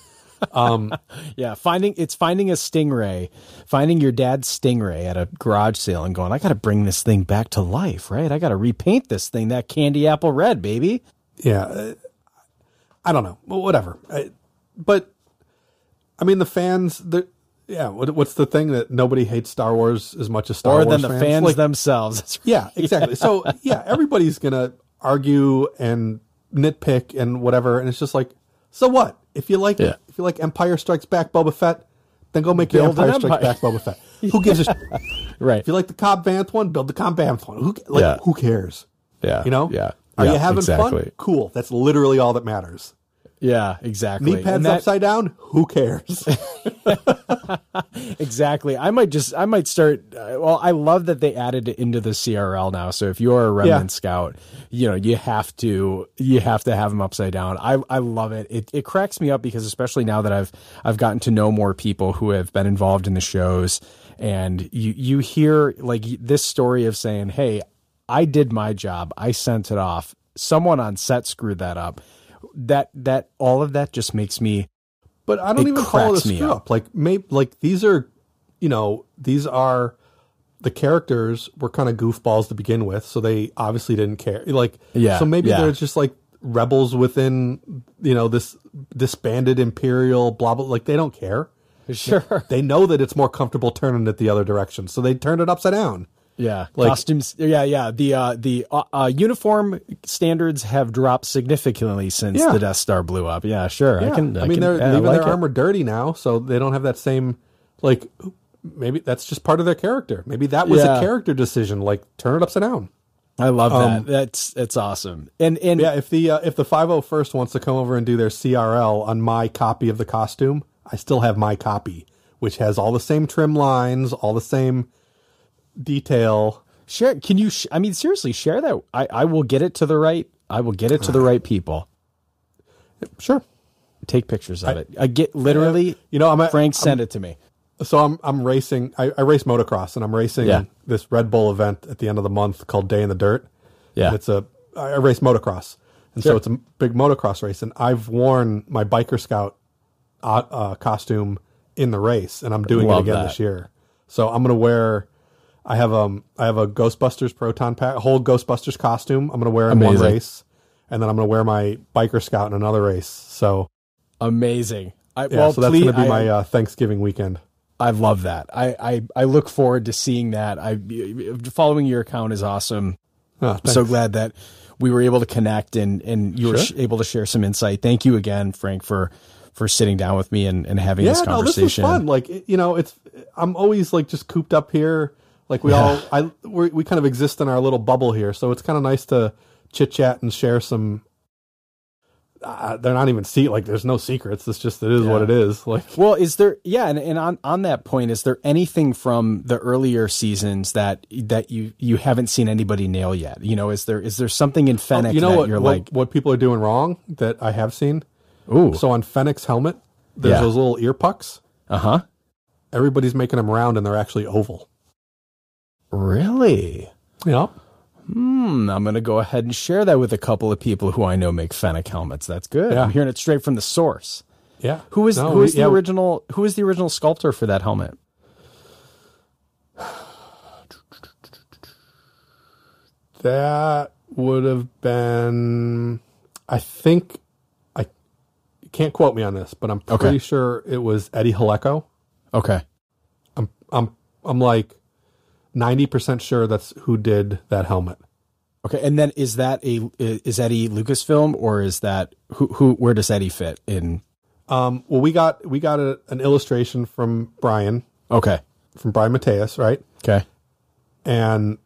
yeah, finding it's finding a stingray, finding your dad's stingray at a garage sale and going, I got to bring this thing back to life, right? I got to repaint this thing that candy apple red, baby. Yeah, uh, I don't know. Well, whatever. I, but I mean, the fans. The yeah. What, what's the thing that nobody hates Star Wars as much as Star Or Wars than the fans Like, themselves. Yeah, exactly. So yeah, everybody's gonna argue and nitpick and whatever, and it's just like, so what? If you like Yeah. If you like Empire Strikes Back Boba Fett, then go make your Build an Empire Strikes Back Boba Fett. Who gives a? sh- Right. If you like the Cobb Vanth one, build the Cobb Vanth one. Who like Yeah. who cares? Yeah. You know? Yeah. Are Yeah, you having exactly. fun? Cool. That's literally all that matters. Yeah, exactly. Knee pads that- upside down. Who cares? Exactly. I might just, I might start. Uh, well, I love that they added it into the CRL now. So if you're a remnant Yeah. scout, you know, you have to, you have to have them upside down. I, I love it. It, it cracks me up because especially now that I've, I've gotten to know more people who have been involved in the shows and you, you hear like this story of saying, Hey, I did my job. I sent it off. Someone on set screwed that up. That, that, all of that just makes me, But I don't even call it a me screw up. up. Like maybe like these are, you know, these are the characters were kind of goofballs to begin with, so they obviously didn't care. Like Yeah, so maybe yeah. they're just like rebels within you know this disbanded imperial blah blah. Like they don't care. sure. They know that it's more comfortable turning it the other direction, so they turned it upside down. Yeah, Like- costumes. Yeah, yeah. The uh, the uh, uh, uniform standards have dropped significantly since Yeah. the Death Star blew up. Yeah, sure. I can. I, mean, can, they're yeah, leaving like their it. armor dirty now, so they don't have that same like. Maybe that's just part of their character. Maybe that was Yeah. a character decision. Like turn it upside down. I love Um, that. That's that's awesome. And and Yeah, if the uh, if the 501st wants to come over and do their CRL on my copy of the costume, I still have my copy, which has all the same trim lines, all the same detail. Share. Can you? Sh- I mean, seriously, share that. I I will get it to the right. I will get it to the right people. Sure. Take pictures of it. I get literally. You know, I'm a, Frank send it to me. so I'm I'm racing. I, I race motocross, and I'm racing Yeah. this Red Bull event at the end of the month called Day in the Dirt. Yeah. And it's a I I race motocross, and Sure. so it's a big motocross race. And I've worn my biker scout uh, uh, costume in the race, and I'm doing Love it again that. this year. So I'm gonna wear. I have um I have a Ghostbusters proton pack, a whole Ghostbusters costume. I'm gonna wear in one race, and then I'm gonna wear my biker scout in another race. So Amazing. I, yeah, well, so that's please, gonna be I, my uh, Thanksgiving weekend. I love that. I, I I look forward to seeing that. I following your account is awesome. Oh, I'm so glad that we were able to connect and and you were sh- able to share some insight. Thank you again, Frank, for for sitting down with me and, and having this no, this was conversation. fun. Like you know, it's I'm always like just cooped up here. Like we all, I we we kind of exist in our little bubble here, so it's kind of nice to chit chat and share some. Uh, they're not even see like there's no secrets. It's just it is what it is. Like Well, is there? Yeah, and, and on on that point, is there anything from the earlier seasons that that you you haven't seen anybody nail yet? You know, is there is there something in Fennec Oh, you know that what, you're what like, what people are doing wrong that I have seen. ooh, So on Fennec's helmet, there's Yeah. those little ear pucks. uh huh, Everybody's making them round, and they're actually oval. Really? Yeah. Hmm, I'm going to go ahead and share that with a couple of people who I know make Fennec helmets. That's good. Yeah. I'm hearing it straight from the source. Yeah. Who is No, who is the yeah, original who is the original sculptor for that helmet? That would have been, I think, I can't quote me on this, but I'm pretty Okay. sure it was Eddie Haleko. Okay. I'm, I'm, I'm like ninety percent sure that's who did that helmet. Okay, and then is that a is Eddie Lucasfilm or is that who who where does Eddie fit in? Um, well, we got we got a, an illustration from Brian Okay. from Brian Matyas, right? Okay. And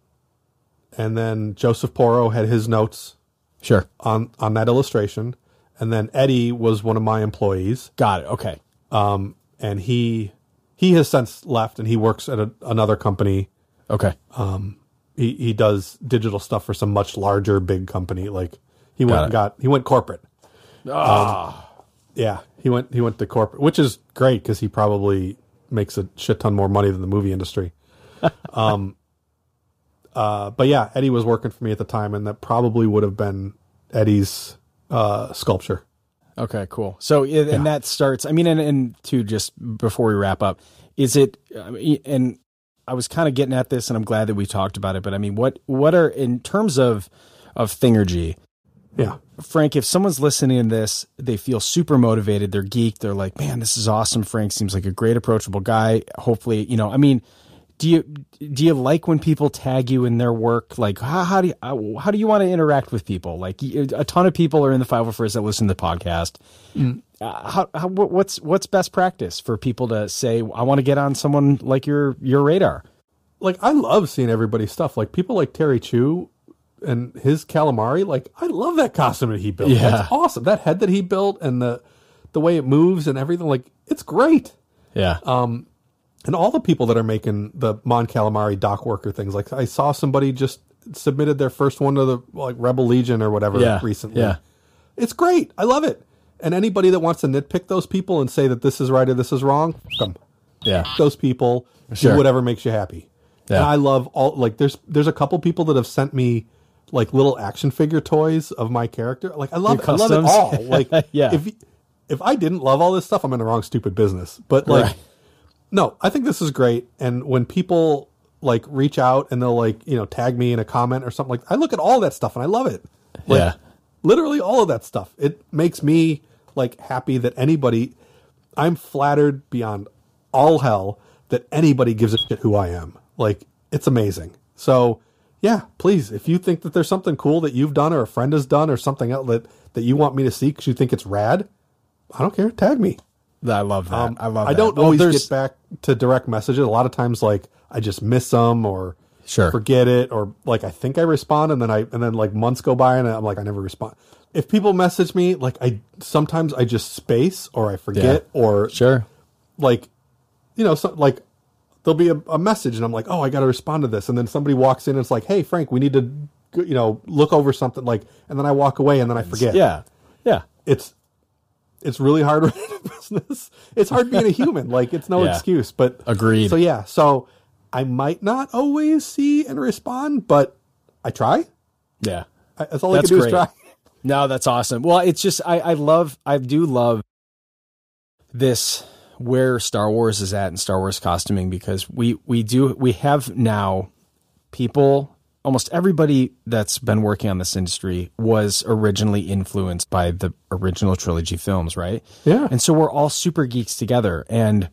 and then Joseph Porro had his notes Sure. on on that illustration, and then Eddie was one of my employees. Got it. Okay. um, and he he has since left and he works at a, another company. Okay. Um, He he does digital stuff for some much larger big company. Like he went Got it. got he went corporate. Ah. yeah, he went he went to corporate, which is great because he probably makes a shit ton more money than the movie industry. um, uh, but yeah, Eddie was working for me at the time, and that probably would have been Eddie's uh, sculpture. Okay, cool. So, and that starts. I mean, and, and to just before we wrap up, is it? I mean, and I was kind of getting at this, and I'm glad that we talked about it. But I mean, what what are in terms of of Thingery, Yeah, Frank? If someone's listening to this, they feel super motivated. They're geeked. They're like, man, this is awesome. Frank seems like a great, approachable guy. Hopefully, you know. I mean, do you do you like when people tag you in their work? Like, how, how do you how, how do you want to interact with people? Like, a ton of people are in the 501st that listen to the podcast. Mm. Uh, how, how what's what's best practice for people to say, I want to get on someone like your your radar? like I love seeing everybody's stuff. Like people like Terry Chu and his calamari. Like I love that costume that he built. Yeah. That's awesome. That head that he built and the the way it moves and everything. Like it's great. Yeah. And all the people that are making the Mon Calamari dock worker things. Like I saw somebody just submitted their first one to the like Rebel Legion or whatever Yeah. recently. Yeah. It's great. I love it. And anybody that wants to nitpick those people and say that this is right or this is wrong, come yeah. those people. Sure. Do whatever makes you happy. Yeah. And I love all like there's there's a couple people that have sent me like little action figure toys of my character. Like I love Your I love it all. Like Yeah. if if I didn't love all this stuff, I'm in the wrong stupid business. But like Right. no, I think this is great. And when people like reach out and they'll like, you know, tag me in a comment or something like I look at all that stuff and I love it. Like, Yeah. Literally all of that stuff. It makes me like happy that anybody I'm flattered beyond all hell that anybody gives a shit who I am. Like it's amazing. So yeah, please, if you think that there's something cool that you've done or a friend has done or something else that, that you want me to see because you think it's rad, I don't care. Tag me. I love that. I love. Um, I don't always there's- get back to direct messages. A lot of times, like I just miss them or Sure. forget it, or like I think I respond and then I and then like months go by and I'm like I never respond. If people message me, like I sometimes I just space or I forget or Sure. like you know, so, like there'll be a, a message, and I'm like, oh, I got to respond to this, and then somebody walks in and it's like, hey, Frank, we need to, you know, look over something, like, and then I walk away, and then I forget. Yeah. Yeah. it's it's really hard running a business. It's hard being a human. Like it's no Yeah. excuse. But Agreed. So yeah, so I might not always see and respond, but I try. Yeah. I, that's all That's I can do great. is try. No, that's awesome. Well, it's just I, I love I do love this where Star Wars is at and Star Wars costuming because we we do we have now people almost everybody that's been working on this industry was originally influenced by the original trilogy films, right? Yeah. And so we're all super geeks together. And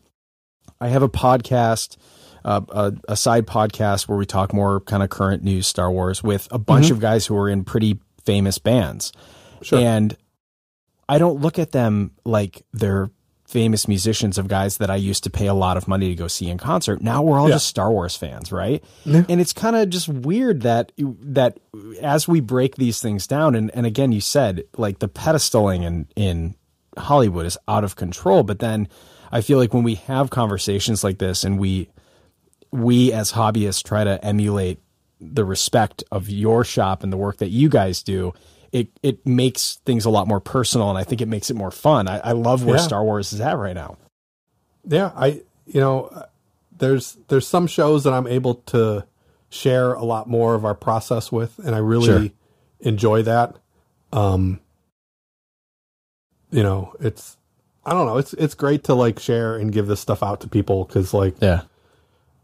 I have a podcast, uh, a, a side podcast where we talk more kind of current news Star Wars with a bunch of guys who are in pretty famous bands. Sure. And I don't look at them like they're famous musicians of guys that I used to pay a lot of money to go see in concert. Now we're all Yeah. just Star Wars fans, right? And it's kind of just weird that that as we break these things down, and, and again, you said like the pedestaling in in Hollywood is out of control, but then I feel like when we have conversations like this and we we as hobbyists try to emulate the respect of your shop and the work that you guys do, it it makes things a lot more personal, and I think it makes it more fun. I, I love where Yeah. Star Wars is at right now. yeah, I you know, uh, there's there's some shows that I'm able to share a lot more of our process with, and I really Sure. enjoy that. Um, you know, it's I don't know, it's it's great to like share and give this stuff out to people because like Yeah,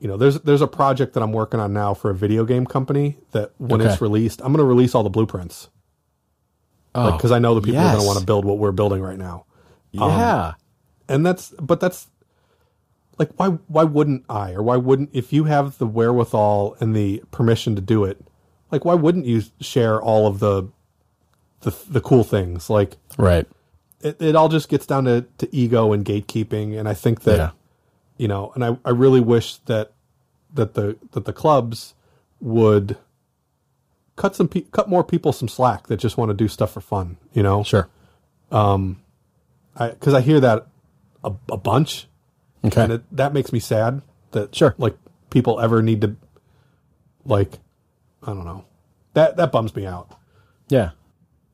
you know, there's there's a project that I'm working on now for a video game company that when Okay. it's released, I'm going to release all the blueprints. Oh, because I know the people are going to want to build what we're building right now. Um, yeah, and that's but that's like why why wouldn't I? Or why wouldn't if you have the wherewithal and the permission to do it like why wouldn't you share all of the the the cool things? Like right, it, it all just gets down to, to ego and gatekeeping. And I think that Yeah. You know and I, I really wish that that the that the clubs would cut some pe- cut more people some slack that just want to do stuff for fun you know sure, Um, I because I, hear that a, a bunch okay, and it, that makes me sad that Sure. like people ever need to like I don't know that that bums me out yeah.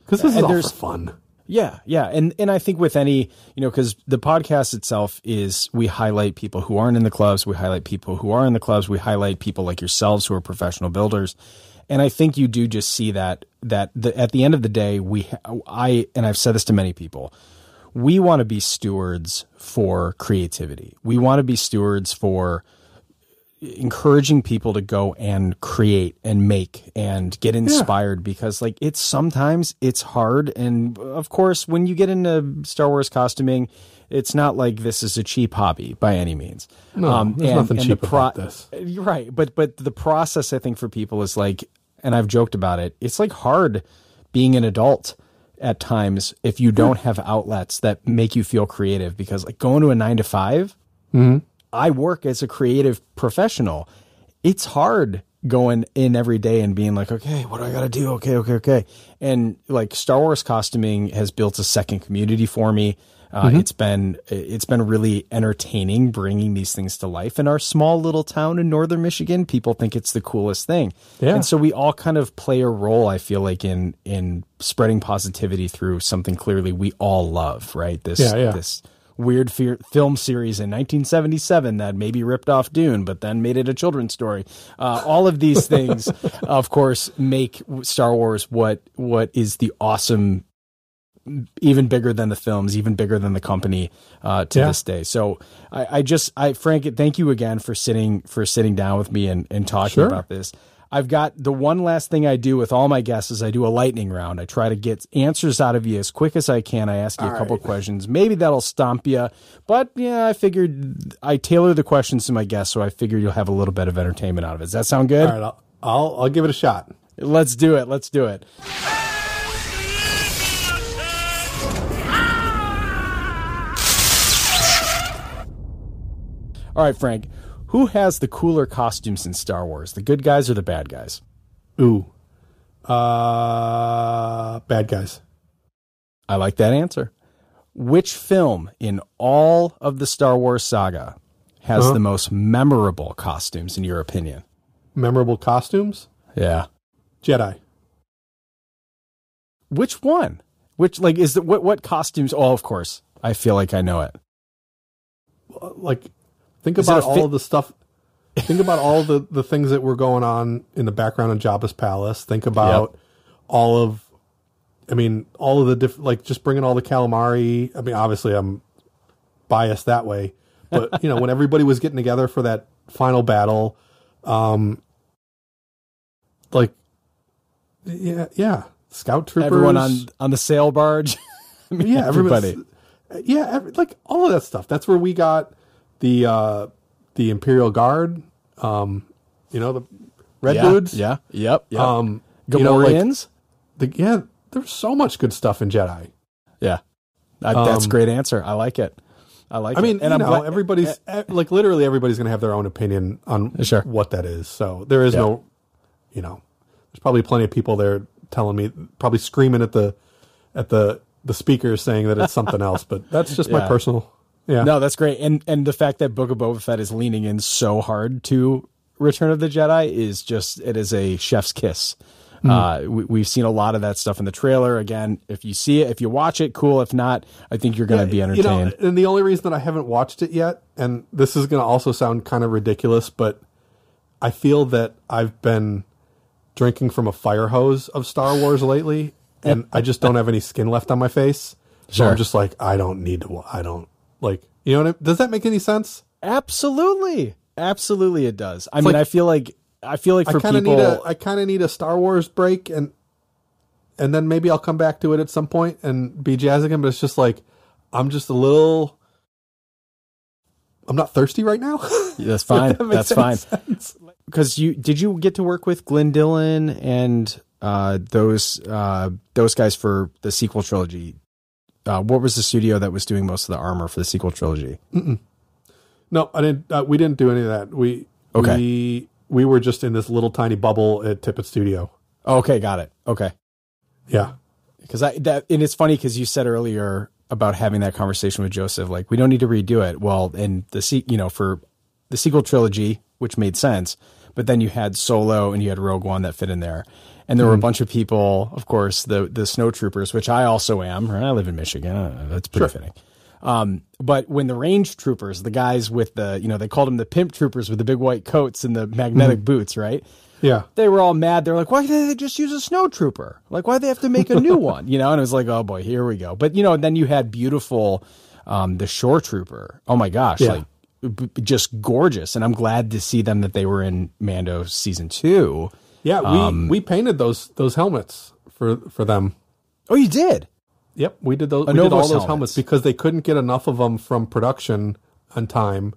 because this is And all for fun. Yeah, yeah, and and I think with any, you know, because the podcast itself is we highlight people who aren't in the clubs, we highlight people who are in the clubs, we highlight people like yourselves who are professional builders, and I think you do just see that that the, at the end of the day, we I and I've said this to many people, we want to be stewards for creativity. We want to be stewards for encouraging people to go and create and make and get inspired because like it's sometimes it's hard and of course when you get into Star Wars costuming it's not like this is a cheap hobby by any means. No, um, there's nothing cheap about this. You're right, but but the process I think for people is like and I've joked about it. It's like hard being an adult at times if you hmm. don't have outlets that make you feel creative because like going to a 9 to 5 mm-hmm. I work as a creative professional. It's hard going in every day and being like, okay, what do I got to do? Okay, okay, okay. And like Star Wars costuming has built a second community for me. Uh, It's been it's been really entertaining bringing these things to life in our small little town in northern Michigan. People think it's the coolest thing, Yeah. and so we all kind of play a role. I feel like in in spreading positivity through something clearly we all love, right? This Yeah, yeah. this weird fear, film series in 1977 that maybe ripped off Dune, but then made it a children's story. Uh, all of these things, of course, make Star Wars what what is the awesome, even bigger than the films, even bigger than the company uh, to Yeah. this day. So I, I just, I Frank, thank you again for sitting for sitting down with me and, and talking Sure. about this. I've got the one last thing I do with all my guests is I do a lightning round. I try to get answers out of you as quick as I can. I ask you a couple questions. Maybe that'll stomp you, but yeah, I figured I tailor the questions to my guests, so I figure you'll have a little bit of entertainment out of it. Does that sound good? All right, I'll, I'll I'll give it a shot. Let's do it. Let's do it. All right, Frank. Who has the cooler costumes in Star Wars? The good guys or the bad guys? Ooh, uh, bad guys. I like that answer. Which film in all of the Star Wars saga has Uh-huh. the most memorable costumes in your opinion? Memorable costumes? Yeah. Jedi. Which one? Which like is the what what costumes? Oh, of course. I feel like I know it. Like, think Is about all fi- the stuff. Think about all the, the things that were going on in the background of Jabba's palace. Think about all of, I mean, all of the different, like just bringing all the calamari. I mean, obviously I'm biased that way, but you know, when everybody was getting together for that final battle, um, like, yeah, yeah, scout troopers, Everyone on on the sail barge. I mean, yeah, everybody. everybody. Yeah, every, like all of that stuff. That's where we got the uh the Imperial Guard. Um, you know the red yeah, dudes. Yeah. Yep. Yep. Um, you know, like Gamorreans. the, yeah, there's so much good stuff in Jedi. yeah. That- that's a um, great answer. I like it. I like I mean, it. And you I'm know, glad- eh, everybody's eh, like literally everybody's gonna have their own opinion on Sure. what that is. So there is Yeah. no, you know, there's probably plenty of people there telling me, probably screaming at the at the the speakers saying that it's something else. But that's just my personal. Yeah. No, that's great. And and the fact that Book of Boba Fett is leaning in so hard to Return of the Jedi is just it is a chef's kiss. Hmm. Uh, we, we've seen a lot of that stuff in the trailer. Again, if you see it, if you watch it, cool. If not, I think you're going to be entertained. You know, and the only reason that I haven't watched it yet, and this is going to also sound kind of ridiculous, but I feel that I've been drinking from a fire hose of Star Wars lately, and I just don't have any skin left on my face. So Sure. I'm just like, I don't need to. I don't like. You know what? I, does that make any sense? Absolutely, absolutely, it does. I mean, like- I feel like I feel like I for kind of people, need a. I kind of need a Star Wars break, and and then maybe I'll come back to it at some point and be jazz again. But it's just like I'm just a little. I'm not thirsty right now. that's fine. That that's fine. because you did you get to work with Glenn Dillon and uh, those uh, those guys for the sequel trilogy. Uh, what was the studio that was doing most of the armor for the sequel trilogy? No, I didn't. Uh, we didn't do any of that. We Okay. We we were just in this little tiny bubble at Tippett Studio. Okay, got it. Okay, Yeah. because I that and it's funny because you said earlier about having that conversation with Joseph, like we don't need to redo it. Well, and the you know for the sequel trilogy, which made sense, but then you had Solo and you had Rogue One that fit in there, and there were a bunch of people, of course, the the snow troopers, which I also am. Right? I live in Michigan. Uh, That's pretty fitting. Um, but when the range troopers, the guys with the, you know, they called them the pimp troopers with the big white coats and the magnetic boots, right? Yeah. they were all mad. They're like, why did they just use a snow trooper? Like, why do they have to make a new one? You know, and it was like, oh boy, here we go. But you know, then you had beautiful, um, the shore trooper. Oh my gosh, Yeah. like b- just gorgeous. And I'm glad to see them that they were in Mando season two. Yeah. We um, we painted those those helmets for for them. Oh, you did? Yep, we did those. We did all those helmets. helmets. because they couldn't get enough of them from production on time,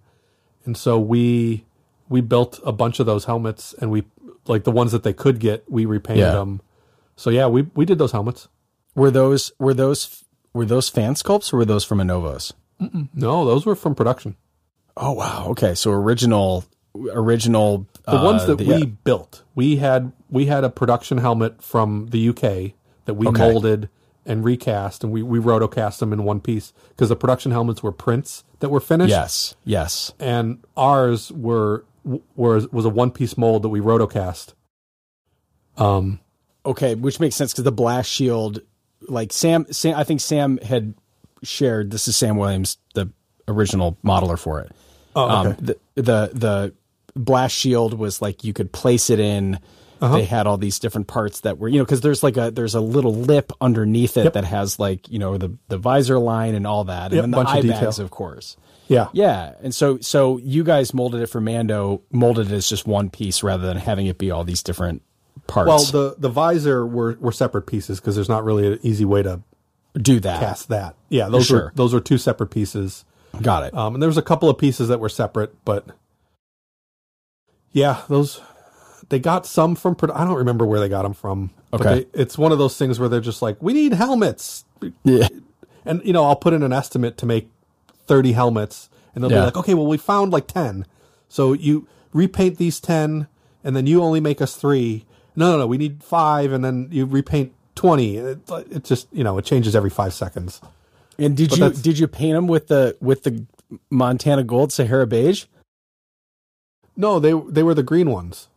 and so we we built a bunch of those helmets, and we like the ones that they could get, we repainted Yeah. them. So yeah, we we did those helmets. Were those were those were those fan sculpts or were those from Anovos? No, those were from production. Oh wow. Okay, so original original The ones that the- we yeah. built, we had we had a production helmet from the UK that we Okay. molded and recast, and we we rotocast them in one piece because the production helmets were prints that were finished. Yes. Yes. and ours were were was a one piece mold that we rotocast. Um, Okay, which makes sense because the blast shield, like Sam, Sam, I think Sam had shared. This is Sam Williams, the original modeler for it. oh, okay. Um, the the the blast shield was like you could place it in. Uh-huh. They had all these different parts that were you know because there's like a there's a little lip underneath it that has like you know the the visor line and all that, and Yep, then the bunch of eye detail. bags, of course. yeah, Yeah, and so so you guys molded it for Mando, molded it as just one piece rather than having it be all these different parts. Well, the the visor were were separate pieces because there's not really an easy way to do that. cast that. Yeah, those Sure. were those were two separate pieces. Got it. Um, and there was a couple of pieces that were separate, but yeah, those they got some from. I don't remember where they got them from. but Okay. they, it's one of those things where they're just like, we need helmets. Yeah. and you know i'll put in an estimate to make 30 helmets and they'll Yeah. be like okay well we found like 10 so you repaint these 10 and then you only make us three no no no we need five and then you repaint 20 it, it just you know it changes every five seconds And did But you did you paint them with the with the Montana Gold Sahara beige? No, they they were the green ones.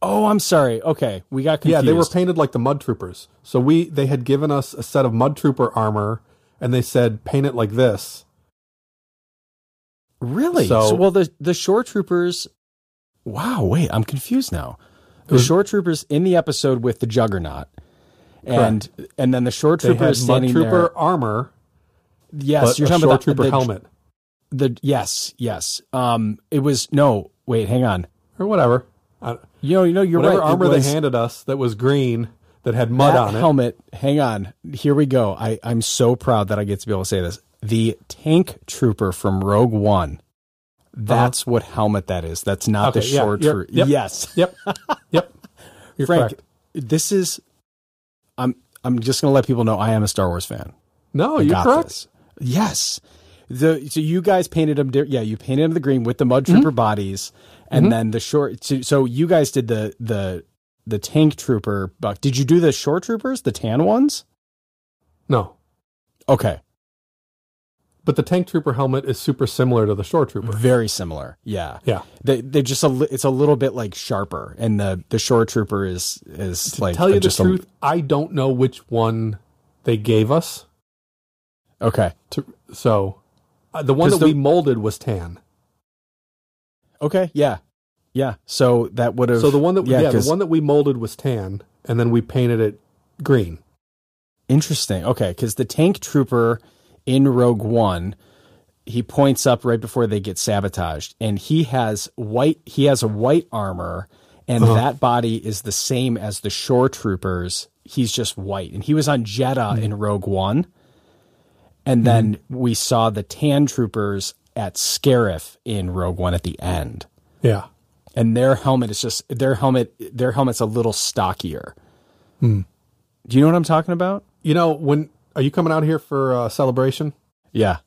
Oh, I'm sorry. Okay, we got confused. Yeah, they were painted like the mud troopers. So we they had given us a set of mud trooper armor and they said paint it like this. Really? So- So, well, the the shore troopers. Wow. Wait, I'm confused now. The Was- shore troopers in the episode with the Juggernaut, and and then the shore They had troopers mud trooper there. armor, Yes, you're talking about the, trooper the, helmet The yes, yes. Um, it was no. Wait, hang on. or whatever. I, You know, you know, you're whatever right. Armor was they handed us that was green that had mud that on it. helmet. Hang on. Here we go. I I'm so proud that I get to be able to say this. The tank trooper from Rogue One. That's what helmet that is. That's not the Uh-huh. Yeah, yep, yep. Yes. Yep. Yep. You're Frank, correct. this is I'm I'm just gonna let people know I am a Star Wars fan. No, I you're correct. this. Yes. The so you guys painted them. di- Yeah, you painted them the green with the mud trooper Mm-hmm. bodies, and then the short. So, so you guys did the the the tank trooper buck. Did you do the short troopers, the tan ones? No. Okay, But the tank trooper helmet is super similar to the shore trooper. very similar. Yeah, Yeah. They they just a li- it's a little bit like sharper, and the the shore trooper is is like Tell you the truth, I don't know which one they gave us. okay, To, so uh, the one that the- we molded was tan. okay, yeah, yeah. So that would have So the one that we, yeah, the 'cause- one that we molded was tan, and then we painted it green. Interesting. Okay, because the tank trooper in Rogue One, he points up right before they get sabotaged, and he has white. He has a white armor, and Uh-huh. that body is the same as the shore troopers. He's just white, and he was on Jedha Hmm. in Rogue One, and then we saw the tan troopers at Scarif in Rogue One at the end, Yeah. and their helmet is just their helmet. Their helmet's a little stockier. Hmm. Do you know what I'm talking about? You know when are you coming out here for uh, celebration? Yeah.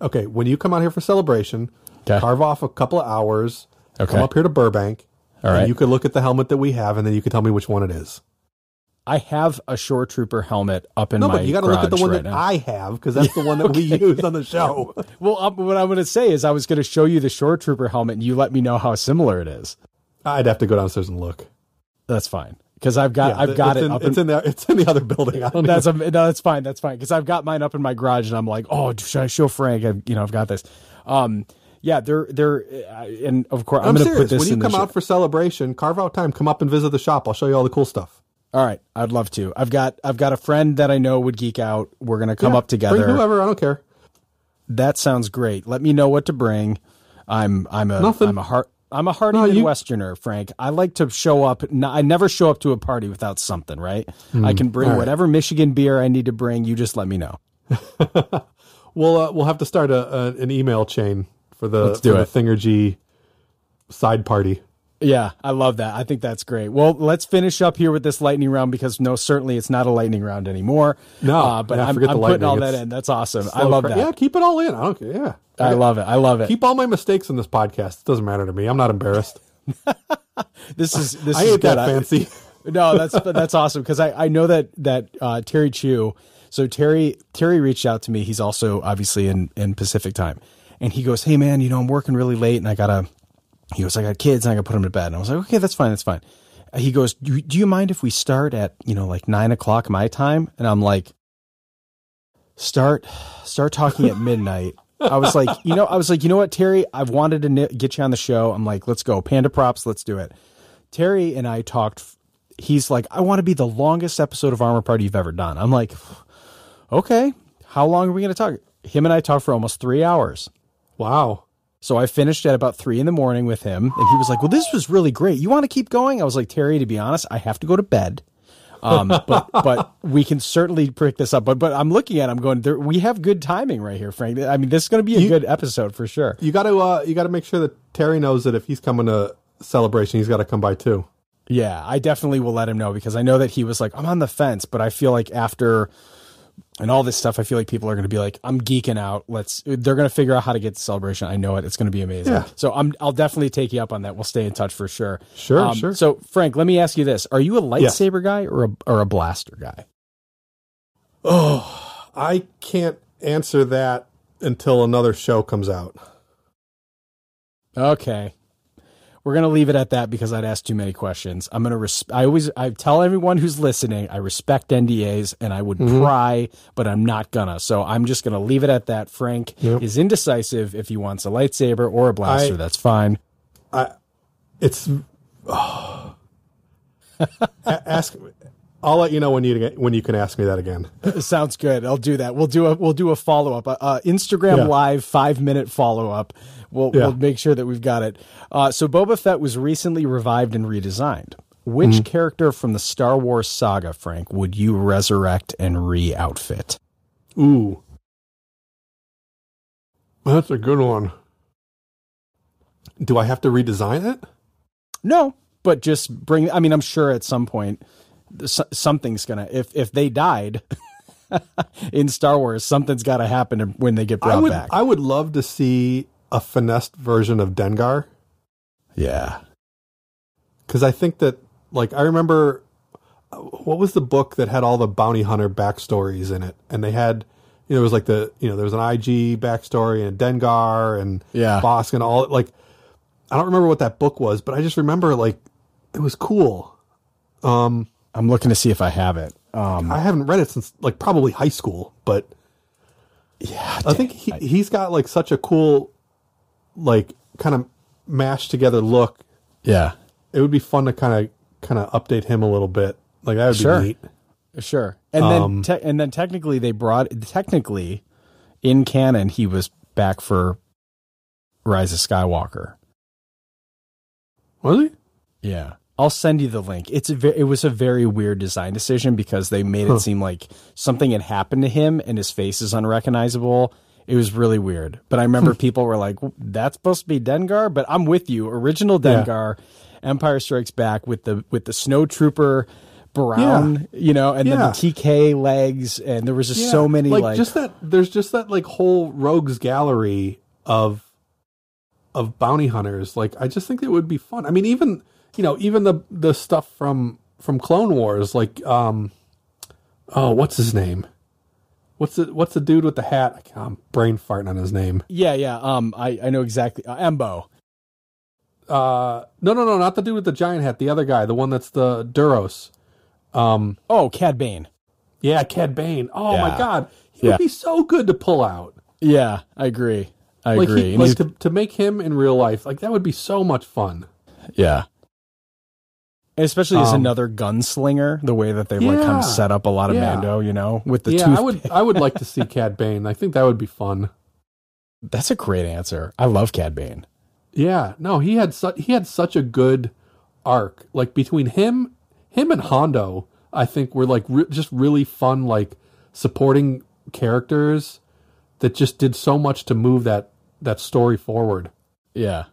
Okay, when you come out here for celebration, Okay. carve off a couple of hours. Okay. Come up here to Burbank. All and. You could look at the helmet that we have, and then you can tell me which one it is. I have a shore trooper helmet up in No, my. but you got to look at the one right that now. I have because that's the one that we use on the show. Well, um, what I'm going to say is I was going to show you the shore trooper helmet, and you let me know how similar it is. I'd have to go downstairs and look. That's fine because I've got Yeah, I've got it's it in, up. it's in, in there. It's in the other building. I don't that's a, no, that's fine. That's fine because I've got mine up in my garage, and I'm like, oh, should I show Frank? I've, you know, I've got this. Um, yeah, they're they're, uh, and of course I'm, I'm going to put this When you in come the out show. for celebration, carve out time. Come up and visit the shop. I'll show you all the cool stuff. All right, I'd love to. I've got I've got a friend that I know would geek out. We're going to come Yeah, up together. Bring whoever. I don't care. That sounds great. Let me know what to bring. I'm I'm a Nothing. am a heart I'm a hardy No, you- Midwesterner, Frank. I like to show up. n- I never show up to a party without something, right? I can bring Hmm. right. whatever Michigan beer I need to bring. You just let me know. We'll uh, we'll have to start a, a an email chain for the Let's do for it. the Thingery side party. Yeah, I love that. I think that's great. Well, let's finish up here with this lightning round because no, certainly it's not a lightning round anymore. No, uh, but yeah, I'm, I'm putting all that It's in. That's awesome. I love cra- that. Yeah, keep it all in. I don't care. Yeah, I love it. I love it. keep all my mistakes in this podcast. It doesn't matter to me. I'm not embarrassed. this is this I is ain't good. that I- fancy. no, that's that's awesome because I, I know that that uh, Terry Chu. So Terry Terry reached out to me. He's also obviously in in Pacific time, and he goes, "Hey man, you know I'm working really late, and I gotta." He goes, "I got kids, and I gotta put them to bed." And I was like, "Okay, that's fine, that's fine." He goes, do, you- "Do you mind if we start at you know like nine o'clock my time?" And I'm like, "Start start talking at midnight." I was like, you know, I was like, you know what, Terry, I've wanted to get you on the show. I'm like, let's go, Panda Props, let's do it. Terry and I talked. He's like, I want to be the longest episode of Armor Party you've ever done. I'm like, okay, how long are we going to talk? Him and I talked for almost three hours. Wow. So I finished at about three in the morning with him, and he was like, "Well, this was really great. You want to keep going?" I was like, "Terry, to be honest, I have to go to bed." Um, but but we can certainly pick this up. But but I'm looking at, it, I'm going. There, we have good timing right here, Frank. I mean, this is going to be a You- good episode for sure. You got to uh, you got to make sure that Terry knows that if he's coming to celebration, he's got to come by too. Yeah, I definitely will let him know because I know that he was like, I'm on the fence, but I feel like after and all this stuff, I feel like people are going to be like, I'm geeking out. Let's. They're going to figure out how to get the celebration. I know it. It's going to be amazing. Yeah. So I'm. I'll definitely take you up on that. We'll stay in touch for sure. Um, Sure, sure. So Frank, let me ask you this: Are you a lightsaber guy or a or a blaster guy? Oh, I can't answer that until another show comes out. Okay. We're gonna leave it at that because I'd ask too many questions. I'm gonna. Res- I always. I tell everyone who's listening. I respect NDAs, and I would pry, but I'm not gonna. So I'm just gonna leave it at that. Frank is indecisive. If he wants a lightsaber or a blaster, I- that's fine. I, it's A- ask. I'll let you know when you when you can ask me that again. Sounds good. I'll do that. We'll do a we'll do a follow up. Uh, uh, Instagram Yeah. live five minute follow up. We'll Yeah. we'll make sure that we've got it. Uh, so Boba Fett was recently revived and redesigned. Which Mm-hmm. character from the Star Wars saga, Frank, would you resurrect and re-outfit? Ooh, that's a good one. Do I have to redesign it? No, but just bring. I mean, I'm sure at some point something's gonna. If if they died in Star Wars, something's got to happen when they get I brought would. back. I would love to see a finessed version of Dengar yeah. because I think that, like, I remember uh, what was the book that had all the bounty hunter backstories in it, and they had. You know, it was like the you know there was an IG backstory and Dengar and Yeah. Bossk and all like I don't remember what that book was, but I just remember like it was cool. Um, I'm looking to see if I have it. Um, I haven't read it since like probably high school, but yeah, I think he he's got like such a cool like kind of mashed together look. yeah. It would be fun to kind of kind of update him a little bit. Like that would Sure. be neat. Sure. And Um, then te- and then technically they brought technically in canon he was back for Rise of Skywalker. Was he? Yeah. I'll send you the link. It's a ve- it was a very weird design decision because they made it seem like something had happened to him and his face is unrecognizable. It was really weird. But I remember people were like, "That's supposed to be Dengar," but I'm with you. Original Yeah. Dengar, Empire Strikes Back with the with the snow trooper brown, you know, and then the TK legs and there was just so many like, just that there's just that like whole rogues gallery of of bounty hunters like i just think it would be fun i mean even you know even the the stuff from from clone wars like um oh what's his name what's the what's the dude with the hat I can't, i'm brain farting on his name Yeah, yeah. Um, I I know exactly. Uh, Embo. uh no no no not the dude with the giant hat the other guy the one that's the duros um Oh, Cad Bane. yeah cad bane oh my god he Yeah. would be so good to pull out Yeah, I agree. I like, agree. he, like to, to make him in real life like that would be so much fun yeah. Especially as Um, another gunslinger, the way that they've like kind of set up a lot of Yeah. Mando, you know, with the yeah i would i would like to see cad bane i think that would be fun That's a great answer. I love Cad Bane. yeah no he had su- he had such a good arc like between him him and hondo i think were like re- just really fun like supporting characters that just did so much to move that that story forward Yeah.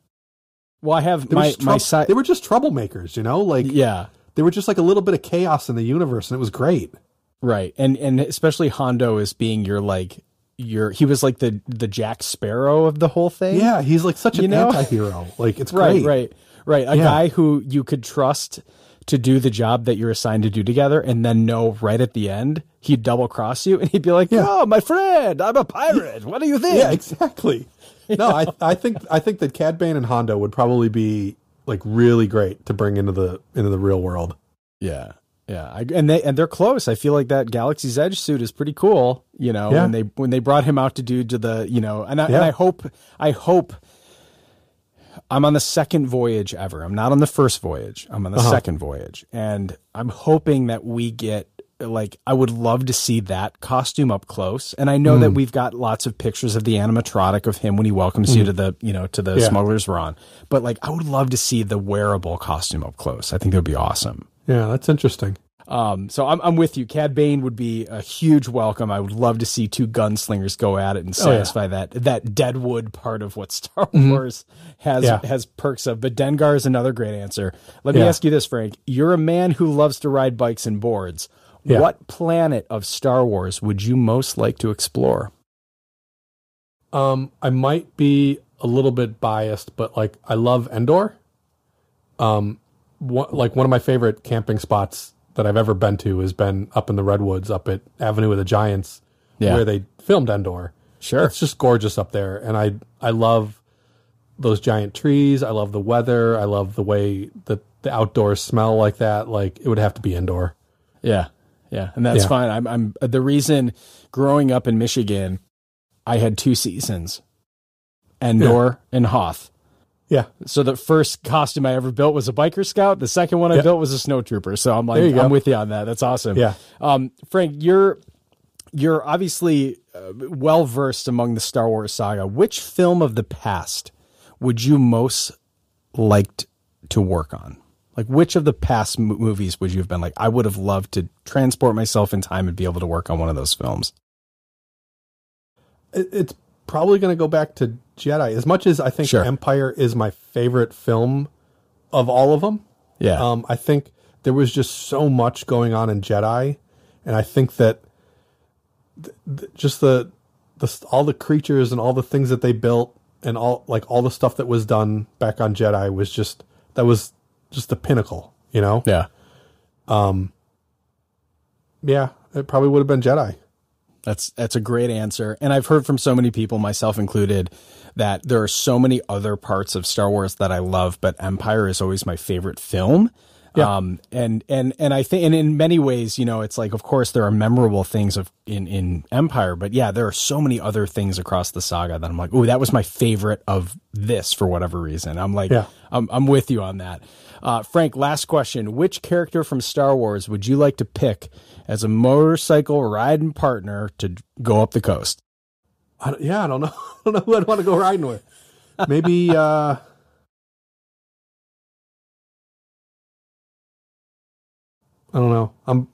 Well, I have my just my side. they were just troublemakers you know like Yeah. they were just like a little bit of chaos in the universe and it was great Right. And and especially Hondo as being your like your he was like the the Jack Sparrow of the whole thing. yeah he's like such an You know? anti-hero like it's Right, great right, right. A Yeah. guy who you could trust to do the job that you're assigned to do together, and then know right at the end he'd double cross you, and he'd be like, Yeah. "Oh, my friend, I'm a pirate. What do you think?" Yeah, exactly. No, I I think I think that Cad Bane and Hondo would probably be like really great to bring into the into the real world. yeah, yeah. I, and they and they're close. I feel like that Galaxy's Edge suit is pretty cool. You know, Yeah. when they when they brought him out to do to the you know, and I, and I hope I hope. I'm on the second voyage ever. I'm not on the first voyage. I'm on the Uh-huh. second voyage. And I'm hoping that we get like I would love to see that costume up close. And I know that Mm. we've got lots of pictures of the animatronic of him when he welcomes you to the, you know, to the Mm. Yeah. Smuggler's Run. But like I would love to see the wearable costume up close. I think that would be awesome. Yeah, that's interesting. Um, so I'm, I'm with you. Cad Bane would be a huge welcome. I would love to see two gunslingers go at it and Oh, yeah. satisfy that that Deadwood part of what Star Wars has Mm-hmm. Yeah. has perks of. But Dengar is another great answer. Let me ask you this, Frank. You're a man who loves to ride bikes and boards. Yeah. What planet of Star Wars would you most like to explore? Um, I might be a little bit biased, but like I love Endor. Um, one, like one of my favorite camping spots that I've ever been to has been up in the redwoods, up at Avenue of the Giants, Yeah. where they filmed Endor. Sure. It's just gorgeous up there, and I I love those giant trees. I love the weather. I love the way that the outdoors smell like that. Like it would have to be Endor. Yeah. Yeah. And that's Yeah. fine. I'm, I'm the reason growing up in Michigan, I had two seasons Endor and Hoth. Yeah. So the first costume I ever built was a biker scout. The second one I Yeah. built was a snowtrooper. So I'm like, There you go. I'm with you on that. That's awesome. Yeah. Um, Frank, you're you're obviously uh, well versed among the Star Wars saga. Which film of the past would you most liked to work on? Like, which of the past mo- movies would you have been like? I would have loved to transport myself in time and be able to work on one of those films. It's probably going to go back to Jedi. As much as I think Sure. Empire is my favorite film of all of them, Yeah. um, I think there was just so much going on in Jedi, and I think that th- th- just the the all the creatures and all the things that they built and all like all the stuff that was done back on Jedi was just that was just the pinnacle, you know. yeah. Um, Yeah, it probably would have been Jedi. That's that's a great answer. And I've heard from so many people, myself included, that there are so many other parts of Star Wars that I love, but Empire is always my favorite film. Yeah. Um and and and I think and in many ways, you know, it's like of course there are memorable things of in in Empire, but yeah, there are so many other things across the saga that I'm like, "Oh, that was my favorite of this for whatever reason." I'm like Yeah. I'm I'm with you on that. Uh, Frank, last question. Which character from Star Wars would you like to pick as a motorcycle riding partner to go up the coast? I yeah, I don't know. I don't know who I'd want to go riding with. Maybe uh I don't know. I'm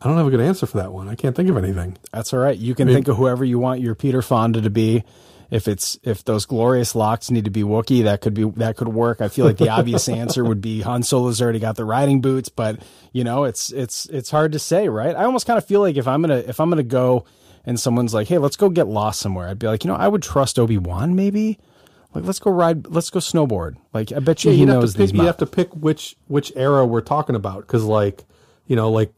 I don't have a good answer for that one. I can't think of anything. That's all right. You can think of whoever you want your Peter Fonda to be. If it's if those glorious locks need to be Wookiee, that could be that could work. I feel like the obvious answer would be Han Solo's already got the riding boots, but you know, it's it's it's hard to say, right? I almost kind of feel like if I'm gonna if I'm gonna go and someone's like, "Hey, let's go get lost somewhere," I'd be like, you know, I would trust Obi Wan maybe. Like, let's go ride, let's go snowboard. Like, I bet you he you'd knows pick, these. you have to pick which which era we're talking about because like you know like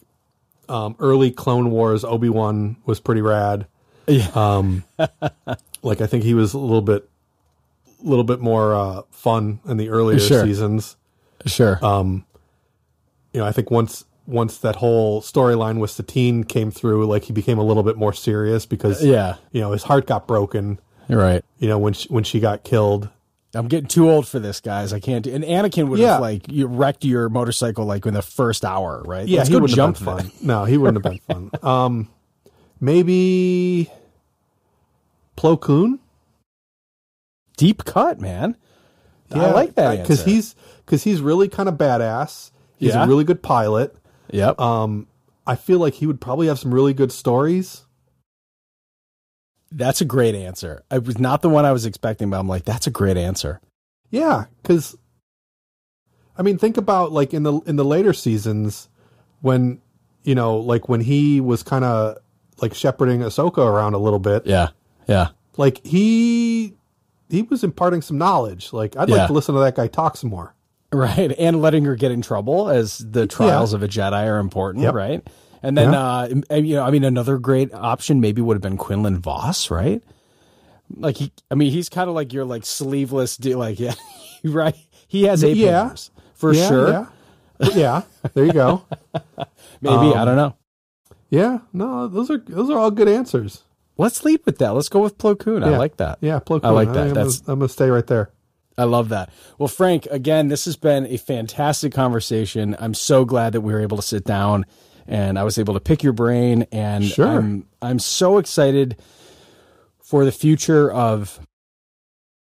um, early Clone Wars Obi Wan was pretty rad. Yeah. Um, like I think he was a little bit, a little bit more uh, fun in the earlier Sure. seasons. sure. Um, you know, I think once once that whole storyline with Satine came through, like he became a little bit more serious because yeah. you know his heart got broken. Right. You know when she, when she got killed. I'm getting too old for this, guys. I can't do. And Anakin would Yeah. have like you wrecked your motorcycle like in the first hour, right? Yeah, Let's he wouldn't jump have been fun. No, he wouldn't have been fun. Um, maybe Plo Koon. Deep cut, man. I like that because he's because he's really kind of badass. He's Yeah. a really good pilot. Yep. Um, I feel like he would probably have some really good stories. that's a great answer. It was not the one I was expecting, but I'm like, that's a great answer. Yeah, because I mean, think about like in the in the later seasons when you know, like when he was kind of like shepherding Ahsoka around a little bit. Yeah. Yeah. Like he he was imparting some knowledge. Like I'd Yeah. like to listen to that guy talk some more. Right. And letting her get in trouble as the trials of a Jedi are important, Yep. right? And then, Yeah. uh, you know, I mean, another great option maybe would have been Quinlan Vos, right? Like he, I mean, he's kind of like your like sleeveless, dude, like, yeah, right. He has a Yeah. for yeah, sure. Yeah. yeah. There you go. Maybe, I Um, don't know. Yeah. No, those are those are all good answers. Let's lead with that. Let's go with Plo Koon. I like that. Yeah, Plo I like that. I'm, That's gonna, I'm gonna stay right there. I love that. Well, Frank, again, this has been a fantastic conversation. I'm so glad that we were able to sit down and I was able to pick your brain and Sure. I'm I'm so excited for the future of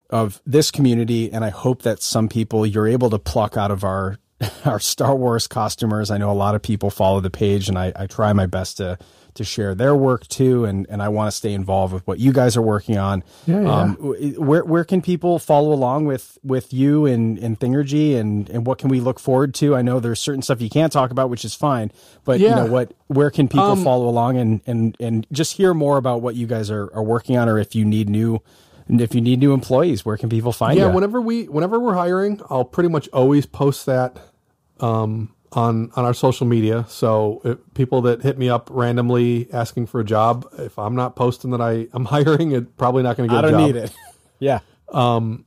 of this community and I hope that some people you're able to pluck out of our our Star Wars costumers. I know a lot of people follow the page and I, I try my best to to share their work too and and I want to stay involved with what you guys are working on. Yeah, yeah. Um, where where can people follow along with with you and and Thingery and and what can we look forward to? I know there's certain stuff you can't talk about, which is fine, but you Yeah. know what? Where can people Um, follow along and and and just hear more about what you guys are are working on, or if you need new and if you need new employees, where can people find yeah, you? whenever we whenever we're hiring, I'll pretty much always post that um, on on our social media. So people that hit me up randomly asking for a job, if I'm not posting that I am hiring, it probably not going to get a don't job. need it. yeah, Um.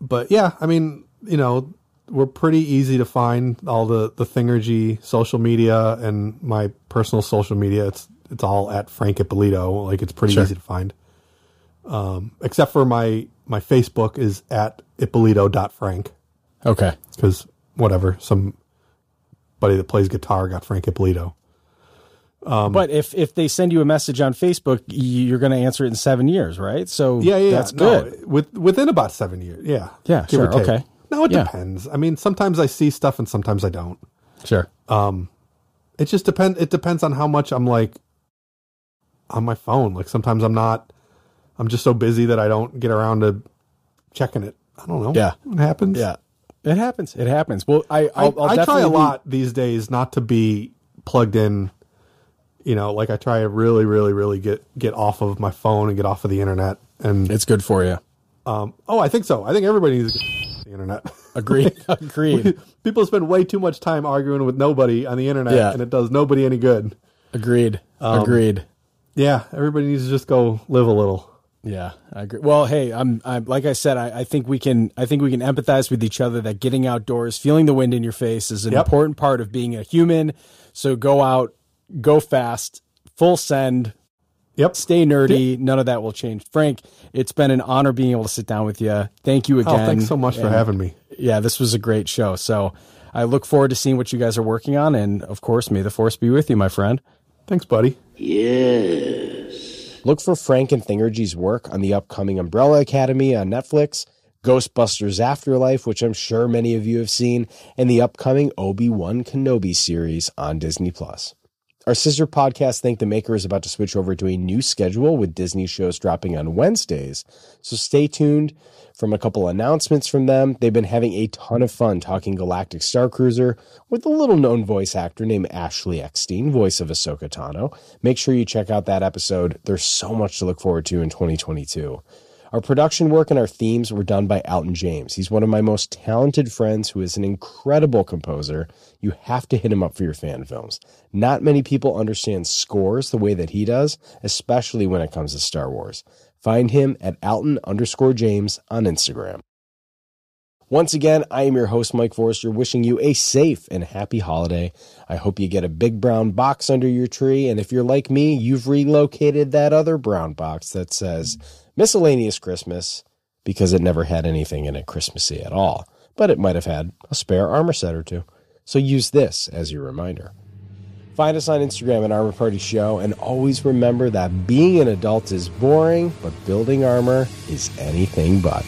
but yeah, I mean, you know, we're pretty easy to find all the the Thingery social media and my personal social media. It's it's all at Frank Ippolito. Like it's pretty Sure. easy to find. Um, except for my my Facebook is at Ippolito.frank Okay. because whatever somebody that plays guitar got Frank Ippolito. Um, but if if they send you a message on Facebook, you're going to answer it in seven years, right? So Yeah, yeah, that's. No, good. with within about seven years. Yeah, Yeah, sure, okay. No, it Yeah. depends. I mean, sometimes I see stuff and sometimes I don't. Sure. Um, It just depends. It depends on how much I'm like on my phone. Like sometimes I'm not. I'm just so busy that I don't get around to checking it. I don't know. Yeah. it happens. Yeah, it happens. It happens. Well, I I, I'll, I'll I try a be- lot these days not to be plugged in. You know, like I try to really, really, really get get off of my phone and get off of the internet. And It's good for you. um, oh, I think so. I think everybody needs to get the internet. Agreed. Agreed. People spend way too much time arguing with nobody on the internet, Yeah. and it does nobody any good. Agreed. Um, Agreed. Yeah, everybody needs to just go live a little. Yeah, I agree. Well, hey, I'm, I'm like I said, I, I think we can, I think we can empathize with each other. That getting outdoors, feeling the wind in your face, is an Yep. important part of being a human. So go out, go fast, full send, Yep. stay nerdy. None of that will change. Frank, it's been an honor being able to sit down with you. Thank you Oh, again. thanks so much for having me. Yeah, this was a great show. So I look forward to seeing what you guys are working on, and of course, may the force be with you, my friend. Thanks, buddy. Look for Frank and Thingery's work on the upcoming Umbrella Academy on Netflix, Ghostbusters Afterlife, which I'm sure many of you have seen, and the upcoming Obi-Wan Kenobi series on Disney Plus. Our sister podcast, Thank the Maker, is about to switch over to a new schedule with Disney shows dropping on Wednesdays. So stay tuned from a couple announcements from them. They've been having a ton of fun talking Galactic Star Cruiser with a little known voice actor named Ashley Eckstein, voice of Ahsoka Tano. Make sure you check out that episode. There's so much to look forward to in 2022. Our production work and our themes were done by Alton James. He's one of my most talented friends who is an incredible composer. You have to hit him up for your fan films. Not many people understand scores the way that he does, especially when it comes to Star Wars. Find him at Alton underscore James on Instagram. Once again, I am your host, Mike Forrester, wishing you a safe and happy holiday. I hope you get a big brown box under your tree. And if you're like me, you've relocated that other brown box that says miscellaneous Christmas because it never had anything in it Christmassy at all. But it might have had a spare armor set or two. So use this as your reminder. Find us on Instagram at Armor Party Show, and always remember that being an adult is boring, but building armor is anything but.